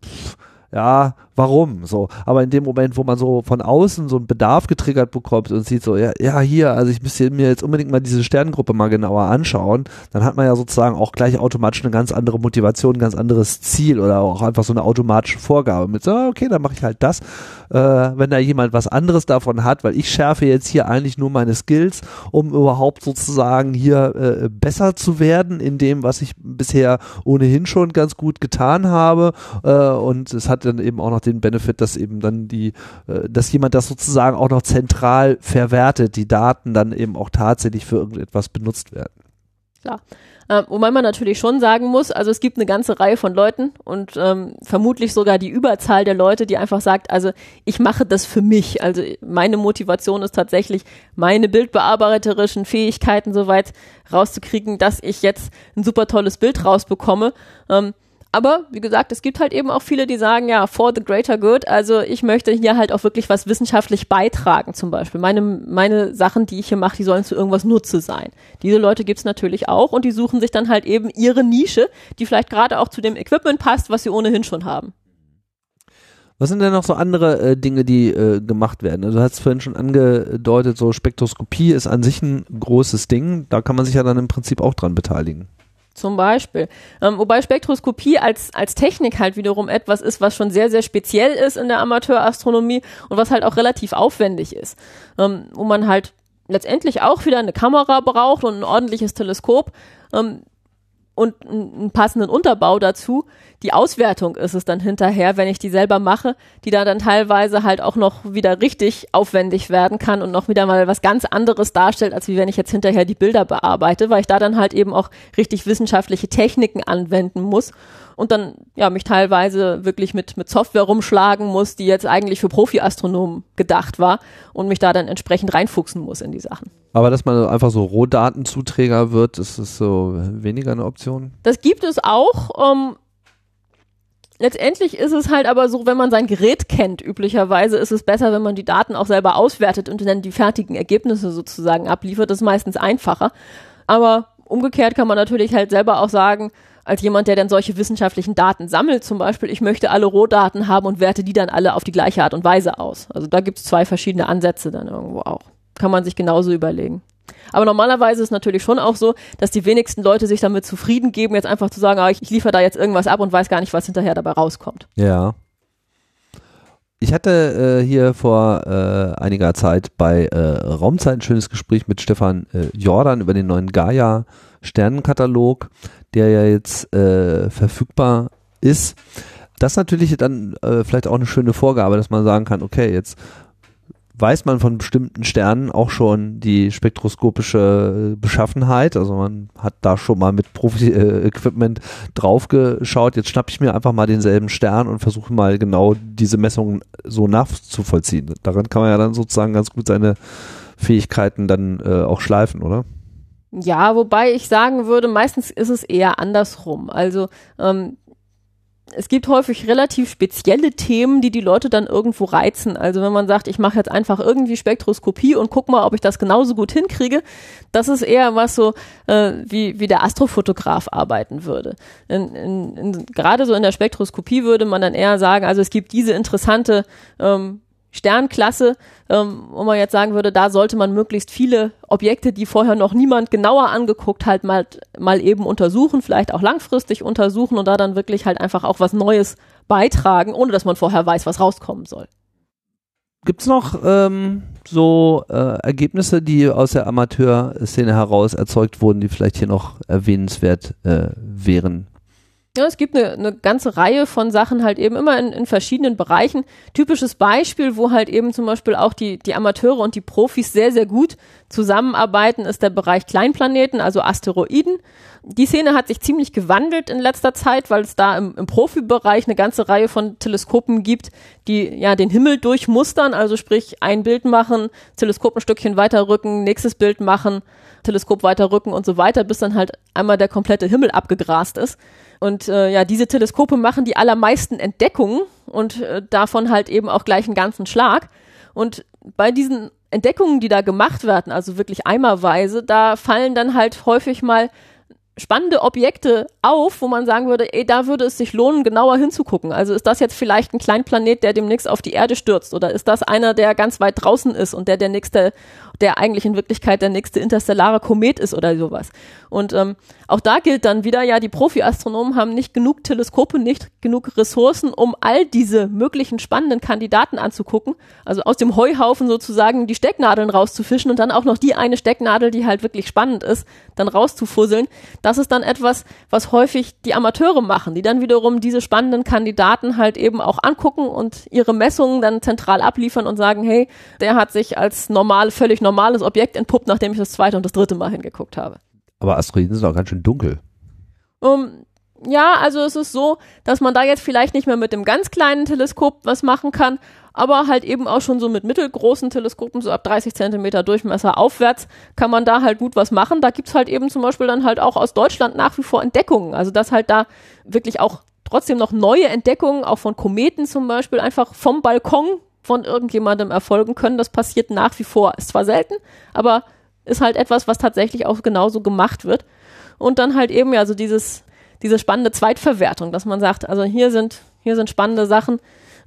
pff, ja, warum so. Aber in dem Moment, wo man so von außen so einen Bedarf getriggert bekommt und sieht so, ja, ja hier, also ich müsste mir jetzt unbedingt mal diese Sternengruppe mal genauer anschauen, dann hat man ja sozusagen auch gleich automatisch eine ganz andere Motivation, ein ganz anderes Ziel oder auch einfach so eine automatische Vorgabe mit so, okay, dann mache ich halt das. Äh, wenn da jemand was anderes davon hat, weil ich schärfe jetzt hier eigentlich nur meine Skills, um überhaupt sozusagen hier äh, besser zu werden in dem, was ich bisher ohnehin schon ganz gut getan habe. Äh, und es hat dann eben auch noch den den Benefit, dass eben dann die, äh, dass jemand das sozusagen auch noch zentral verwertet, die Daten dann eben auch tatsächlich für irgendetwas benutzt werden. Klar. Ähm, wobei man natürlich schon sagen muss, also es gibt eine ganze Reihe von Leuten und ähm, vermutlich sogar die Überzahl der Leute, die einfach sagt, also ich mache das für mich. Also meine Motivation ist tatsächlich, meine bildbearbeiterischen Fähigkeiten soweit rauszukriegen, dass ich jetzt ein super tolles Bild rausbekomme. Ähm, aber wie gesagt, es gibt halt eben auch viele, die sagen, ja, for the greater good. Also ich möchte hier halt auch wirklich was wissenschaftlich beitragen, zum Beispiel. Meine, meine Sachen, die ich hier mache, die sollen zu irgendwas Nutze sein. Diese Leute gibt's natürlich auch und die suchen sich dann halt eben ihre Nische, die vielleicht gerade auch zu dem Equipment passt, was sie ohnehin schon haben. Was sind denn noch so andere äh, Dinge, die äh, gemacht werden? Also du hast vorhin schon angedeutet, so Spektroskopie ist an sich ein großes Ding. Da kann man sich ja dann im Prinzip auch dran beteiligen. Zum Beispiel. Ähm, wobei Spektroskopie als, als Technik halt wiederum etwas ist, was schon sehr, sehr speziell ist in der Amateurastronomie und was halt auch relativ aufwendig ist. Ähm, wo man halt letztendlich auch wieder eine Kamera braucht und ein ordentliches Teleskop. Ähm, und einen passenden Unterbau dazu. Die Auswertung ist es dann hinterher, wenn ich die selber mache, die da dann teilweise halt auch noch wieder richtig aufwendig werden kann und noch wieder mal was ganz anderes darstellt, als wie wenn ich jetzt hinterher die Bilder bearbeite, weil ich da dann halt eben auch richtig wissenschaftliche Techniken anwenden muss und dann ja mich teilweise wirklich mit mit Software rumschlagen muss, die jetzt eigentlich für Profi-Astronomen gedacht war und mich da dann entsprechend reinfuchsen muss in die Sachen. Aber dass man einfach so Rohdatenzuträger wird, ist das so weniger eine Option? Das gibt es auch. Ähm, letztendlich ist es halt aber so, wenn man sein Gerät kennt, üblicherweise ist es besser, wenn man die Daten auch selber auswertet und dann die fertigen Ergebnisse sozusagen abliefert. Das ist meistens einfacher. Aber umgekehrt kann man natürlich halt selber auch sagen, als jemand, der dann solche wissenschaftlichen Daten sammelt. Zum Beispiel, ich möchte alle Rohdaten haben und werte die dann alle auf die gleiche Art und Weise aus. Also da gibt es zwei verschiedene Ansätze dann irgendwo auch. Kann man sich genauso überlegen. Aber normalerweise ist natürlich schon auch so, dass die wenigsten Leute sich damit zufrieden geben, jetzt einfach zu sagen, ah, ich, ich liefere da jetzt irgendwas ab und weiß gar nicht, was hinterher dabei rauskommt. Ja. Ich hatte äh, hier vor äh, einiger Zeit bei äh, Raumzeit ein schönes Gespräch mit Stefan äh, Jordan über den neuen Gaia Sternenkatalog, der ja jetzt äh, verfügbar ist. Das ist natürlich dann äh, vielleicht auch eine schöne Vorgabe, dass man sagen kann, okay, jetzt weiß man von bestimmten Sternen auch schon die spektroskopische Beschaffenheit. Also man hat da schon mal mit Profi-Equipment äh, draufgeschaut. Jetzt schnappe ich mir einfach mal denselben Stern und versuche mal genau diese Messungen so nachzuvollziehen. Daran kann man ja dann sozusagen ganz gut seine Fähigkeiten dann äh, auch schleifen, oder? Ja, wobei ich sagen würde, meistens ist es eher andersrum. Also ähm, es gibt häufig relativ spezielle Themen, die die Leute dann irgendwo reizen. Also wenn man sagt, ich mache jetzt einfach irgendwie Spektroskopie und guck mal, ob ich das genauso gut hinkriege, das ist eher was so, äh, wie, wie der Astrofotograf arbeiten würde. In, in, in, gerade so in der Spektroskopie würde man dann eher sagen, also es gibt diese interessante ähm, Sternklasse, ähm, wo man jetzt sagen würde, da sollte man möglichst viele Objekte, die vorher noch niemand genauer angeguckt hat, mal, mal eben untersuchen, vielleicht auch langfristig untersuchen und da dann wirklich halt einfach auch was Neues beitragen, ohne dass man vorher weiß, was rauskommen soll. Gibt es noch ähm, so äh, Ergebnisse, die aus der Amateurszene heraus erzeugt wurden, die vielleicht hier noch erwähnenswert äh, wären? Ja, es gibt eine, eine ganze Reihe von Sachen halt eben immer in, in verschiedenen Bereichen. Typisches Beispiel, wo halt eben zum Beispiel auch die, die Amateure und die Profis sehr, sehr gut zusammenarbeiten, ist der Bereich Kleinplaneten, also Asteroiden. Die Szene hat sich ziemlich gewandelt in letzter Zeit, weil es da im, im Profibereich eine ganze Reihe von Teleskopen gibt, die ja den Himmel durchmustern, also sprich ein Bild machen, Teleskop ein Stückchen weiterrücken, nächstes Bild machen, Teleskop weiterrücken und so weiter, bis dann halt einmal der komplette Himmel abgegrast ist. Und äh, ja, diese Teleskope machen die allermeisten Entdeckungen und äh, davon halt eben auch gleich einen ganzen Schlag. Und bei diesen Entdeckungen, die da gemacht werden, also wirklich eimerweise, da fallen dann halt häufig mal spannende Objekte auf, wo man sagen würde, ey, da würde es sich lohnen, genauer hinzugucken. Also ist das jetzt vielleicht ein Kleinplanet, der demnächst auf die Erde stürzt oder ist das einer, der ganz weit draußen ist und der der nächste der eigentlich in Wirklichkeit der nächste interstellare Komet ist oder sowas. Und ähm, auch da gilt dann wieder, ja, die Profi-Astronomen haben nicht genug Teleskope, nicht genug Ressourcen, um all diese möglichen spannenden Kandidaten anzugucken. Also aus dem Heuhaufen sozusagen die Stecknadeln rauszufischen und dann auch noch die eine Stecknadel, die halt wirklich spannend ist, dann rauszufusseln. Das ist dann etwas, was häufig die Amateure machen, die dann wiederum diese spannenden Kandidaten halt eben auch angucken und ihre Messungen dann zentral abliefern und sagen, hey, der hat sich als normal, völlig normal normales Objekt entpuppt, nachdem ich das zweite und das dritte Mal hingeguckt habe. Aber Asteroiden sind auch ganz schön dunkel. Um, ja, also es ist so, dass man da jetzt vielleicht nicht mehr mit dem ganz kleinen Teleskop was machen kann, aber halt eben auch schon so mit mittelgroßen Teleskopen, so ab 30 Zentimeter Durchmesser aufwärts, kann man da halt gut was machen. Da gibt es halt eben zum Beispiel dann halt auch aus Deutschland nach wie vor Entdeckungen. Also dass halt da wirklich auch trotzdem noch neue Entdeckungen, auch von Kometen zum Beispiel, einfach vom Balkon von irgendjemandem erfolgen können. Das passiert nach wie vor. Ist zwar selten, aber ist halt etwas, was tatsächlich auch genauso gemacht wird. Und dann halt eben ja so dieses, diese spannende Zweitverwertung, dass man sagt, also hier sind, hier sind spannende Sachen,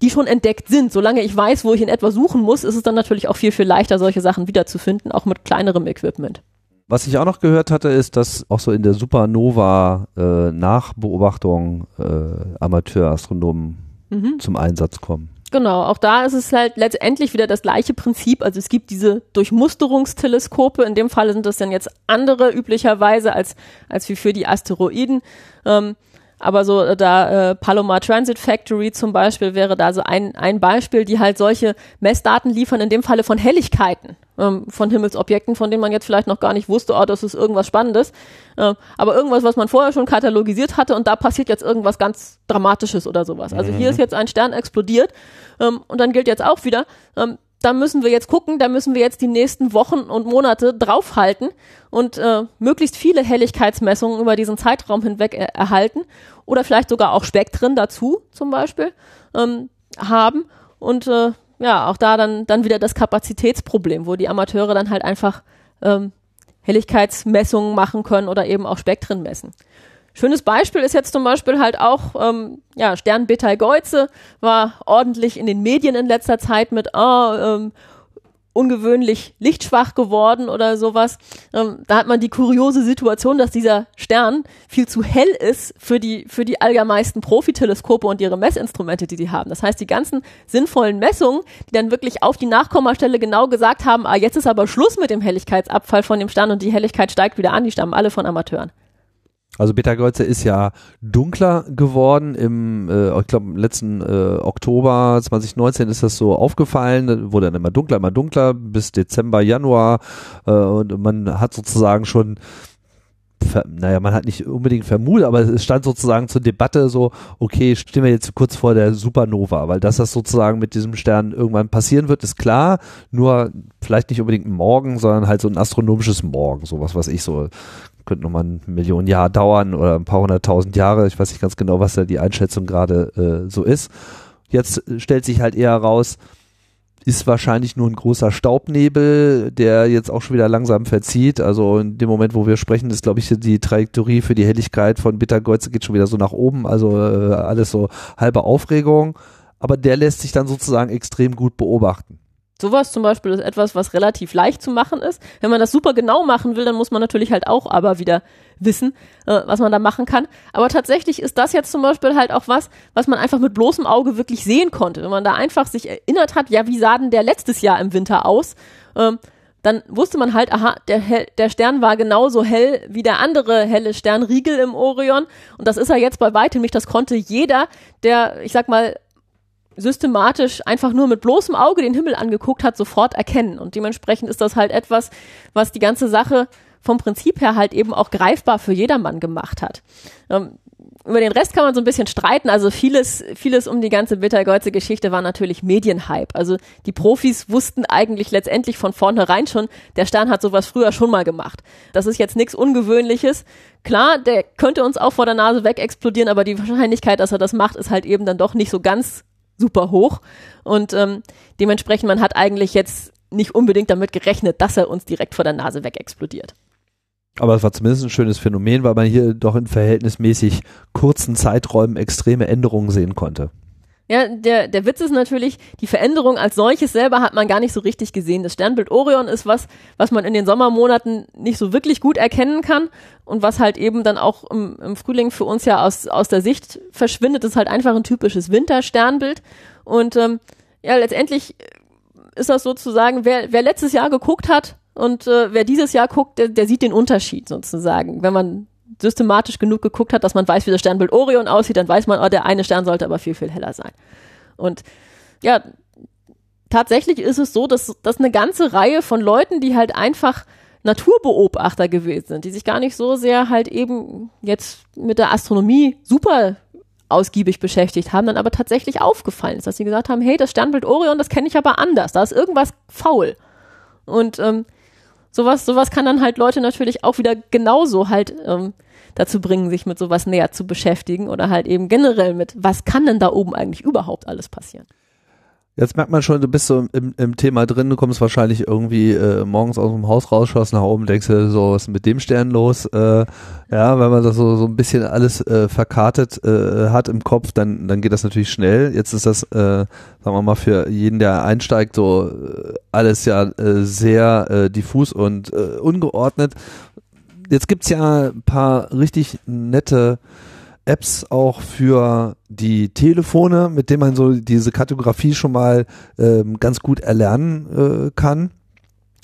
die schon entdeckt sind. Solange ich weiß, wo ich in etwa suchen muss, ist es dann natürlich auch viel, viel leichter, solche Sachen wiederzufinden, auch mit kleinerem Equipment. Was ich auch noch gehört hatte, ist, dass auch so in der Supernova-Nachbeobachtung äh, äh, Amateurastronomen mhm. zum Einsatz kommen. Genau, auch da ist es halt letztendlich wieder das gleiche Prinzip. Also es gibt diese Durchmusterungsteleskope. In dem Fall sind das dann jetzt andere üblicherweise als, als wie für die Asteroiden. Ähm, aber so äh, da äh, Palomar Transit Factory zum Beispiel wäre da so ein, ein Beispiel, die halt solche Messdaten liefern, in dem Falle von Helligkeiten ähm, von Himmelsobjekten, von denen man jetzt vielleicht noch gar nicht wusste, oh, das ist irgendwas Spannendes. Äh, aber irgendwas, was man vorher schon katalogisiert hatte und da passiert jetzt irgendwas ganz Dramatisches oder sowas. Also mhm. hier ist jetzt ein Stern explodiert ähm, und dann gilt jetzt auch wieder, ähm, da müssen wir jetzt gucken, da müssen wir jetzt die nächsten Wochen und Monate draufhalten und äh, möglichst viele Helligkeitsmessungen über diesen Zeitraum hinweg er erhalten oder vielleicht sogar auch Spektren dazu zum Beispiel ähm, haben und äh, ja, auch da dann, dann wieder das Kapazitätsproblem, wo die Amateure dann halt einfach ähm, Helligkeitsmessungen machen können oder eben auch Spektren messen. Schönes Beispiel ist jetzt zum Beispiel halt auch, ähm, ja, Stern Betelgeuse war ordentlich in den Medien in letzter Zeit mit, oh, ähm, ungewöhnlich lichtschwach geworden oder sowas. Ähm, da hat man die kuriose Situation, dass dieser Stern viel zu hell ist für die, für die allermeisten Profiteleskope und ihre Messinstrumente, die sie haben. Das heißt, die ganzen sinnvollen Messungen, die dann wirklich auf die Nachkommastelle genau gesagt haben, ah, jetzt ist aber Schluss mit dem Helligkeitsabfall von dem Stern und die Helligkeit steigt wieder an, die stammen alle von Amateuren. Also Betelgeuse ist ja dunkler geworden im, äh, ich glaube, letzten äh, Oktober 2019 ist das so aufgefallen, wurde dann immer dunkler, immer dunkler bis Dezember, Januar. Äh, und man hat sozusagen schon naja, man hat nicht unbedingt vermutet, aber es stand sozusagen zur Debatte so, okay, stehen wir jetzt kurz vor der Supernova, weil dass das sozusagen mit diesem Stern irgendwann passieren wird, ist klar, nur vielleicht nicht unbedingt morgen, sondern halt so ein astronomisches Morgen, sowas, was ich so könnte nochmal ein Million Jahre dauern oder ein paar hunderttausend Jahre. Ich weiß nicht ganz genau, was da die Einschätzung gerade äh, so ist. Jetzt stellt sich halt eher raus, ist wahrscheinlich nur ein großer Staubnebel, der jetzt auch schon wieder langsam verzieht. Also in dem Moment, wo wir sprechen, ist, glaube ich, die Trajektorie für die Helligkeit von Bittergeuze geht schon wieder so nach oben. Also äh, alles so halbe Aufregung. Aber der lässt sich dann sozusagen extrem gut beobachten. Sowas zum Beispiel ist etwas, was relativ leicht zu machen ist. Wenn man das super genau machen will, dann muss man natürlich halt auch aber wieder wissen, äh, was man da machen kann. Aber tatsächlich ist das jetzt zum Beispiel halt auch was, was man einfach mit bloßem Auge wirklich sehen konnte. Wenn man da einfach sich erinnert hat, ja, wie sah denn der letztes Jahr im Winter aus? Ähm, dann wusste man halt, aha, der, der Stern war genauso hell wie der andere helle Sternriegel im Orion. Und das ist er jetzt bei weitem nicht. Das konnte jeder, der, ich sag mal, systematisch einfach nur mit bloßem Auge den Himmel angeguckt hat, sofort erkennen. Und dementsprechend ist das halt etwas, was die ganze Sache vom Prinzip her halt eben auch greifbar für jedermann gemacht hat. Ähm, über den Rest kann man so ein bisschen streiten. Also vieles, vieles um die ganze Bittergeuze-Geschichte war natürlich Medienhype. Also die Profis wussten eigentlich letztendlich von vornherein schon, der Stern hat sowas früher schon mal gemacht. Das ist jetzt nichts Ungewöhnliches. Klar, der könnte uns auch vor der Nase weg explodieren, aber die Wahrscheinlichkeit, dass er das macht, ist halt eben dann doch nicht so ganz super hoch. Und ähm, dementsprechend, man hat eigentlich jetzt nicht unbedingt damit gerechnet, dass er uns direkt vor der Nase weg explodiert. Aber es war zumindest ein schönes Phänomen, weil man hier doch in verhältnismäßig kurzen Zeiträumen extreme Änderungen sehen konnte. Ja, der, der Witz ist natürlich, die Veränderung als solches selber hat man gar nicht so richtig gesehen. Das Sternbild Orion ist was, was man in den Sommermonaten nicht so wirklich gut erkennen kann und was halt eben dann auch im, im Frühling für uns ja aus, aus der Sicht verschwindet. Das ist halt einfach ein typisches Wintersternbild. Und ähm, ja, letztendlich ist das sozusagen, wer, wer letztes Jahr geguckt hat und äh, wer dieses Jahr guckt, der, der sieht den Unterschied sozusagen. Wenn man systematisch genug geguckt hat, dass man weiß, wie das Sternbild Orion aussieht, dann weiß man, oh, der eine Stern sollte aber viel, viel heller sein. Und ja, tatsächlich ist es so, dass, dass eine ganze Reihe von Leuten, die halt einfach Naturbeobachter gewesen sind, die sich gar nicht so sehr halt eben jetzt mit der Astronomie super ausgiebig beschäftigt haben, dann aber tatsächlich aufgefallen ist, dass sie gesagt haben, hey, das Sternbild Orion, das kenne ich aber anders, da ist irgendwas faul. Und ähm, sowas, sowas kann dann halt Leute natürlich auch wieder genauso halt ähm, dazu bringen, sich mit sowas näher zu beschäftigen oder halt eben generell mit, was kann denn da oben eigentlich überhaupt alles passieren. Jetzt merkt man schon, du bist so im, im Thema drin, du kommst wahrscheinlich irgendwie äh, morgens aus dem Haus raus, schaust nach oben, denkst dir so, was ist mit dem Stern los? Äh, ja, wenn man das so, so ein bisschen alles äh, verkartet äh, hat im Kopf, dann, dann geht das natürlich schnell. Jetzt ist das, äh, sagen wir mal, für jeden, der einsteigt, so äh, alles ja sehr diffus und ungeordnet. Jetzt gibt's ja ein paar richtig nette Apps auch für die Telefone, mit denen man so diese Kartografie schon mal ähm, ganz gut erlernen äh, kann.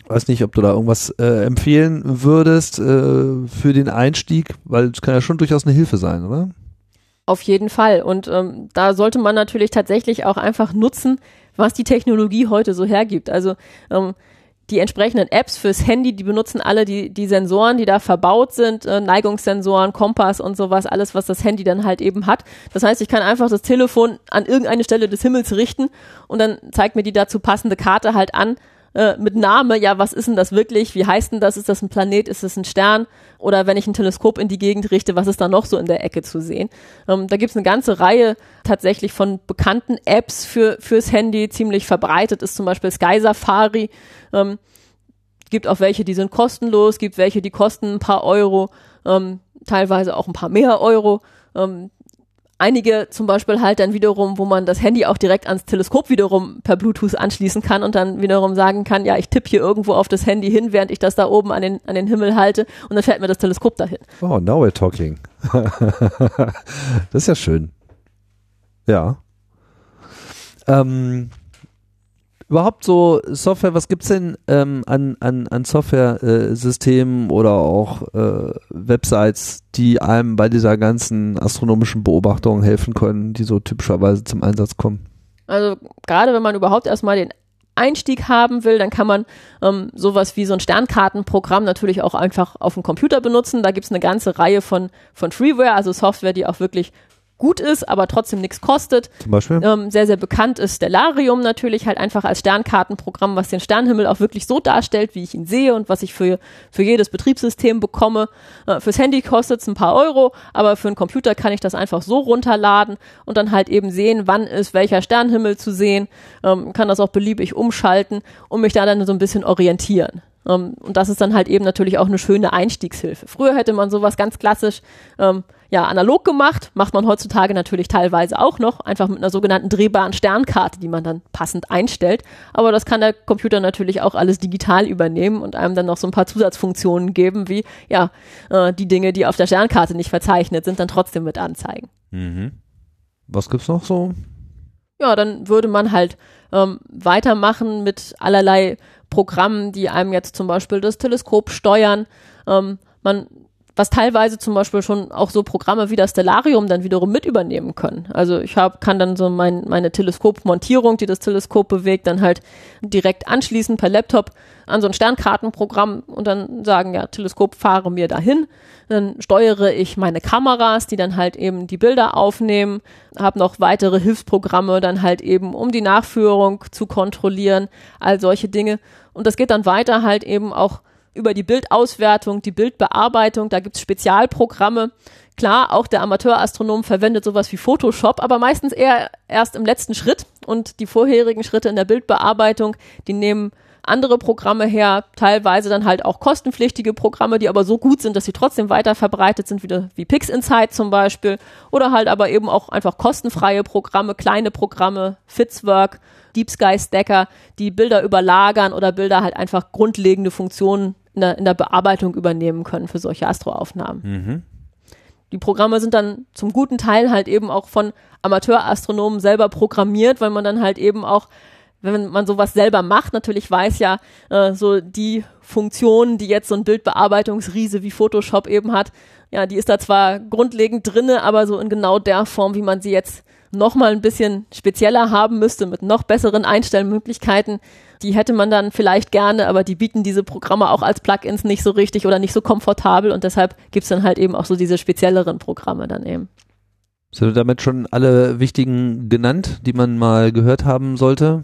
Weiß nicht, ob du da irgendwas äh, empfehlen würdest äh, für den Einstieg, weil es kann ja schon durchaus eine Hilfe sein, oder? Auf jeden Fall. Und ähm, da sollte man natürlich tatsächlich auch einfach nutzen, was die Technologie heute so hergibt. Also ähm, die entsprechenden Apps fürs Handy, die benutzen alle die, die Sensoren, die da verbaut sind, äh, Neigungssensoren, Kompass und sowas, alles, was das Handy dann halt eben hat. Das heißt, ich kann einfach das Telefon an irgendeine Stelle des Himmels richten und dann zeigt mir die dazu passende Karte halt an, äh, mit Name, ja, was ist denn das wirklich? Wie heißt denn das? Ist das ein Planet? Ist das ein Stern? Oder wenn ich ein Teleskop in die Gegend richte, was ist da noch so in der Ecke zu sehen? Ähm, da gibt's eine ganze Reihe tatsächlich von bekannten Apps für, fürs Handy. Ziemlich verbreitet ist zum Beispiel Sky Safari. Ähm, gibt auch welche, die sind kostenlos, gibt welche, die kosten ein paar Euro. Ähm, teilweise auch ein paar mehr Euro. Ähm, einige zum Beispiel halt dann wiederum, wo man das Handy auch direkt ans Teleskop wiederum per Bluetooth anschließen kann und dann wiederum sagen kann, ja, ich tippe hier irgendwo auf das Handy hin, während ich das da oben an den, an den Himmel halte und dann fährt mir das Teleskop dahin. Oh, now we're talking. das ist ja schön. Ja. Ähm, überhaupt so Software, was gibt's denn ähm, an, an, an Software-Systemen oder auch äh, Websites, die einem bei dieser ganzen astronomischen Beobachtung helfen können, die so typischerweise zum Einsatz kommen? Also gerade wenn man überhaupt erstmal den Einstieg haben will, dann kann man ähm, sowas wie so ein Sternkartenprogramm natürlich auch einfach auf dem Computer benutzen. Da gibt's eine ganze Reihe von, von Freeware, also Software, die auch wirklich gut ist, aber trotzdem nichts kostet. Zum Beispiel? Ähm, sehr, sehr bekannt ist Stellarium natürlich halt einfach als Sternkartenprogramm, was den Sternhimmel auch wirklich so darstellt, wie ich ihn sehe und was ich für, für jedes Betriebssystem bekomme. Äh, fürs Handy kostet es ein paar Euro, aber für einen Computer kann ich das einfach so runterladen und dann halt eben sehen, wann ist welcher Sternhimmel zu sehen, ähm, kann das auch beliebig umschalten und mich da dann so ein bisschen orientieren. Um, ähm, und das ist dann halt eben natürlich auch eine schöne Einstiegshilfe. Früher hätte man sowas ganz klassisch ähm, ja analog gemacht, macht man heutzutage natürlich teilweise auch noch, einfach mit einer sogenannten drehbaren Sternkarte, die man dann passend einstellt. Aber das kann der Computer natürlich auch alles digital übernehmen und einem dann noch so ein paar Zusatzfunktionen geben, wie ja äh, die Dinge, die auf der Sternkarte nicht verzeichnet sind, dann trotzdem mit anzeigen. Mhm. Was gibt's noch so? Ja, dann würde man halt ähm, weitermachen mit allerlei Programmen, die einem jetzt zum Beispiel das Teleskop steuern. Ähm, man was teilweise zum Beispiel schon auch so Programme wie das Stellarium dann wiederum mit übernehmen können. Also ich hab, kann dann so mein, meine Teleskopmontierung, die das Teleskop bewegt, dann halt direkt anschließen per Laptop an so ein Sternkartenprogramm und dann sagen, ja, Teleskop fahre mir dahin. Dann steuere ich meine Kameras, die dann halt eben die Bilder aufnehmen, habe noch weitere Hilfsprogramme dann halt eben, um die Nachführung zu kontrollieren, all solche Dinge. Und das geht dann weiter halt eben auch über die Bildauswertung, die Bildbearbeitung, da gibt's Spezialprogramme. Klar, auch der Amateurastronom verwendet sowas wie Photoshop, aber meistens eher erst im letzten Schritt und die vorherigen Schritte in der Bildbearbeitung, die nehmen andere Programme her, teilweise dann halt auch kostenpflichtige Programme, die aber so gut sind, dass sie trotzdem weiter verbreitet sind, wie, wie PixInsight zum Beispiel, oder halt aber eben auch einfach kostenfreie Programme, kleine Programme, Fitzwork, Deep Sky Stacker, die Bilder überlagern oder Bilder halt einfach grundlegende Funktionen in der, in der Bearbeitung übernehmen können für solche Astroaufnahmen. Mhm. Die Programme sind dann zum guten Teil halt eben auch von Amateurastronomen selber programmiert, weil man dann halt eben auch, wenn man sowas selber macht, natürlich weiß ja, äh, so die Funktionen, die jetzt so ein Bildbearbeitungsriese wie Photoshop eben hat, ja, die ist da zwar grundlegend drinne, aber so in genau der Form, wie man sie jetzt noch mal ein bisschen spezieller haben müsste mit noch besseren Einstellmöglichkeiten, die hätte man dann vielleicht gerne, aber die bieten diese Programme auch als Plugins nicht so richtig oder nicht so komfortabel und deshalb gibt's dann halt eben auch so diese spezielleren Programme dann eben. Sind damit schon alle wichtigen genannt, die man mal gehört haben sollte?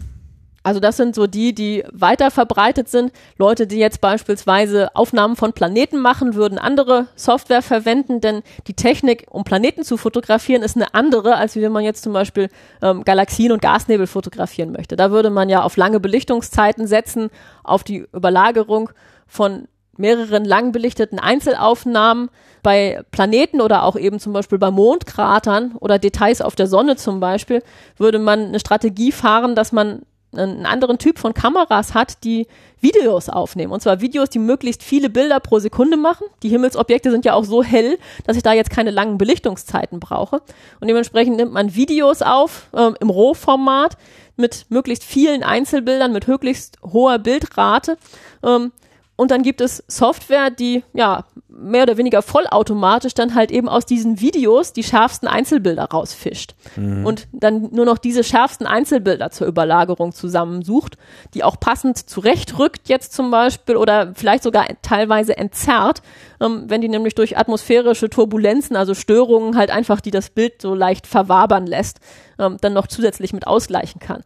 Also das sind so die, die weiter verbreitet sind. Leute, die jetzt beispielsweise Aufnahmen von Planeten machen, würden andere Software verwenden, denn die Technik, um Planeten zu fotografieren, ist eine andere, als wenn man jetzt zum Beispiel ähm, Galaxien und Gasnebel fotografieren möchte. Da würde man ja auf lange Belichtungszeiten setzen, auf die Überlagerung von mehreren lang belichteten Einzelaufnahmen bei Planeten oder auch eben zum Beispiel bei Mondkratern oder Details auf der Sonne zum Beispiel, würde man eine Strategie fahren, dass man einen anderen Typ von Kameras hat, die Videos aufnehmen. Und zwar Videos, die möglichst viele Bilder pro Sekunde machen. Die Himmelsobjekte sind ja auch so hell, dass ich da jetzt keine langen Belichtungszeiten brauche. Und dementsprechend nimmt man Videos auf ähm, im Rohformat mit möglichst vielen Einzelbildern, mit möglichst hoher Bildrate. Ähm, und dann gibt es Software, die ja mehr oder weniger vollautomatisch dann halt eben aus diesen Videos die schärfsten Einzelbilder rausfischt mhm. und dann nur noch diese schärfsten Einzelbilder zur Überlagerung zusammensucht, die auch passend zurechtrückt jetzt zum Beispiel oder vielleicht sogar teilweise entzerrt, ähm, wenn die nämlich durch atmosphärische Turbulenzen, also Störungen halt einfach, die das Bild so leicht verwabern lässt, ähm, dann noch zusätzlich mit ausgleichen kann.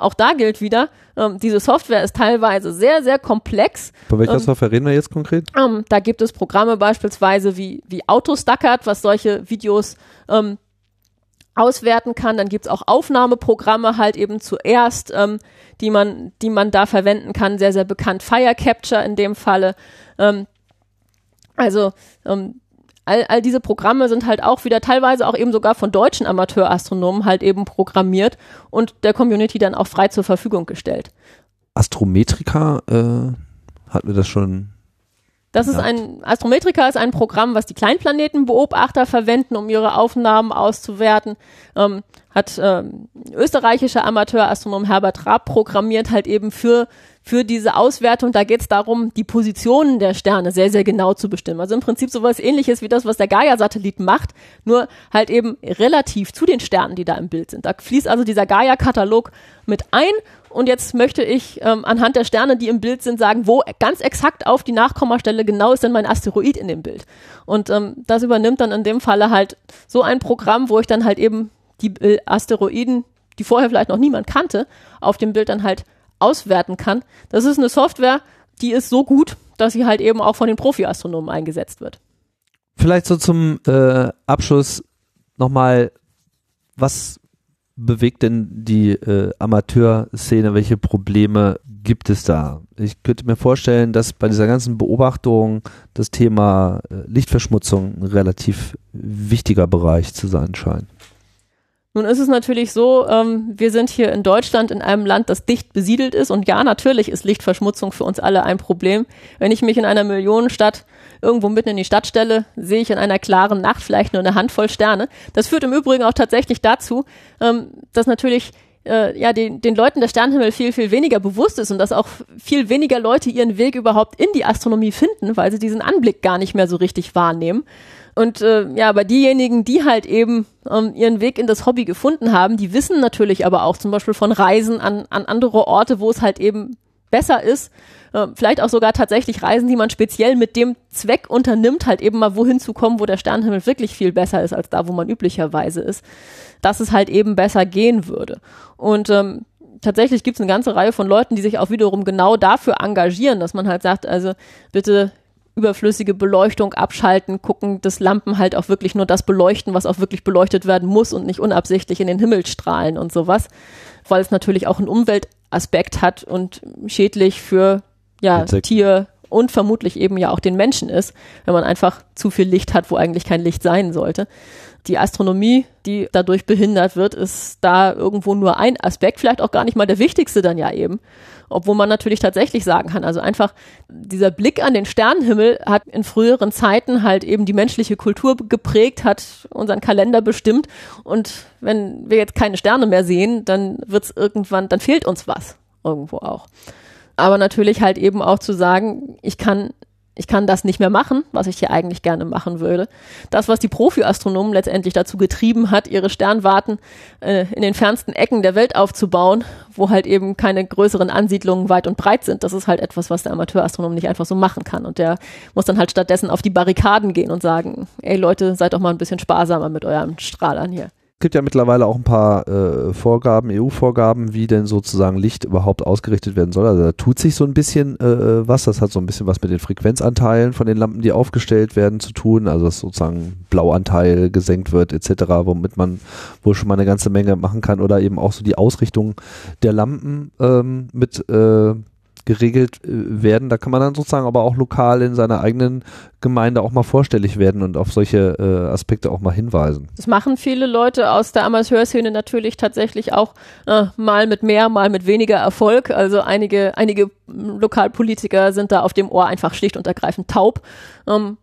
Auch da gilt wieder, ähm, diese Software ist teilweise sehr, sehr komplex. Von welcher ähm, Software reden wir jetzt konkret? Ähm, da gibt es Programme beispielsweise wie, wie Autostackert, was solche Videos ähm, auswerten kann. Dann gibt's auch Aufnahmeprogramme halt eben zuerst, ähm, die man, die man da verwenden kann. Sehr, sehr bekannt Fire Capture in dem Falle. Ähm, also ähm, all, all diese Programme sind halt auch wieder teilweise auch eben sogar von deutschen Amateurastronomen halt eben programmiert und der Community dann auch frei zur Verfügung gestellt. Astrometrika, äh, hatten wir das schon das ist ein, Astrometrika ist ein Programm, was die Kleinplanetenbeobachter verwenden, um ihre Aufnahmen auszuwerten. Ähm, hat ähm, österreichischer Amateurastronom Herbert Raab programmiert halt eben für für diese Auswertung, da geht es darum, die Positionen der Sterne sehr, sehr genau zu bestimmen. Also im Prinzip sowas ähnliches wie das, was der Gaia-Satellit macht, nur halt eben relativ zu den Sternen, die da im Bild sind. Da fließt also dieser Gaia-Katalog mit ein und jetzt möchte ich ähm, anhand der Sterne, die im Bild sind, sagen, wo ganz exakt auf die Nachkommastelle genau ist denn mein Asteroid in dem Bild. Und ähm, das übernimmt dann in dem Falle halt so ein Programm, wo ich dann halt eben die äh, Asteroiden, die vorher vielleicht noch niemand kannte, auf dem Bild dann halt auswerten kann. Das ist eine Software, die ist so gut, dass sie halt eben auch von den Profi-Astronomen eingesetzt wird. Vielleicht so zum äh, Abschluss nochmal, was bewegt denn die äh, Amateurszene? Welche Probleme gibt es da? Ich könnte mir vorstellen, dass bei dieser ganzen Beobachtung das Thema äh, Lichtverschmutzung ein relativ wichtiger Bereich zu sein scheint. Nun ist es natürlich so, ähm, wir sind hier in Deutschland in einem Land, das dicht besiedelt ist und ja, natürlich ist Lichtverschmutzung für uns alle ein Problem. Wenn ich mich in einer Millionenstadt irgendwo mitten in die Stadt stelle, sehe ich in einer klaren Nacht vielleicht nur eine Handvoll Sterne. Das führt im Übrigen auch tatsächlich dazu, ähm, dass natürlich äh, ja, den, den Leuten der Sternenhimmel viel, viel weniger bewusst ist und dass auch viel weniger Leute ihren Weg überhaupt in die Astronomie finden, weil sie diesen Anblick gar nicht mehr so richtig wahrnehmen. Und äh, ja, aber diejenigen, die halt eben ähm, ihren Weg in das Hobby gefunden haben, die wissen natürlich aber auch zum Beispiel von Reisen an, an andere Orte, wo es halt eben besser ist. Äh, vielleicht auch sogar tatsächlich Reisen, die man speziell mit dem Zweck unternimmt, halt eben mal wohin zu kommen, wo der Sternenhimmel wirklich viel besser ist als da, wo man üblicherweise ist, dass es halt eben besser gehen würde. Und ähm, tatsächlich gibt es eine ganze Reihe von Leuten, die sich auch wiederum genau dafür engagieren, dass man halt sagt, also bitte überflüssige Beleuchtung abschalten, gucken, dass Lampen halt auch wirklich nur das beleuchten, was auch wirklich beleuchtet werden muss und nicht unabsichtlich in den Himmel strahlen und sowas, weil es natürlich auch einen Umweltaspekt hat und schädlich für ja, Tier und vermutlich eben ja auch den Menschen ist, wenn man einfach zu viel Licht hat, wo eigentlich kein Licht sein sollte. Die Astronomie, die dadurch behindert wird, ist da irgendwo nur ein Aspekt, vielleicht auch gar nicht mal der wichtigste dann ja eben obwohl man natürlich tatsächlich sagen kann, also einfach dieser Blick an den Sternenhimmel hat in früheren Zeiten halt eben die menschliche Kultur geprägt, hat unseren Kalender bestimmt und wenn wir jetzt keine Sterne mehr sehen, dann wird es irgendwann, dann fehlt uns was irgendwo auch. Aber natürlich halt eben auch zu sagen, ich kann ich kann das nicht mehr machen, was ich hier eigentlich gerne machen würde. Das, was die Profi-Astronomen letztendlich dazu getrieben hat, ihre Sternwarten äh, in den fernsten Ecken der Welt aufzubauen, wo halt eben keine größeren Ansiedlungen weit und breit sind, das ist halt etwas, was der Amateurastronom nicht einfach so machen kann. Und der muss dann halt stattdessen auf die Barrikaden gehen und sagen, ey Leute, seid doch mal ein bisschen sparsamer mit euren Strahlern hier gibt ja mittlerweile auch ein paar äh, Vorgaben, EU-Vorgaben, wie denn sozusagen Licht überhaupt ausgerichtet werden soll. Also da tut sich so ein bisschen äh, was. Das hat so ein bisschen was mit den Frequenzanteilen von den Lampen, die aufgestellt werden, zu tun. Also dass sozusagen Blauanteil gesenkt wird etc., womit man wohl schon mal eine ganze Menge machen kann. Oder eben auch so die Ausrichtung der Lampen ähm, mit äh, geregelt äh, werden. Da kann man dann sozusagen aber auch lokal in seiner eigenen Gemeinde auch mal vorstellig werden und auf solche äh, Aspekte auch mal hinweisen. Das machen viele Leute aus der Amateurszene natürlich tatsächlich auch äh, mal mit mehr, mal mit weniger Erfolg. Also einige, einige Lokalpolitiker sind da auf dem Ohr einfach schlicht und ergreifend taub. Ähm,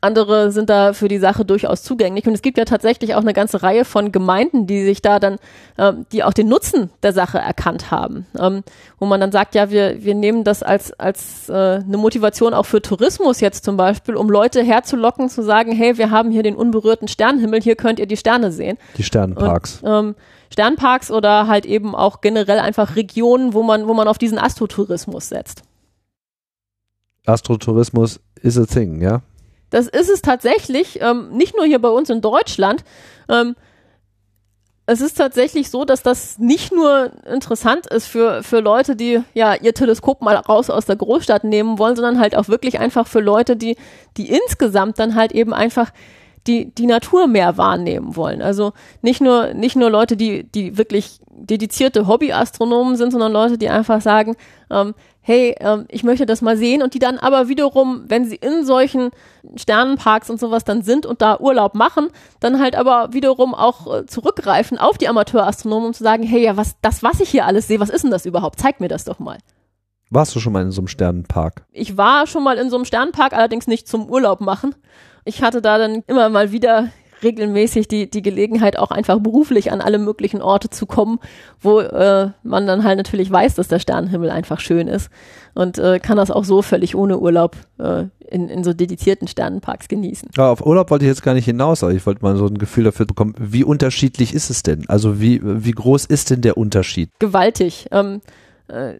andere sind da für die Sache durchaus zugänglich. Und es gibt ja tatsächlich auch eine ganze Reihe von Gemeinden, die sich da dann, ähm, die auch den Nutzen der Sache erkannt haben. Ähm, wo man dann sagt, ja, wir, wir nehmen das als, als äh, eine Motivation auch für Tourismus jetzt zum Beispiel, um Leute herzulocken, zu sagen, hey, wir haben hier den unberührten Sternenhimmel, hier könnt ihr die Sterne sehen. Die Sternenparks. Und, ähm, Sternparks oder halt eben auch generell einfach Regionen, wo man, wo man auf diesen Astrotourismus setzt. Astrotourismus is a thing, ja? Das ist es tatsächlich, ähm, nicht nur hier bei uns in Deutschland. Ähm, es ist tatsächlich so, dass das nicht nur interessant ist für, für Leute, die ja ihr Teleskop mal raus aus der Großstadt nehmen wollen, sondern halt auch wirklich einfach für Leute, die, die insgesamt dann halt eben einfach die, die Natur mehr wahrnehmen wollen. Also nicht nur, nicht nur Leute, die, die wirklich dedizierte Hobbyastronomen sind, sondern Leute, die einfach sagen, ähm, hey, ähm, ich möchte das mal sehen und die dann aber wiederum, wenn sie in solchen Sternenparks und sowas dann sind und da Urlaub machen, dann halt aber wiederum auch äh, zurückgreifen auf die Amateurastronomen, um zu sagen, hey, ja, was, das, was ich hier alles sehe, was ist denn das überhaupt? Zeig mir das doch mal. Warst du schon mal in so einem Sternenpark? Ich war schon mal in so einem Sternenpark, allerdings nicht zum Urlaub machen. Ich hatte da dann immer mal wieder regelmäßig die, die Gelegenheit, auch einfach beruflich an alle möglichen Orte zu kommen, wo äh, man dann halt natürlich weiß, dass der Sternenhimmel einfach schön ist und äh, kann das auch so völlig ohne Urlaub äh, in, in so dedizierten Sternenparks genießen. Ja, auf Urlaub wollte ich jetzt gar nicht hinaus, aber ich wollte mal so ein Gefühl dafür bekommen, wie unterschiedlich ist es denn? Also wie, wie groß ist denn der Unterschied? Gewaltig. Ähm, äh,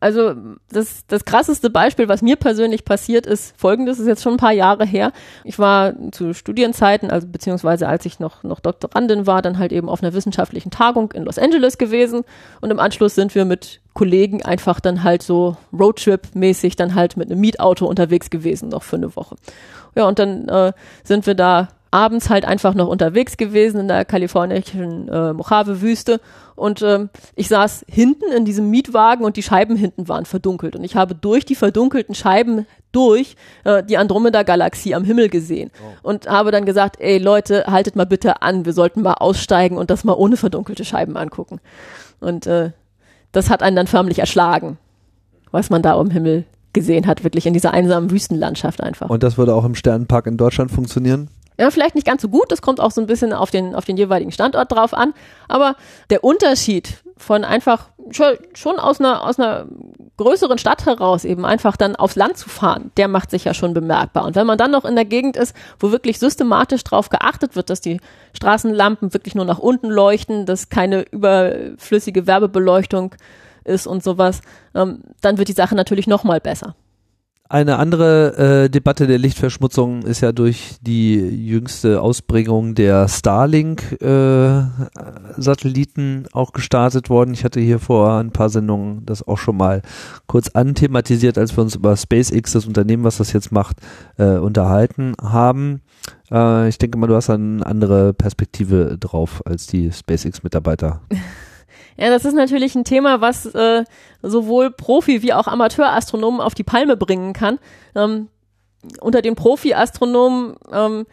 also das, das krasseste Beispiel, was mir persönlich passiert ist, folgendes ist jetzt schon ein paar Jahre her. Ich war zu Studienzeiten, also beziehungsweise als ich noch, noch Doktorandin war, dann halt eben auf einer wissenschaftlichen Tagung in Los Angeles gewesen und im Anschluss sind wir mit Kollegen einfach dann halt so Roadtrip-mäßig dann halt mit einem Mietauto unterwegs gewesen, noch für eine Woche. Ja, und dann äh, sind wir da abends halt einfach noch unterwegs gewesen in der kalifornischen äh, Mojave-Wüste und ähm, ich saß hinten in diesem Mietwagen und die Scheiben hinten waren verdunkelt und ich habe durch die verdunkelten Scheiben durch äh, die Andromeda-Galaxie am Himmel gesehen oh. und habe dann gesagt, ey Leute, haltet mal bitte an, wir sollten mal aussteigen und das mal ohne verdunkelte Scheiben angucken. Und äh, das hat einen dann förmlich erschlagen, was man da am Himmel gesehen hat, wirklich in dieser einsamen Wüstenlandschaft einfach. Und das würde auch im Sternenpark in Deutschland funktionieren? Ja, vielleicht nicht ganz so gut, das kommt auch so ein bisschen auf den, auf den jeweiligen Standort drauf an, aber der Unterschied von einfach schon, aus einer, aus einer größeren Stadt heraus eben einfach dann aufs Land zu fahren, der macht sich ja schon bemerkbar. Und wenn man dann noch in der Gegend ist, wo wirklich systematisch darauf geachtet wird, dass die Straßenlampen wirklich nur nach unten leuchten, dass keine überflüssige Werbebeleuchtung ist und sowas, ähm, dann wird die Sache natürlich noch mal besser. Eine andere äh, Debatte der Lichtverschmutzung ist ja durch die jüngste Ausbringung der Starlink-Satelliten äh, auch gestartet worden. Ich hatte hier vor ein paar Sendungen das auch schon mal kurz anthematisiert, als wir uns über SpaceX, das Unternehmen, was das jetzt macht, äh, unterhalten haben. Äh, ich denke mal, du hast eine andere Perspektive drauf als die SpaceX-Mitarbeiter. Ja, das ist natürlich ein Thema, was äh, sowohl Profi- wie auch Amateurastronomen auf die Palme bringen kann. Ähm, unter den Profi-Astronomen ähm,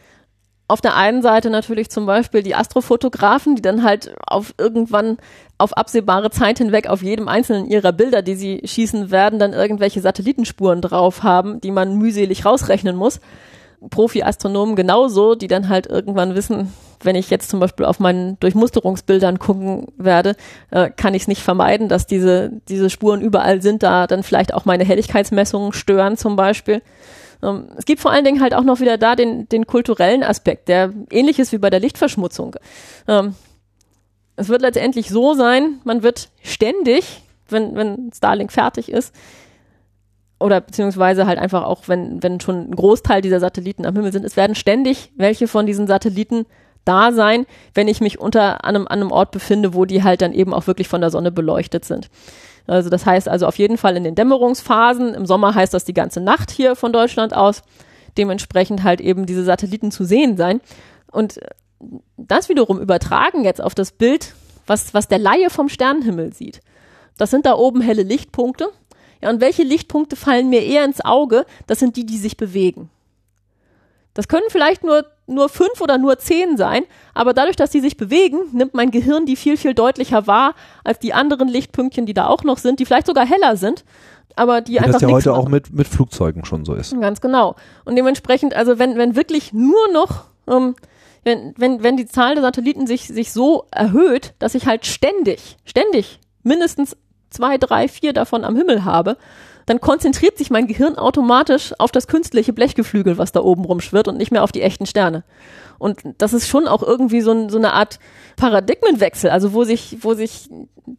auf der einen Seite natürlich zum Beispiel die Astrofotografen, die dann halt auf irgendwann auf absehbare Zeit hinweg auf jedem einzelnen ihrer Bilder, die sie schießen werden, dann irgendwelche Satellitenspuren drauf haben, die man mühselig rausrechnen muss. Profi-Astronomen genauso, die dann halt irgendwann wissen, wenn ich jetzt zum Beispiel auf meinen Durchmusterungsbildern gucken werde, äh, kann ich es nicht vermeiden, dass diese, diese Spuren überall sind, da dann vielleicht auch meine Helligkeitsmessungen stören zum Beispiel. Ähm, es gibt vor allen Dingen halt auch noch wieder da den, den kulturellen Aspekt, der ähnlich ist wie bei der Lichtverschmutzung. Ähm, es wird letztendlich so sein, man wird ständig, wenn, wenn Starlink fertig ist, oder beziehungsweise halt einfach auch, wenn, wenn schon ein Großteil dieser Satelliten am Himmel sind, es werden ständig welche von diesen Satelliten da sein, wenn ich mich unter einem, an einem Ort befinde, wo die halt dann eben auch wirklich von der Sonne beleuchtet sind. Also das heißt also auf jeden Fall in den Dämmerungsphasen. Im Sommer heißt das die ganze Nacht hier von Deutschland aus. Dementsprechend halt eben diese Satelliten zu sehen sein. Und das wiederum übertragen jetzt auf das Bild, was, was der Laie vom Sternenhimmel sieht. Das sind da oben helle Lichtpunkte ja, und welche Lichtpunkte fallen mir eher ins Auge? Das sind die, die sich bewegen. Das können vielleicht nur, nur fünf oder nur zehn sein, aber dadurch, dass die sich bewegen, nimmt mein Gehirn die viel, viel deutlicher wahr als die anderen Lichtpünktchen, die da auch noch sind, die vielleicht sogar heller sind, aber die einfach. Das ja heute machen. auch mit, mit Flugzeugen schon so ist. Ganz genau. Und dementsprechend, also wenn, wenn wirklich nur noch, ähm, wenn, wenn, wenn die Zahl der Satelliten sich, sich so erhöht, dass ich halt ständig, ständig mindestens zwei, drei, vier davon am Himmel habe, dann konzentriert sich mein Gehirn automatisch auf das künstliche Blechgeflügel, was da oben rumschwirrt und nicht mehr auf die echten Sterne. Und das ist schon auch irgendwie so, so eine Art Paradigmenwechsel, also wo sich, wo sich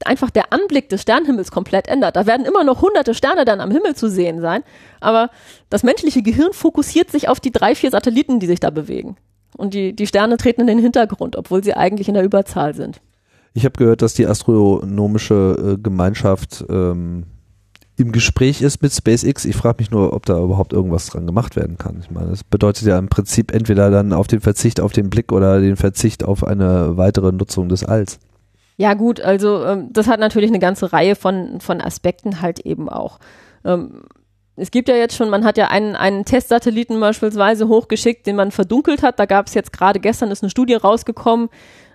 einfach der Anblick des Sternhimmels komplett ändert. Da werden immer noch hunderte Sterne dann am Himmel zu sehen sein, aber das menschliche Gehirn fokussiert sich auf die drei, vier Satelliten, die sich da bewegen. Und die, die Sterne treten in den Hintergrund, obwohl sie eigentlich in der Überzahl sind. Ich habe gehört, dass die astronomische äh, Gemeinschaft ähm, im Gespräch ist mit SpaceX. Ich frage mich nur, ob da überhaupt irgendwas dran gemacht werden kann. Ich meine, das bedeutet ja im Prinzip entweder dann auf den Verzicht auf den Blick oder den Verzicht auf eine weitere Nutzung des Alls. Ja gut, also ähm, das hat natürlich eine ganze Reihe von, von Aspekten halt eben auch. Ähm, es gibt ja jetzt schon, man hat ja einen, einen Testsatelliten beispielsweise hochgeschickt, den man verdunkelt hat. Da gab es jetzt gerade gestern ist eine Studie rausgekommen,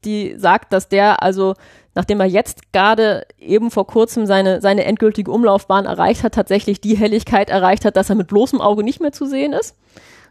die sagt, dass der also nachdem er jetzt gerade eben vor kurzem seine, seine endgültige Umlaufbahn erreicht hat, tatsächlich die Helligkeit erreicht hat, dass er mit bloßem Auge nicht mehr zu sehen ist.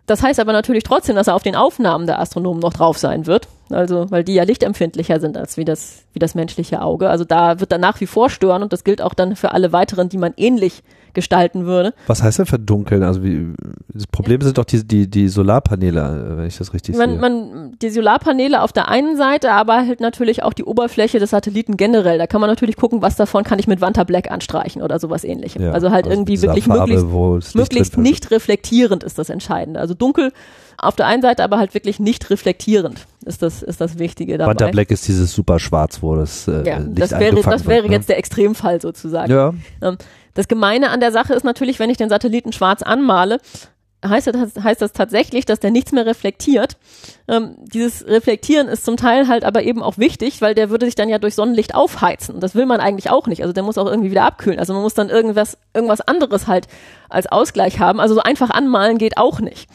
Das heißt aber natürlich trotzdem, dass er auf den Aufnahmen der Astronomen noch drauf sein wird. Also, weil die ja lichtempfindlicher sind als wie das, wie das menschliche Auge. Also da wird er nach wie vor stören und das gilt auch dann für alle weiteren, die man ähnlich gestalten würde. Was heißt denn verdunkeln? Also wie, das Problem sind doch die, die, die Solarpaneele, wenn ich das richtig man, sehe. Man, die Solarpaneele auf der einen Seite, aber halt natürlich auch die Oberfläche des Satelliten generell. Da kann man natürlich gucken, was davon kann ich mit Vanta Black anstreichen oder sowas ähnlichem. Ja, also halt also irgendwie wirklich Farbe, möglichst, möglichst nicht reflektierend ist das Entscheidende. Also dunkel auf der einen Seite aber halt wirklich nicht reflektierend ist das, ist das Wichtige dabei. Vanta Black ist dieses super schwarz, wo das äh, ja, Licht das wäre, das wäre wird, ne? jetzt der Extremfall sozusagen. Ja. Ähm, das Gemeine an der Sache ist natürlich, wenn ich den Satelliten schwarz anmale, heißt das, heißt das tatsächlich, dass der nichts mehr reflektiert. Ähm, dieses Reflektieren ist zum Teil halt aber eben auch wichtig, weil der würde sich dann ja durch Sonnenlicht aufheizen. Und das will man eigentlich auch nicht. Also der muss auch irgendwie wieder abkühlen. Also man muss dann irgendwas, irgendwas anderes halt als Ausgleich haben. Also so einfach anmalen geht auch nicht.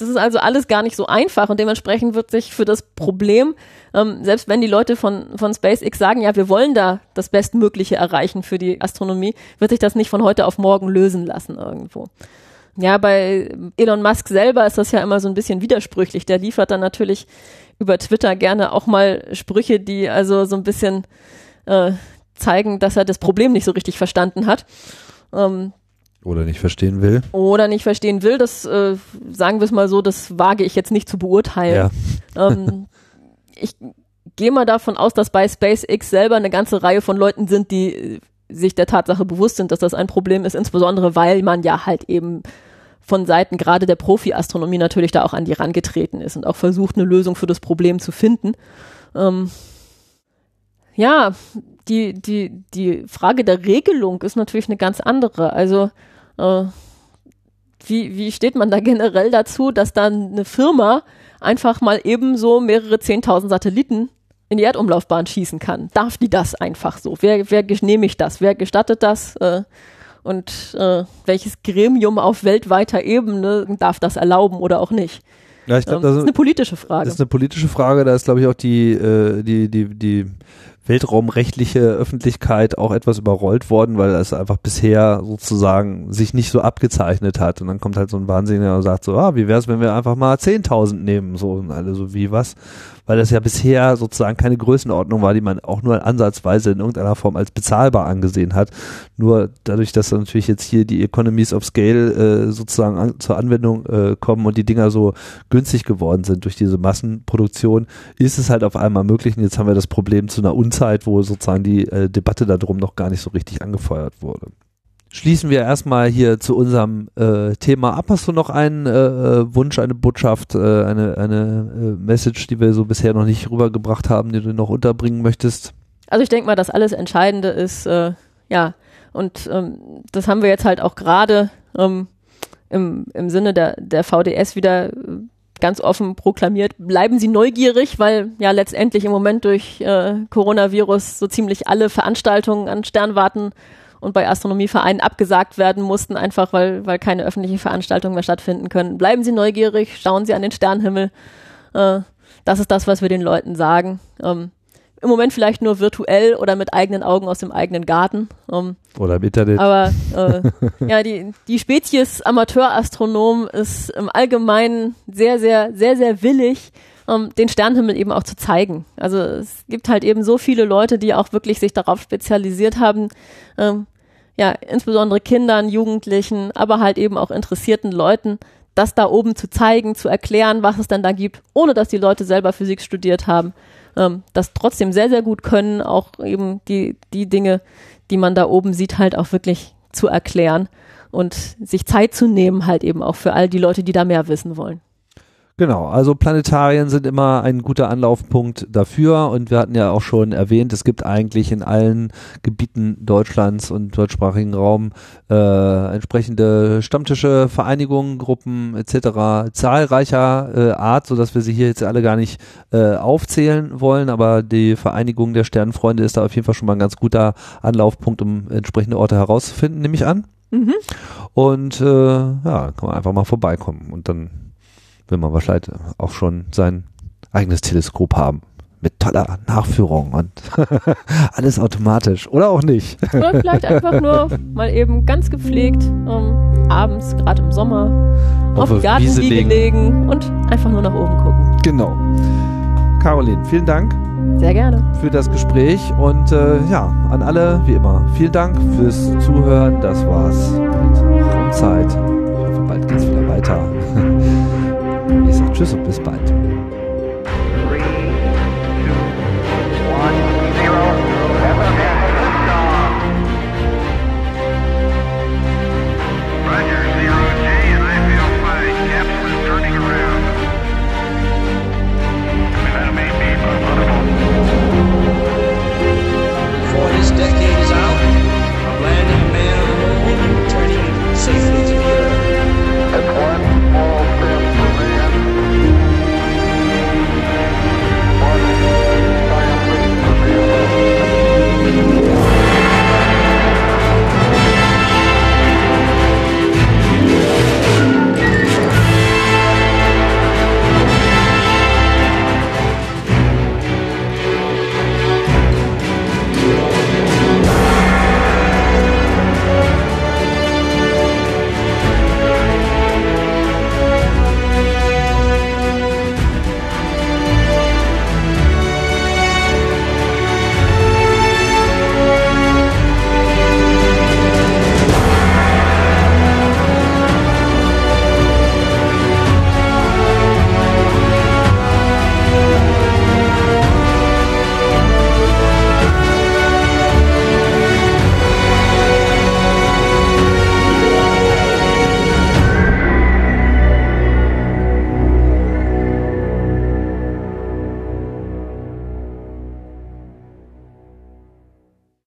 Das ist also alles gar nicht so einfach und dementsprechend wird sich für das Problem, ähm, selbst wenn die Leute von, von SpaceX sagen, ja, wir wollen da das Bestmögliche erreichen für die Astronomie, wird sich das nicht von heute auf morgen lösen lassen irgendwo. Ja, bei Elon Musk selber ist das ja immer so ein bisschen widersprüchlich. Der liefert dann natürlich über Twitter gerne auch mal Sprüche, die also so ein bisschen äh, zeigen, dass er das Problem nicht so richtig verstanden hat. Ähm, oder nicht verstehen will. Oder nicht verstehen will, das äh, sagen wir es mal so, das wage ich jetzt nicht zu beurteilen. Ja. Ähm, ich gehe mal davon aus, dass bei SpaceX selber eine ganze Reihe von Leuten sind, die äh, sich der Tatsache bewusst sind, dass das ein Problem ist, insbesondere weil man ja halt eben von Seiten gerade der Profi-Astronomie natürlich da auch an die rangetreten ist und auch versucht, eine Lösung für das Problem zu finden. Ähm, ja, die, die, die Frage der Regelung ist natürlich eine ganz andere. Also äh, wie, wie steht man da generell dazu, dass dann eine Firma einfach mal ebenso mehrere 10.000 Satelliten in die Erdumlaufbahn schießen kann? Darf die das einfach so? Wer, wer genehmigt das? Wer gestattet das? Äh, und äh, welches Gremium auf weltweiter Ebene darf das erlauben oder auch nicht? Ja, ich glaub, ähm, das ist eine politische Frage. Das ist eine politische Frage. Da ist, glaube ich, auch die, äh, die, die, die weltraumrechtliche Öffentlichkeit auch etwas überrollt worden, weil es einfach bisher sozusagen sich nicht so abgezeichnet hat. Und dann kommt halt so ein Wahnsinniger und sagt so, ah, wie wäre es, wenn wir einfach mal 10.000 nehmen? So und alle so, wie was? Weil das ja bisher sozusagen keine Größenordnung war, die man auch nur ansatzweise in irgendeiner Form als bezahlbar angesehen hat. Nur dadurch, dass natürlich jetzt hier die Economies of Scale äh, sozusagen an, zur Anwendung äh, kommen und die Dinger so günstig geworden sind durch diese Massenproduktion, ist es halt auf einmal möglich. Und jetzt haben wir das Problem zu einer Unzeit, wo sozusagen die äh, Debatte darum noch gar nicht so richtig angefeuert wurde schließen wir erstmal hier zu unserem äh, Thema ab. Hast du noch einen äh, äh, Wunsch, eine Botschaft, äh, eine, eine äh, Message, die wir so bisher noch nicht rübergebracht haben, die du noch unterbringen möchtest? Also ich denke mal, das alles Entscheidende ist, äh, ja, und ähm, das haben wir jetzt halt auch gerade ähm, im, im Sinne der, der VDS wieder ganz offen proklamiert, bleiben Sie neugierig, weil ja letztendlich im Moment durch äh, Coronavirus so ziemlich alle Veranstaltungen an Sternwarten und bei Astronomievereinen abgesagt werden mussten, einfach weil, weil keine öffentlichen Veranstaltungen mehr stattfinden können. Bleiben Sie neugierig, schauen Sie an den Sternenhimmel. Äh, das ist das, was wir den Leuten sagen. Ähm, Im Moment vielleicht nur virtuell oder mit eigenen Augen aus dem eigenen Garten. Ähm, oder im Internet. Aber äh, ja, die, die Spezies Amateurastronom ist im Allgemeinen sehr, sehr, sehr, sehr willig, um, ähm, den Sternenhimmel eben auch zu zeigen. Also es gibt halt eben so viele Leute, die auch wirklich sich darauf spezialisiert haben, ähm, ja, insbesondere Kindern, Jugendlichen, aber halt eben auch interessierten Leuten, das da oben zu zeigen, zu erklären, was es denn da gibt, ohne dass die Leute selber Physik studiert haben, ähm, das trotzdem sehr, sehr gut können, auch eben die, die Dinge, die man da oben sieht, halt auch wirklich zu erklären und sich Zeit zu nehmen, halt eben auch für all die Leute, die da mehr wissen wollen. Genau, also Planetarien sind immer ein guter Anlaufpunkt dafür und wir hatten ja auch schon erwähnt, es gibt eigentlich in allen Gebieten Deutschlands und deutschsprachigen Raum äh, entsprechende Stammtische, Vereinigungen, Gruppen etc. zahlreicher äh, Art, sodass wir sie hier jetzt alle gar nicht äh, aufzählen wollen, aber die Vereinigung der Sternenfreunde ist da auf jeden Fall schon mal ein ganz guter Anlaufpunkt, um entsprechende Orte herauszufinden, nehme ich an. Mhm. Und äh, ja, kann man einfach mal vorbeikommen und dann will man wahrscheinlich auch schon sein eigenes Teleskop haben. Mit toller Nachführung und alles automatisch. Oder auch nicht. Oder vielleicht einfach nur mal eben ganz gepflegt ähm, abends, gerade im Sommer, auf, Auf Gartenliege legen und einfach nur nach oben gucken. Genau. Caroline, vielen Dank Sehr gerne. für das Gespräch und äh, ja, an alle wie immer, vielen Dank fürs Zuhören. Das war's mit Raumzeit. Ich hoffe, bald geht's wieder weiter. Tschüss und bis bald.